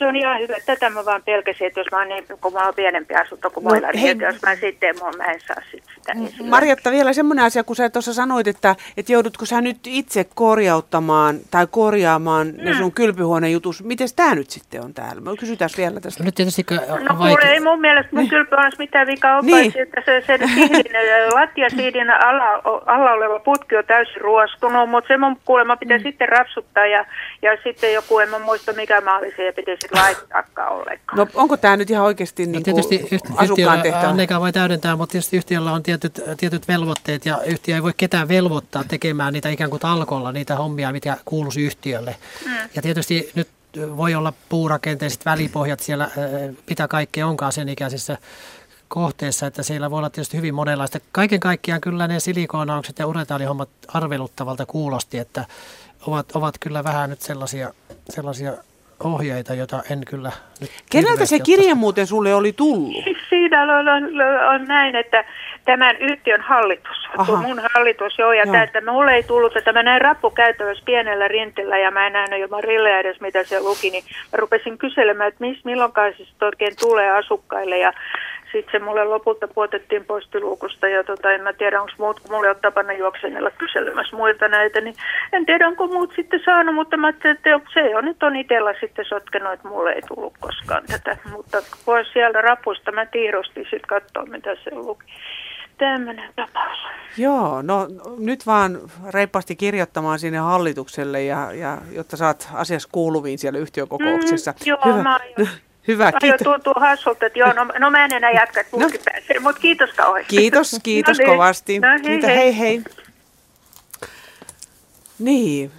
se on ihan hyvä. Tätä mä vaan pelkäsin, että jos mä oon, niin, kun mä oon pienempi asunto kuin no, muilla, niin jos mä sitten, mä, mä en saa sit sitä esille. Marjatta, vielä semmoinen asia, kun sä tuossa sanoit, että, että joudutko sä nyt itse korjauttamaan tai korjaamaan mm. ne sun kylpyhuonejutus. Miten tämä nyt sitten on täällä? Me kysytään vielä tästä. Nyt tietysti no kuule, ei mun mielestä mun kylpyhuoneessa mitään vikaa ole, niin. että se, se siidin, lattiasiidin alla, alla oleva putki on täysin ruostunut, mutta se mun kuulemma pitää mm. sitten rapsuttaa ja, ja sitten joku, en mä muista mikä mä olisin ja pitäisi laittaakaan ollenkaan. No onko tämä nyt ihan oikeasti no, niin tietysti asukkaan tehtävä? Annika voi täydentää, mutta tietysti yhtiöllä on tietyt, tietyt velvoitteet ja yhtiö ei voi ketään velvoittaa tekemään niitä ikään kuin talkolla, niitä hommia, mitä kuuluisi yhtiölle. Mm. Ja tietysti nyt voi olla puurakenteiset välipohjat siellä, mitä kaikkea onkaan sen ikäisissä kohteessa, että siellä voi olla tietysti hyvin monenlaista. Kaiken kaikkiaan kyllä ne silikoonaukset ja uretaalihommat arveluttavalta kuulosti, että ovat, ovat kyllä vähän nyt sellaisia, sellaisia ohjeita, joita en kyllä nyt Keneltä se kirje muuten sulle oli tullut? Siinä siinä on, on, on näin, että tämän yhtiön hallitus, Aha. mun hallitus joo, ja tämä, että mulle ei tullut, että mä näin rappukäytävässä pienellä rintillä, ja mä en nähnyt ilman rilleä edes, mitä se luki, niin mä rupesin kyselemään, että mis, milloinkaan se oikein tulee asukkaille, ja sitten se mulle lopulta puotettiin postiluukusta ja tota, en mä tiedä, onko muut, kun mulle on tapana juoksenella kyselemässä muilta näitä, niin en tiedä, onko muut sitten saanut, mutta mä että se on nyt on itsellä sitten sotkenut, että mulle ei tullut koskaan tätä, mutta pois sieltä rapusta mä tiirostin sitten katsoa, mitä se luki. Tämmöinen tapaus. Joo, no nyt vaan reippaasti kirjoittamaan sinne hallitukselle, ja, ja, jotta saat asiassa kuuluviin siellä yhtiökokouksessa. Mm, joo, Hyvä. mä Hyvä, kiitos. tuntuu hassulta, että joo, no, no mä en enää jatka, että no. pääsee, mutta kiitos kauheasti. Kiitos, kiitos no niin. kovasti. No, hei, kiitos, hei. hei hei. Niin,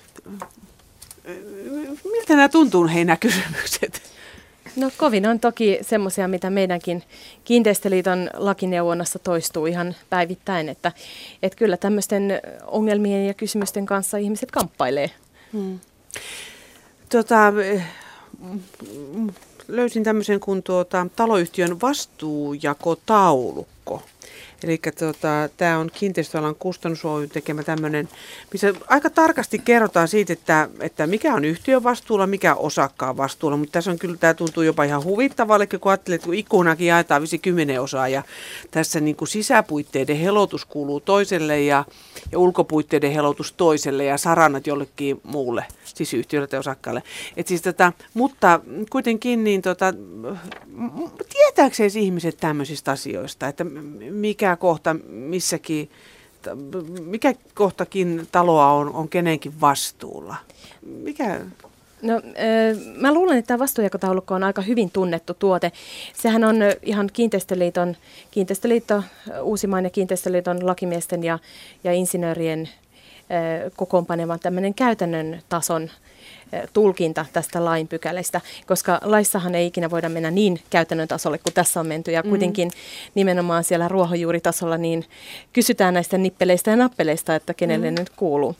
miltä nämä tuntuu hei nämä kysymykset? No kovin on toki semmoisia, mitä meidänkin kiinteistöliiton lakineuvonnassa toistuu ihan päivittäin, että, että kyllä tämmöisten ongelmien ja kysymysten kanssa ihmiset kamppailee. Hmm. Tota, löysin tämmöisen kuin tuota, taloyhtiön vastuujakotaulukko. Eli tota, tämä on kiinteistöalan kustannus tekemä tämmöinen, missä aika tarkasti kerrotaan siitä, että, että mikä on yhtiön vastuulla, mikä on osakkaan vastuulla. Mutta tässä on kyllä, tämä tuntuu jopa ihan huvittavalle, kun ajattelee, että kun ikkunakin jaetaan visi kymmenen osaa ja tässä niin kuin sisäpuitteiden helotus kuuluu toiselle ja, ja ulkopuitteiden helotus toiselle ja saranat jollekin muulle, siis yhtiölle tai osakkaalle. Et siis tota, mutta kuitenkin niin tota, tietääkseen ihmiset tämmöisistä asioista, että mikä mikä kohta missäkin, mikä kohtakin taloa on, on kenenkin vastuulla? Mikä, No, mä luulen, että tämä vastuujakotaulukko on aika hyvin tunnettu tuote. Sehän on ihan Kiinteistöliiton, Kiinteistöliitto, Uusimaan ja Kiinteistöliiton lakimiesten ja, ja insinöörien kokoonpanevan tämmöinen käytännön tason tulkinta tästä lain pykälästä, koska laissahan ei ikinä voida mennä niin käytännön tasolle kuin tässä on menty. Ja mm. kuitenkin mm. nimenomaan siellä ruohonjuuritasolla niin kysytään näistä nippeleistä ja nappeleista, että kenelle mm. nyt kuuluu.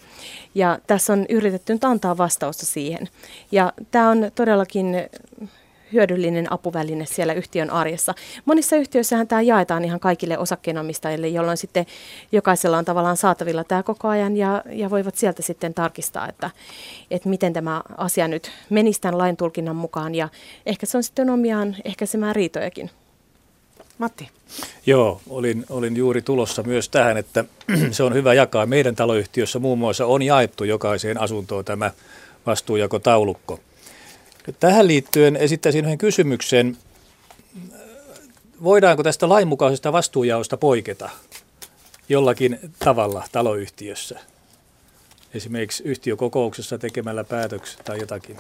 Ja tässä on yritetty nyt antaa vastausta siihen. Ja tämä on todellakin hyödyllinen apuväline siellä yhtiön arjessa. Monissa yhtiöissähän tämä jaetaan ihan kaikille osakkeenomistajille, jolloin sitten jokaisella on tavallaan saatavilla tämä koko ajan ja, ja voivat sieltä sitten tarkistaa, että, että miten tämä asia nyt menisi tämän lain tulkinnan mukaan ja ehkä se on sitten omiaan ehkäisemään riitojakin. Matti. Joo, olin, olin juuri tulossa myös tähän, että se on hyvä jakaa. Meidän taloyhtiössä muun muassa on jaettu jokaiseen asuntoon tämä vastuujakotaulukko. Tähän liittyen esittäisin yhden kysymyksen. Voidaanko tästä lainmukaisesta vastuujaosta poiketa jollakin tavalla taloyhtiössä? Esimerkiksi yhtiökokouksessa tekemällä päätökset tai jotakin.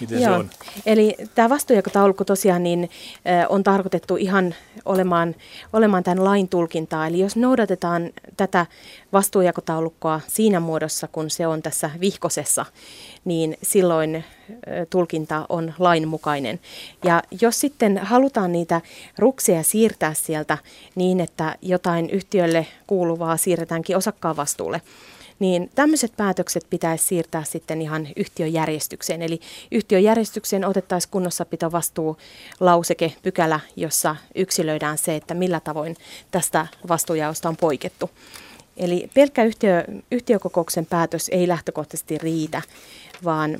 Miten Joo. se on? Eli tämä vastuujakotaulukko tosiaan niin, on tarkoitettu ihan olemaan, olemaan tämän lain tulkintaa. Eli jos noudatetaan tätä vastuujakotaulukkoa siinä muodossa, kun se on tässä vihkosessa, niin silloin tulkinta on lainmukainen. Ja jos sitten halutaan niitä ruksia siirtää sieltä niin, että jotain yhtiölle kuuluvaa siirretäänkin osakkaan vastuulle, niin tämmöiset päätökset pitäisi siirtää sitten ihan yhtiöjärjestykseen. Eli yhtiöjärjestykseen otettaisiin kunnossapito vastuu lauseke, pykälä, jossa yksilöidään se, että millä tavoin tästä vastuujaosta on poikettu. Eli pelkkä yhtiö, yhtiökokouksen päätös ei lähtökohtaisesti riitä, vaan,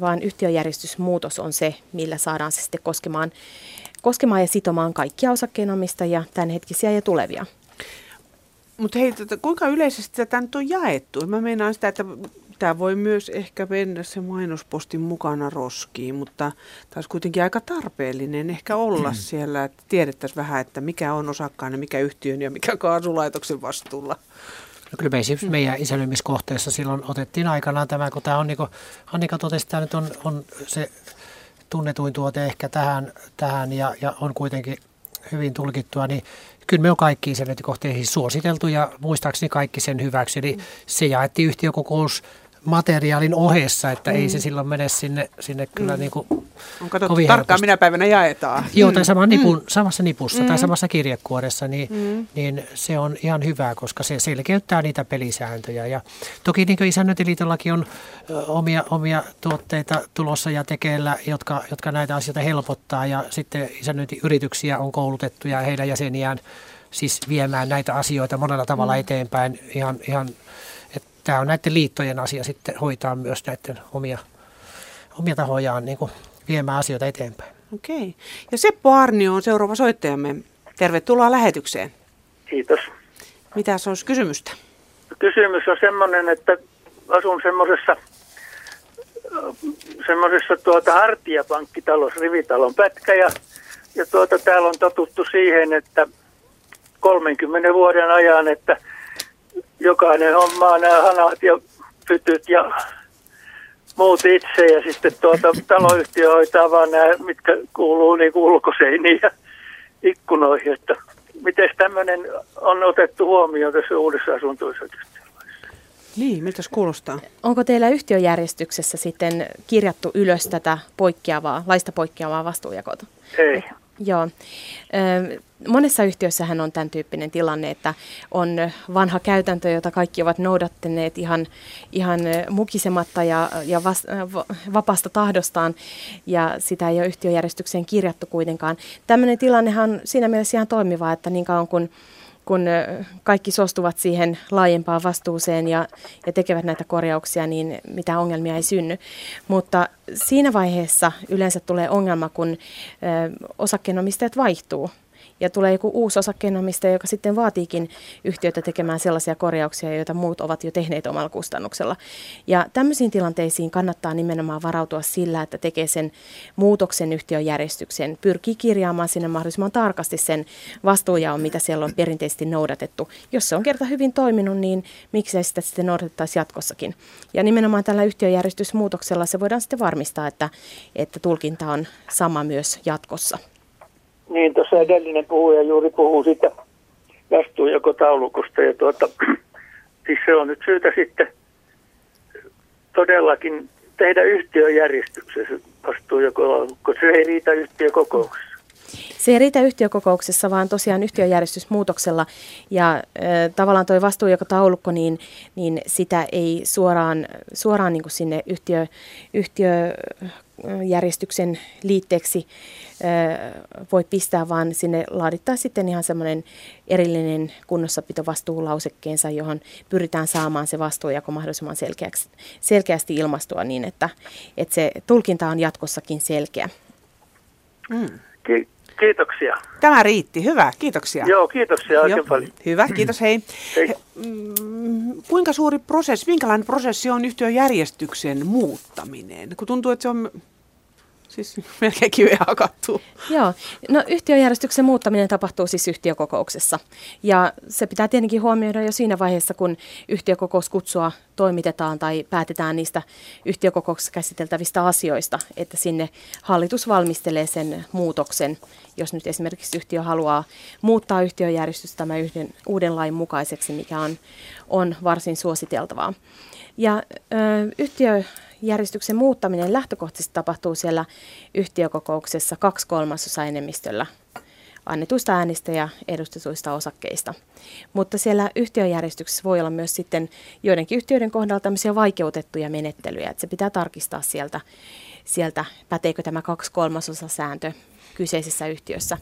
vaan yhtiöjärjestysmuutos on se, millä saadaan se sitten koskemaan, koskemaan ja sitomaan kaikkia osakkeenomistajia, tämänhetkisiä ja tulevia. Mutta hei, tota, kuinka yleisesti tätä nyt on jaettu? Mä meinaan sitä, että tämä voi myös ehkä mennä se mainospostin mukana roskiin, mutta taas kuitenkin aika tarpeellinen ehkä olla siellä, että tiedettäisiin vähän, että mikä on osakkaan ja mikä yhtiön ja mikä kaasulaitoksen vastuulla. No kyllä me esimerkiksi meidän isälymiskohteessa silloin otettiin aikanaan tämä, kun tämä on niin kuin Annika totesi, tämä nyt on, on se tunnetuin tuote ehkä tähän, tähän ja, ja on kuitenkin hyvin tulkittua, niin kyllä me on kaikki isännöintikohteisiin suositeltu ja muistaakseni kaikki sen hyväksi. Eli se jaettiin yhtiökokous materiaalin ohessa, että mm. ei se silloin mene sinne, sinne kyllä mm. niin kuin On katsottu tarkkaan, helposti. minä päivänä jaetaan. Joo, tai sama nipun, mm. samassa nipussa mm. tai samassa kirjekuoressa, niin, mm. niin se on ihan hyvä, koska se selkeyttää niitä pelisääntöjä. Ja toki niin kuin Isännöintiliitollakin on omia, omia tuotteita tulossa ja tekeillä, jotka, jotka näitä asioita helpottaa ja sitten isännöintiyrityksiä on koulutettu ja heidän jäseniään siis viemään näitä asioita monella tavalla mm. eteenpäin ihan, ihan tämä on näiden liittojen asia sitten hoitaa myös näiden omia, omia tahojaan niin kuin viemään asioita eteenpäin. Okei. Ja Seppo Arnio on seuraava soittajamme. Tervetuloa lähetykseen. Kiitos. Mitä se olisi kysymystä? Kysymys on semmoinen, että asun semmoisessa semmoisessa tuota hartiapankkitalossa, rivitalon pätkä ja, ja tuota, täällä on totuttu siihen, että 30 vuoden ajan, että jokainen hommaa nämä hanat ja pytyt ja muut itse ja sitten tuota, taloyhtiö hoitaa vaan nämä, mitkä kuuluu niin ulkoseiniin ja ikkunoihin, että miten tämmöinen on otettu huomioon tässä uudessa asuntoissa? Niin, miltä se kuulostaa? Onko teillä yhtiöjärjestyksessä sitten kirjattu ylös tätä poikkeavaa, laista poikkeavaa vastuujakota? Ei. Joo. Monessa yhtiössähän on tämän tyyppinen tilanne, että on vanha käytäntö, jota kaikki ovat noudattaneet ihan, ihan mukisematta ja, ja vas, vapaasta tahdostaan, ja sitä ei ole yhtiöjärjestykseen kirjattu kuitenkaan. Tämmöinen tilannehan on siinä mielessä ihan toimiva, että niin kauan kuin kun kaikki suostuvat siihen laajempaan vastuuseen ja, ja tekevät näitä korjauksia, niin mitä ongelmia ei synny. Mutta siinä vaiheessa yleensä tulee ongelma, kun osakkeenomistajat vaihtuu ja tulee joku uusi osakkeenomistaja, joka sitten vaatiikin yhtiötä tekemään sellaisia korjauksia, joita muut ovat jo tehneet omalla kustannuksella. Ja tämmöisiin tilanteisiin kannattaa nimenomaan varautua sillä, että tekee sen muutoksen yhtiöjärjestyksen, pyrkii kirjaamaan sinne mahdollisimman tarkasti sen vastuujaon, mitä siellä on perinteisesti noudatettu. Jos se on kerta hyvin toiminut, niin miksei sitä sitten noudatettaisi jatkossakin. Ja nimenomaan tällä yhtiöjärjestysmuutoksella se voidaan sitten varmistaa, että, että tulkinta on sama myös jatkossa. Niin, tuossa edellinen puhuja juuri puhuu siitä vastuujakotaulukosta ja tuota, siis se on nyt syytä sitten todellakin tehdä yhtiöjärjestyksessä vastuujakotaulukko. Se ei riitä yhtiökokouksessa. Se ei riitä yhtiökokouksessa, vaan tosiaan yhtiöjärjestysmuutoksella. Ja äh, tavallaan tuo vastuujakotaulukko, niin, niin sitä ei suoraan, suoraan niin kuin sinne yhtiö, yhtiöjärjestyksen liitteeksi voi pistää, vaan sinne laadittaa sitten ihan semmoinen erillinen kunnossapitovastuulausekkeensa, johon pyritään saamaan se vastuujako mahdollisimman selkeäksi, selkeästi ilmastua niin, että, että se tulkinta on jatkossakin selkeä. Mm. Kiitoksia. Tämä riitti. Hyvä, kiitoksia. Joo, kiitoksia oikein Joo. paljon. Hyvä, kiitos, hei. hei. Mm, kuinka suuri prosessi, minkälainen prosessi on yhtiöjärjestyksen muuttaminen? Kun tuntuu, että se on Siis melkein kiveä hakattu. Joo. No yhtiöjärjestyksen muuttaminen tapahtuu siis yhtiökokouksessa. Ja se pitää tietenkin huomioida jo siinä vaiheessa, kun yhtiökokouskutsua toimitetaan tai päätetään niistä yhtiökokouksessa käsiteltävistä asioista, että sinne hallitus valmistelee sen muutoksen, jos nyt esimerkiksi yhtiö haluaa muuttaa yhtiöjärjestystä tämän yhden, uuden lain mukaiseksi, mikä on, on varsin suositeltavaa. Ja ö, yhtiö järjestyksen muuttaminen lähtökohtaisesti tapahtuu siellä yhtiökokouksessa kaksi kolmasosa enemmistöllä annetuista äänistä ja edustetuista osakkeista. Mutta siellä yhtiöjärjestyksessä voi olla myös sitten joidenkin yhtiöiden kohdalla tämmöisiä vaikeutettuja menettelyjä, että se pitää tarkistaa sieltä, sieltä päteekö tämä kaksi kolmasosa sääntö kyseisessä yhtiössä.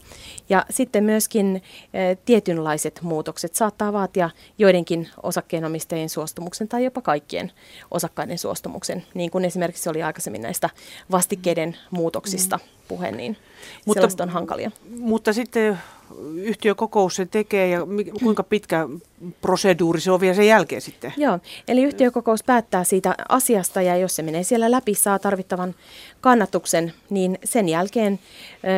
Ja sitten myöskin e, tietynlaiset muutokset saattaa vaatia joidenkin osakkeenomistajien suostumuksen tai jopa kaikkien osakkaiden suostumuksen, niin kuin esimerkiksi oli aikaisemmin näistä vastikkeiden muutoksista mm. Puhe, niin mutta, on hankalia. Mutta sitten yhtiökokous se tekee ja kuinka pitkä proseduuri se on vielä sen jälkeen sitten? Joo, eli yhtiökokous päättää siitä asiasta ja jos se menee siellä läpi, saa tarvittavan kannatuksen, niin sen jälkeen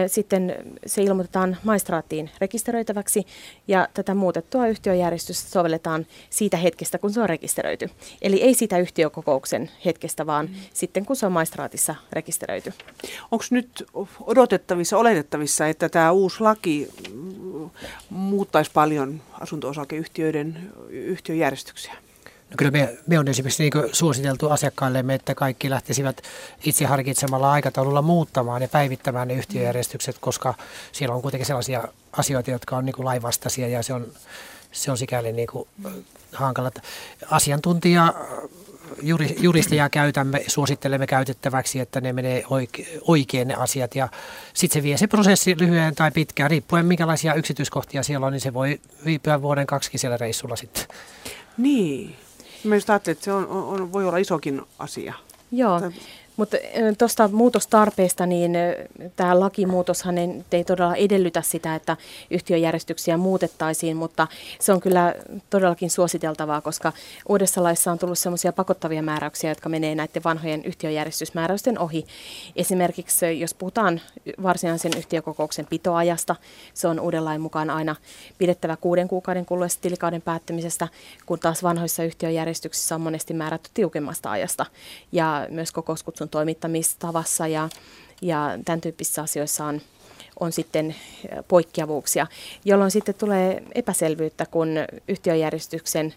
ö, sitten se ilmoitetaan maistraattiin rekisteröitäväksi ja tätä muutettua yhtiöjärjestystä sovelletaan siitä hetkestä, kun se on rekisteröity. Eli ei sitä yhtiökokouksen hetkestä, vaan mm. sitten kun se on maistraatissa rekisteröity. Onko nyt odotettavissa, oletettavissa, että tämä uusi laki muuttaisi paljon asunto-osakeyhtiöiden yhtiöjärjestyksiä? No kyllä me, me on esimerkiksi niin suositeltu asiakkaillemme, että kaikki lähtisivät itse harkitsemalla aikataululla muuttamaan ja päivittämään ne yhtiöjärjestykset, koska siellä on kuitenkin sellaisia asioita, jotka on niin lainvastaisia ja se on, se on sikäli niin kuin hankala. Asiantuntija juristeja käytämme, suosittelemme käytettäväksi, että ne menee oikein ne asiat ja sitten se vie se prosessi lyhyen tai pitkään, riippuen minkälaisia yksityiskohtia siellä on, niin se voi viipyä vuoden kaksi siellä reissulla sitten. Niin. Mä just ajattelin, että se on, on, voi olla isokin asia. Joo. Mutta tuosta muutostarpeesta, niin tämä lakimuutoshan ei todella edellytä sitä, että yhtiöjärjestyksiä muutettaisiin, mutta se on kyllä todellakin suositeltavaa, koska uudessa laissa on tullut sellaisia pakottavia määräyksiä, jotka menee näiden vanhojen yhtiöjärjestysmääräysten ohi. Esimerkiksi jos puhutaan varsinaisen yhtiökokouksen pitoajasta, se on uuden lain mukaan aina pidettävä kuuden kuukauden kuluessa tilikauden päättymisestä, kun taas vanhoissa yhtiöjärjestyksissä on monesti määrätty tiukemmasta ajasta. Ja myös kokouskutsun kutsun toimittamistavassa ja, ja tämän tyyppisissä asioissa on, on sitten poikkeavuuksia, jolloin sitten tulee epäselvyyttä, kun yhtiöjärjestyksen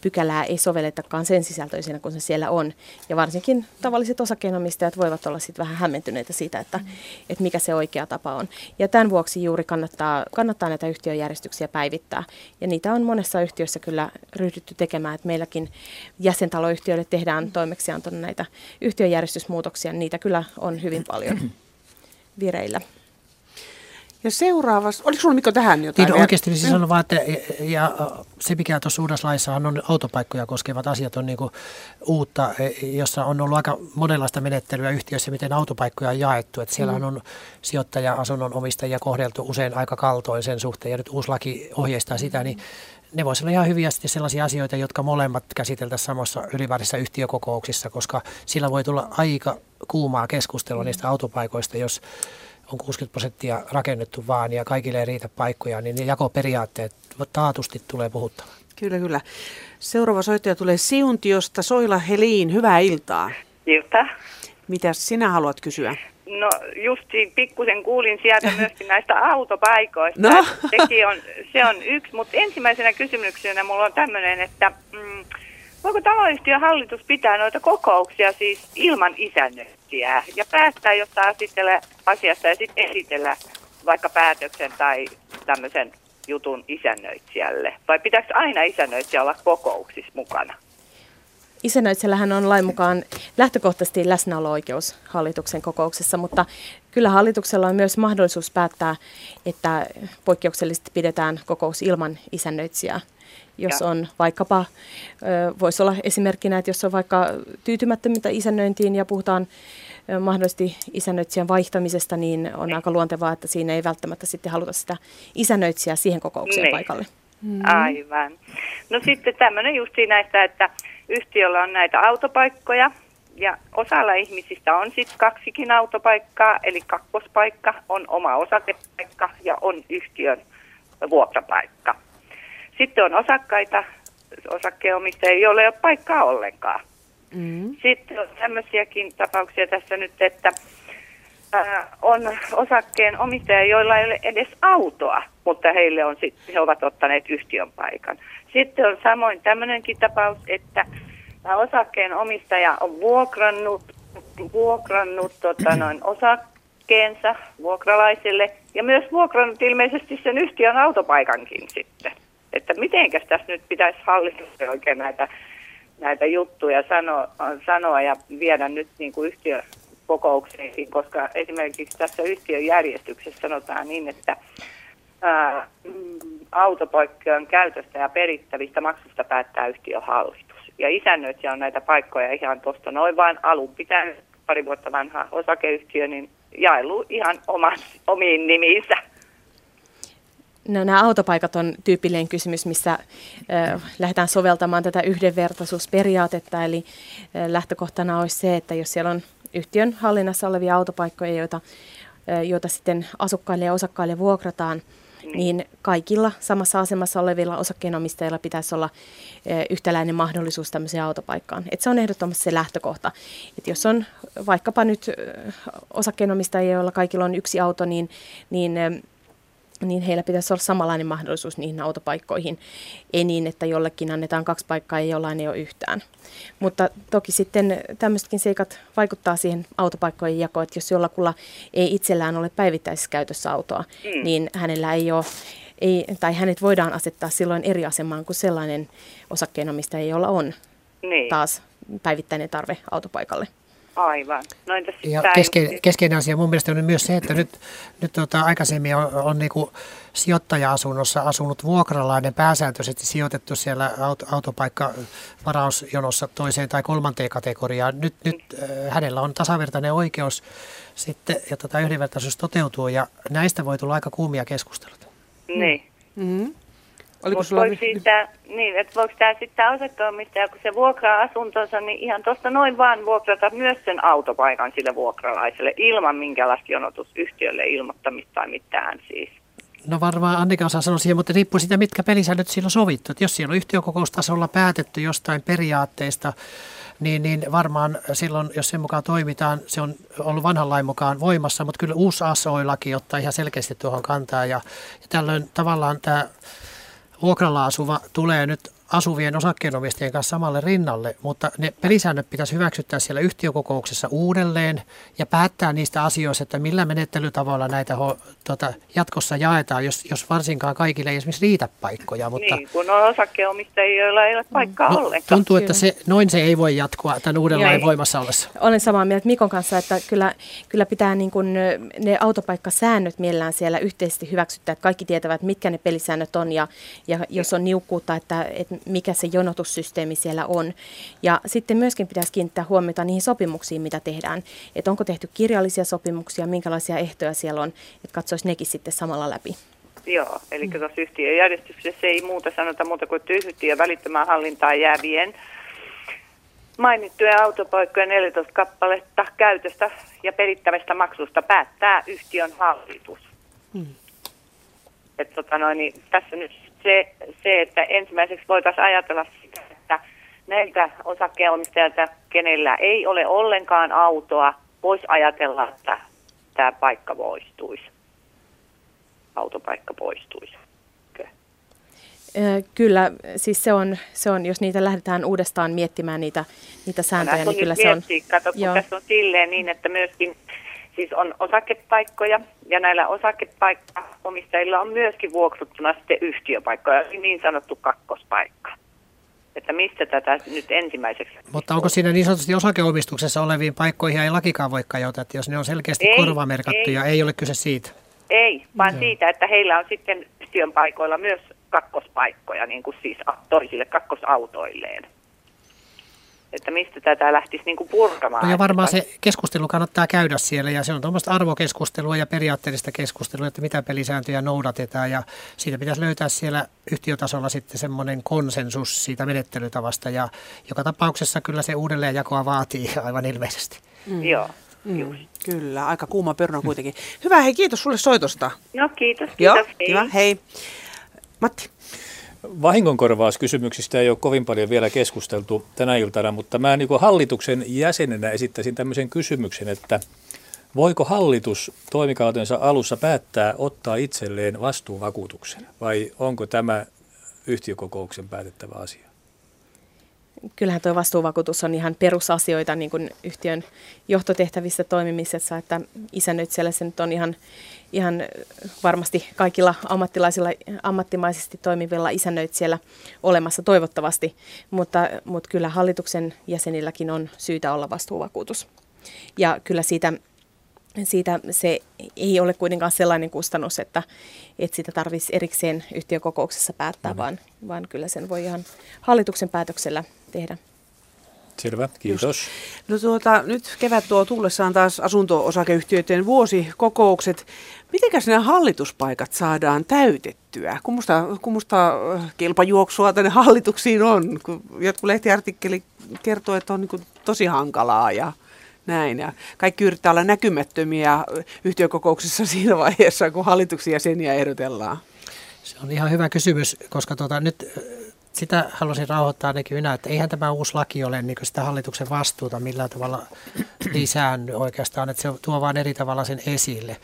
pykälää ei sovelletakaan sen sisältöisenä kuin se siellä on. Ja varsinkin tavalliset osakkeenomistajat voivat olla sitten vähän hämmentyneitä siitä, että, mm. että mikä se oikea tapa on. Ja tämän vuoksi juuri kannattaa, kannattaa näitä yhtiöjärjestyksiä päivittää. Ja niitä on monessa yhtiössä kyllä ryhdytty tekemään, että meilläkin jäsentaloyhtiöille tehdään toimeksiantona näitä yhtiöjärjestysmuutoksia. Niitä kyllä on hyvin paljon vireillä. Ja seuraavassa, oliko sinulla Mikko tähän jotain? Niin, oikeasti niin sanon vaan, että ja se mikä tuossa uudessa laissa on autopaikkoja koskevat asiat on niinku uutta, e, jossa on ollut aika monenlaista menettelyä yhtiössä, miten autopaikkoja on jaettu. Että siellä mm. on sijoittaja-asunnon omistajia kohdeltu usein aika kaltoin sen suhteen ja nyt uusi laki ohjeistaa sitä, niin ne voisivat olla ihan hyviä sellaisia asioita, jotka molemmat käsiteltäisiin samassa ylimääräisissä yhtiökokouksissa, koska sillä voi tulla aika kuumaa keskustelua niistä autopaikoista, jos on 60 prosenttia rakennettu vaan ja kaikille ei riitä paikkoja, niin ne jakoperiaatteet taatusti tulee puhuttamaan. Kyllä, kyllä. Seuraava soittaja tulee Siuntiosta. Soila Heliin, hyvää iltaa. Ilta. Mitä sinä haluat kysyä? No justiin pikkusen kuulin sieltä myöskin näistä autopaikoista. No. Sekin on, se on yksi, mutta ensimmäisenä kysymyksenä mulla on tämmöinen, että mm, voiko taloyhtiön hallitus pitää noita kokouksia siis ilman isännöintiä ja päättää esitellä asiasta ja sitten esitellä vaikka päätöksen tai tämmöisen jutun isännöitsijälle? Vai pitääkö aina isännöitsijä olla kokouksissa mukana? Isännöitsijällähän on lain mukaan lähtökohtaisesti läsnäolo-oikeus hallituksen kokouksessa, mutta kyllä hallituksella on myös mahdollisuus päättää, että poikkeuksellisesti pidetään kokous ilman isännöitsijää jos on vaikkapa, voisi olla esimerkkinä, että jos on vaikka tyytymättömyyttä isännöintiin ja puhutaan mahdollisesti isännöitsijän vaihtamisesta, niin on aika luontevaa, että siinä ei välttämättä sitten haluta sitä isännöitsijää siihen kokoukseen niin. paikalle. Mm. Aivan. No sitten tämmöinen just näistä, että yhtiöllä on näitä autopaikkoja ja osalla ihmisistä on sitten kaksikin autopaikkaa, eli kakkospaikka on oma osakepaikka ja on yhtiön vuokrapaikka. Sitten on osakkaita, osakkeenomistajia, joilla ei ole paikkaa ollenkaan. Mm. Sitten on tämmöisiäkin tapauksia tässä nyt, että ää, on osakkeen omistajia, joilla ei ole edes autoa, mutta heille on sit, he ovat ottaneet yhtiön paikan. Sitten on samoin tämmöinenkin tapaus, että osakkeen omistaja on vuokrannut, vuokrannut tota noin, osakkeensa vuokralaisille ja myös vuokrannut ilmeisesti sen yhtiön autopaikankin sitten että mitenkäs tässä nyt pitäisi hallituksen oikein näitä, näitä juttuja sanoa, sanoa ja viedä nyt niin kuin yhtiökokouksiin, koska esimerkiksi tässä yhtiöjärjestyksessä sanotaan niin, että ää, autopoikkeon käytöstä ja perittävistä maksusta päättää yhtiöhallitus. Ja isännöitsijä on näitä paikkoja ihan tuosta noin vain alun pitäen pari vuotta vanha osakeyhtiö, niin jaelu ihan oman, omiin nimiinsä. No, nämä autopaikat on tyypillinen kysymys, missä äh, lähdetään soveltamaan tätä yhdenvertaisuusperiaatetta. Eli äh, lähtökohtana olisi se, että jos siellä on yhtiön hallinnassa olevia autopaikkoja, joita, äh, joita sitten asukkaille ja osakkaille vuokrataan, niin. niin kaikilla samassa asemassa olevilla osakkeenomistajilla pitäisi olla yhtäläinen mahdollisuus tämmöiseen autopaikkaan. Et se on ehdottomasti se lähtökohta. Et jos on vaikkapa nyt osakkeenomistajia, joilla kaikilla on yksi auto, niin, niin niin heillä pitäisi olla samanlainen mahdollisuus niihin autopaikkoihin. Ei niin, että jollekin annetaan kaksi paikkaa ja jollain ei ole yhtään. Mutta toki sitten tämmöisetkin seikat vaikuttaa siihen autopaikkojen jakoon, että jos jollakulla ei itsellään ole päivittäisessä käytössä autoa, mm. niin hänellä ei ole ei, tai hänet voidaan asettaa silloin eri asemaan kuin sellainen osakkeenomistaja, jolla on niin. taas päivittäinen tarve autopaikalle. Aivan. No entäs ja keske, keskeinen asia mun mielestä on myös se, että nyt, nyt tuota, aikaisemmin on, on niin kuin sijoittaja-asunnossa asunut vuokralainen pääsääntöisesti sijoitettu siellä auto, autopaikka-varausjonossa toiseen tai kolmanteen kategoriaan. Nyt, nyt äh, hänellä on tasavertainen oikeus sitten, ja tota yhdenvertaisuus toteutuu, ja näistä voi tulla aika kuumia keskusteluita. Niin. Mm-hmm. Oliko sulla... voiko siitä, niin, että voiko tämä sitten osakkeenomistaja, kun se vuokraa asuntonsa, niin ihan tuosta noin vaan vuokrata myös sen autopaikan sille vuokralaiselle ilman minkälaista jonotusyhtiölle ilmoittamista tai mitään siis? No varmaan Annika osaa sanoa siihen, mutta riippuu siitä, mitkä pelisäännöt siellä on sovittu. Että jos siellä on yhtiökokoustasolla päätetty jostain periaatteista, niin, niin varmaan silloin, jos sen mukaan toimitaan, se on ollut vanhan lain mukaan voimassa, mutta kyllä uusi ASOI-laki ottaa ihan selkeästi tuohon kantaa ja, ja tällöin tavallaan tämä vuokralla asuva tulee nyt asuvien osakkeenomistajien kanssa samalle rinnalle, mutta ne pelisäännöt pitäisi hyväksyttää siellä yhtiökokouksessa uudelleen ja päättää niistä asioista, että millä menettelytavoilla näitä ho, tota, jatkossa jaetaan, jos, jos varsinkaan kaikille ei esimerkiksi riitä paikkoja. Mutta, niin, kun on osakkeenomistajia, joilla ei ole paikkaa no, ollenkaan. Tuntuu, että se, noin se ei voi jatkua tämän uuden lain voimassa ollessa. Olen samaa mieltä Mikon kanssa, että kyllä, kyllä pitää niin kuin ne autopaikkasäännöt mielellään siellä yhteisesti hyväksyttää, että kaikki tietävät, mitkä ne pelisäännöt on ja, ja jos on niukkuutta, että, että mikä se jonotussysteemi siellä on. Ja sitten myöskin pitäisi kiinnittää huomiota niihin sopimuksiin, mitä tehdään. Että onko tehty kirjallisia sopimuksia, minkälaisia ehtoja siellä on, että katsoisi nekin sitten samalla läpi. Joo, eli mm. tuossa yhtiöjärjestyksessä ei muuta sanota muuta kuin, yhtiö välittömään hallintaan jäävien mainittujen autopaikkojen 14 kappaletta käytöstä ja perittävästä maksusta päättää yhtiön hallitus. Hmm. Et, tota noin, niin tässä nyt se, se, että ensimmäiseksi voitaisiin ajatella sitä, että näiltä osakkeenomistajilta, kenellä ei ole ollenkaan autoa, voisi ajatella, että tämä paikka poistuisi, autopaikka poistuisi. Kyllä, siis se on, se on, jos niitä lähdetään uudestaan miettimään niitä, niitä sääntöjä, niin kyllä se on... Kato, kun tässä on silleen niin, että myöskin siis on osakepaikkoja ja näillä osakepaikkaomistajilla on myöskin vuoksuttuna sitten yhtiöpaikkoja, niin sanottu kakkospaikka. Että mistä tätä nyt ensimmäiseksi... Mutta onko siinä niin sanotusti osakeomistuksessa oleviin paikkoihin ei lakikaan voi kajota, että jos ne on selkeästi ei, korvamerkattuja, ei. ei ole kyse siitä? Ei, vaan Joo. siitä, että heillä on sitten yhtiön paikoilla myös kakkospaikkoja, niin kuin siis toisille kakkosautoilleen että mistä tätä lähtisi niin kuin purkamaan. No ja varmaan se keskustelu kannattaa käydä siellä ja se on tuommoista arvokeskustelua ja periaatteellista keskustelua, että mitä pelisääntöjä noudatetaan ja siitä pitäisi löytää siellä yhtiötasolla sitten semmoinen konsensus siitä menettelytavasta ja joka tapauksessa kyllä se uudelleenjakoa vaatii aivan ilmeisesti. Mm. Joo. Mm, kyllä, aika kuuma peruna kuitenkin. Hyvä, hei kiitos sulle soitosta. No kiitos, kiitos. Joo, hei. kiva, hei. Matti. Vahingonkorvauskysymyksistä ei ole kovin paljon vielä keskusteltu tänä iltana, mutta mä niin hallituksen jäsenenä esittäisin tämmöisen kysymyksen, että voiko hallitus toimikautensa alussa päättää ottaa itselleen vastuuvakuutuksen vai onko tämä yhtiökokouksen päätettävä asia? kyllähän tuo vastuuvakuutus on ihan perusasioita niin kuin yhtiön johtotehtävissä toimimisessa, että isännöitsijällä se nyt on ihan, ihan varmasti kaikilla ammattilaisilla, ammattimaisesti toimivilla isännöitsijällä olemassa toivottavasti, mutta, mutta kyllä hallituksen jäsenilläkin on syytä olla vastuuvakuutus. Ja kyllä siitä siitä se ei ole kuitenkaan sellainen kustannus, että, että sitä tarvitsisi erikseen yhtiökokouksessa päättää, mm. vaan, vaan kyllä sen voi ihan hallituksen päätöksellä tehdä. Selvä, kiitos. Just. No tuota, nyt kevät tuo tullessaan taas asunto-osakeyhtiöiden vuosikokoukset. Mitenkäs nämä hallituspaikat saadaan täytettyä? Kummusta, kummusta äh, kilpajuoksua tänne hallituksiin on? Kun jotkut lehtiartikkeli kertoo, että on niin tosi hankalaa ja näin. Ja kaikki yrittää olla näkymättömiä yhtiökokouksissa siinä vaiheessa, kun hallituksia jäseniä ehdotellaan. Se on ihan hyvä kysymys, koska tuota, nyt sitä haluaisin rauhoittaa ainakin minä, että eihän tämä uusi laki ole niin sitä hallituksen vastuuta millään tavalla lisännyt oikeastaan, että se tuo vain eri tavalla sen esille.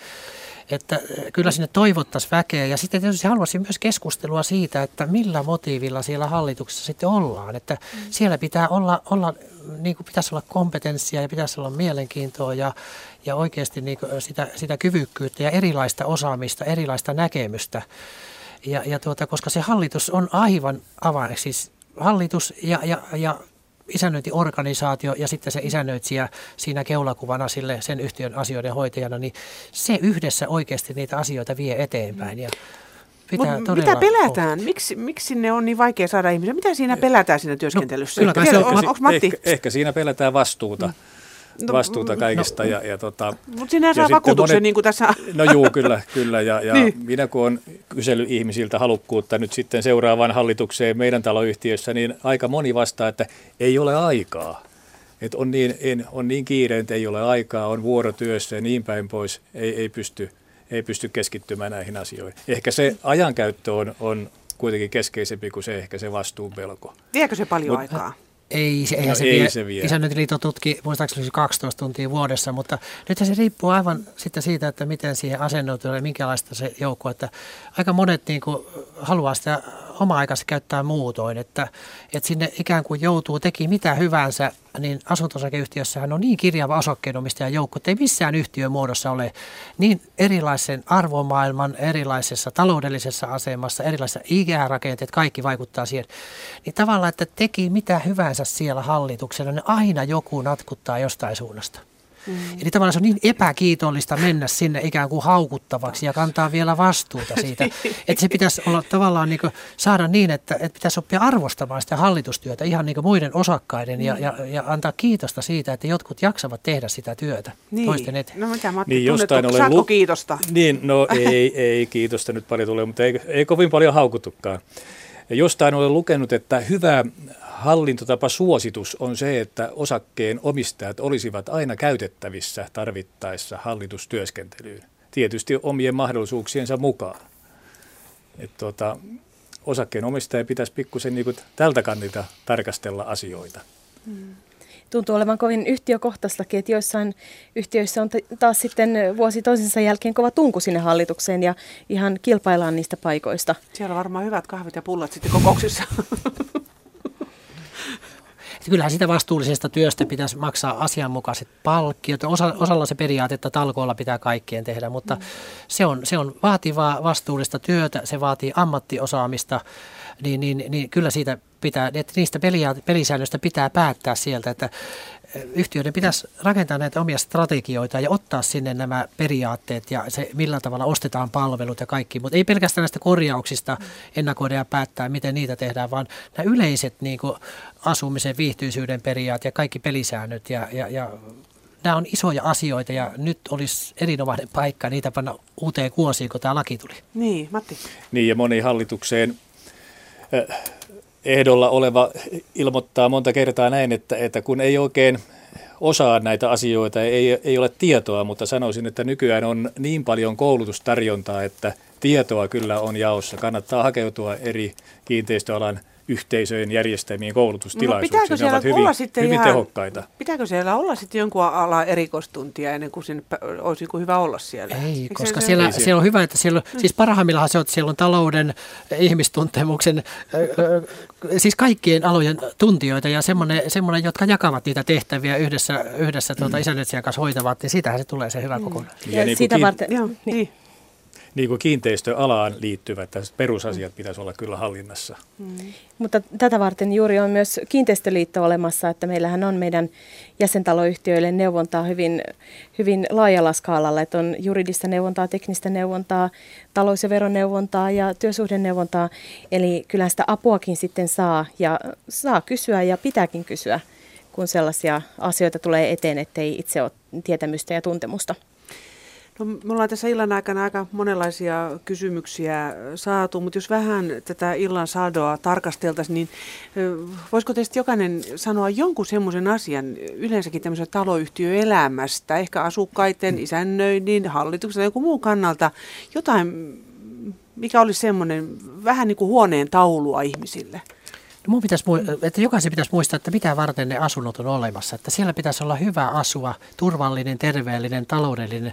että kyllä sinne toivottaisiin väkeä. Ja sitten tietysti haluaisin myös keskustelua siitä, että millä motiivilla siellä hallituksessa sitten ollaan. Että mm. siellä pitää olla, olla niin kuin pitäisi olla kompetenssia ja pitäisi olla mielenkiintoa ja, ja oikeasti niin sitä, sitä kyvykkyyttä ja erilaista osaamista, erilaista näkemystä. Ja, ja tuota, koska se hallitus on aivan avain, siis hallitus ja, ja, ja isännöintiorganisaatio ja sitten se isännöitsijä siinä keulakuvana sille sen yhtiön asioiden hoitajana, niin se yhdessä oikeasti niitä asioita vie eteenpäin. Ja pitää Mut mitä pelätään? Miksi, miksi ne on niin vaikea saada ihmisiä? Mitä siinä pelätään siinä no, työskentelyssä? No, kyllä, se on, on, Matti? Ehkä, ehkä siinä pelätään vastuuta. Mm no, vastuuta no, kaikista. No, ja, ja tota, mutta sinä saa vakuutuksen monet, niin kuin tässä. No juu, kyllä. kyllä ja, ja niin. minä kun olen kysellyt ihmisiltä halukkuutta nyt sitten seuraavaan hallitukseen meidän taloyhtiössä, niin aika moni vastaa, että ei ole aikaa. Et on, niin, en, on niin kiire, että ei ole aikaa, on vuorotyössä ja niin päin pois, ei, ei, pysty, ei pysty keskittymään näihin asioihin. Ehkä se ajankäyttö on, on kuitenkin keskeisempi kuin se ehkä se vastuunpelko. Viekö se paljon Mut, aikaa? Ei, eihän no, se, ei vie. se vie. Isännöintiliitto tutki muistaakseni 12 tuntia vuodessa, mutta nyt se riippuu aivan sitten siitä, että miten siihen asennoituu ja minkälaista se joukko. Että aika monet niin kuin, haluaa sitä oma-aikansa käyttää muutoin, että, että sinne ikään kuin joutuu teki mitä hyvänsä, niin asuntosakeyhtiössähän on niin kirjava osakkeenomistajan joukko, että ei missään yhtiömuodossa ole niin erilaisen arvomaailman, erilaisessa taloudellisessa asemassa, erilaisessa ikärakenteet, kaikki vaikuttaa siihen. Niin tavallaan, että teki mitä hyvänsä siellä hallituksella, niin aina joku natkuttaa jostain suunnasta. Mm. Eli tavallaan se on niin epäkiitollista mennä sinne ikään kuin haukuttavaksi ja kantaa vielä vastuuta siitä. että se pitäisi olla tavallaan niin saada niin, että, että pitäisi oppia arvostamaan sitä hallitustyötä ihan niin muiden osakkaiden ja, ja, ja antaa kiitosta siitä, että jotkut jaksavat tehdä sitä työtä niin. toisten eteen. No mitä Matti, niin, jostain olen lu- kiitosta? Niin, no ei, ei kiitosta nyt paljon tule, mutta ei, ei kovin paljon haukutukaan. Jostain olen lukenut, että hyvä hallintotapa suositus on se, että osakkeen omistajat olisivat aina käytettävissä tarvittaessa hallitustyöskentelyyn. Tietysti omien mahdollisuuksiensa mukaan. Et tuota, osakkeen omistaja pitäisi pikkusen niin tältä kannalta tarkastella asioita. Hmm tuntuu olevan kovin yhtiökohtaistakin, että joissain yhtiöissä on taas sitten vuosi toisensa jälkeen kova tunku sinne hallitukseen ja ihan kilpaillaan niistä paikoista. Siellä on varmaan hyvät kahvit ja pullat sitten kokouksissa. kyllähän sitä vastuullisesta työstä pitäisi maksaa asianmukaiset palkkiot. Osa, osalla se periaate, että talkoilla pitää kaikkien tehdä, mutta mm. se, on, se on vaativaa vastuullista työtä, se vaatii ammattiosaamista, niin, niin, niin kyllä siitä pitää, että niistä pelisäännöistä pitää päättää sieltä, että yhtiöiden pitäisi rakentaa näitä omia strategioita ja ottaa sinne nämä periaatteet ja se, millä tavalla ostetaan palvelut ja kaikki. Mutta ei pelkästään näistä korjauksista ennakoida ja päättää, miten niitä tehdään, vaan nämä yleiset niin kuin asumisen viihtyisyyden periaat ja kaikki pelisäännöt ja, ja, ja nämä on isoja asioita ja nyt olisi erinomainen paikka niitä panna uuteen kuosiin, kun tämä laki tuli. Niin, Matti. Niin ja moni hallitukseen äh, ehdolla oleva ilmoittaa monta kertaa näin, että, että kun ei oikein osaa näitä asioita, ei, ei ole tietoa, mutta sanoisin, että nykyään on niin paljon koulutustarjontaa, että tietoa kyllä on jaossa. Kannattaa hakeutua eri kiinteistöalan yhteisöjen järjestämiin koulutustilaisuuksiin. No, ne ovat hyvin, sitten hyvin ihan, tehokkaita. Pitääkö siellä olla sitten jonkun ala erikoistuntia ennen kuin sinne olisi niin kuin hyvä olla siellä? Ei, Eikö koska siellä, se, siellä on hyvä, että siellä, mm. siis parhaimmillaan se on, että siellä on talouden, ihmistuntemuksen, siis kaikkien alojen tuntijoita ja semmoinen, semmoinen jotka jakavat niitä tehtäviä yhdessä, yhdessä tuota, mm. kanssa hoitavat, niin siitähän se tulee se hyvä mm. kokonaisuus. Ja, ja niin siitä varten, joo, niin. niin niin kuin kiinteistöalaan liittyvät perusasiat pitäisi olla kyllä hallinnassa. Mm. Mutta tätä varten juuri on myös kiinteistöliitto olemassa, että meillähän on meidän jäsentaloyhtiöille neuvontaa hyvin, hyvin laajalla skaalalla, että on juridista neuvontaa, teknistä neuvontaa, talous- ja veroneuvontaa ja työsuhdeneuvontaa. Eli kyllä sitä apuakin sitten saa ja saa kysyä ja pitääkin kysyä, kun sellaisia asioita tulee eteen, ettei itse ole tietämystä ja tuntemusta. No, me ollaan tässä illan aikana aika monenlaisia kysymyksiä saatu, mutta jos vähän tätä illan saadoa tarkasteltaisiin, niin voisiko teistä jokainen sanoa jonkun semmoisen asian yleensäkin tämmöisen taloyhtiöelämästä, ehkä asukkaiden, isännöinnin, hallituksen tai jonkun muun kannalta, jotain, mikä olisi semmoinen vähän niin kuin huoneen taulua ihmisille? Mun pitäisi, että jokaisen pitäisi muistaa, että mitä varten ne asunnot on olemassa. Että siellä pitäisi olla hyvä asua, turvallinen, terveellinen, taloudellinen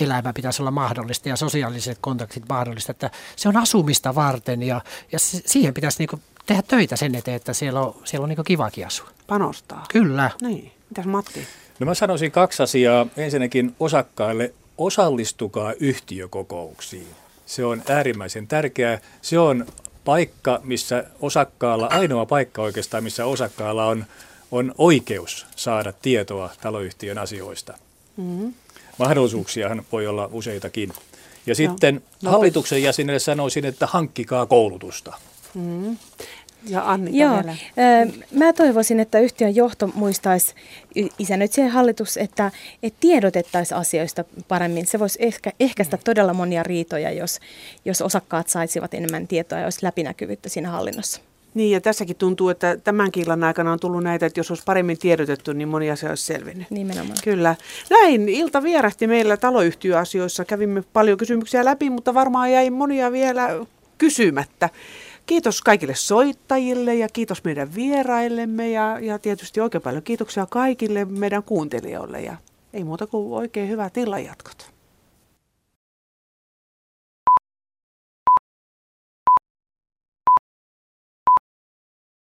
elämä pitäisi olla mahdollista ja sosiaaliset kontaktit mahdollista. Että se on asumista varten ja, ja siihen pitäisi niinku tehdä töitä sen eteen, että siellä on, siellä on niinku kivakin asua. Panostaa. Kyllä. Niin. Mitäs Matti? No mä sanoisin kaksi asiaa. Ensinnäkin osakkaille osallistukaa yhtiökokouksiin. Se on äärimmäisen tärkeää. Se on paikka, missä osakkaalla, ainoa paikka oikeastaan, missä osakkaalla on, on oikeus saada tietoa taloyhtiön asioista. Mm-hmm. Mahdollisuuksiahan voi olla useitakin. Ja sitten no, hallituksen jäsenille sanoisin, että hankkikaa koulutusta. Mm-hmm. Ja Annika Joo, vielä. mä toivoisin, että yhtiön johto muistaisi, isännöitsijän hallitus, että, että tiedotettaisiin asioista paremmin. Se voisi ehkä, ehkäistä todella monia riitoja, jos, jos osakkaat saisivat enemmän tietoa ja olisi läpinäkyvyyttä siinä hallinnossa. Niin, ja tässäkin tuntuu, että tämän illan aikana on tullut näitä, että jos olisi paremmin tiedotettu, niin moni asia olisi selvinnyt. Nimenomaan. Kyllä. Näin ilta vierähti meillä taloyhtiöasioissa. Kävimme paljon kysymyksiä läpi, mutta varmaan jäi monia vielä kysymättä. Kiitos kaikille soittajille ja kiitos meidän vieraillemme ja, ja tietysti oikein paljon kiitoksia kaikille meidän kuuntelijoille ja ei muuta kuin oikein hyvää tilanjatkot.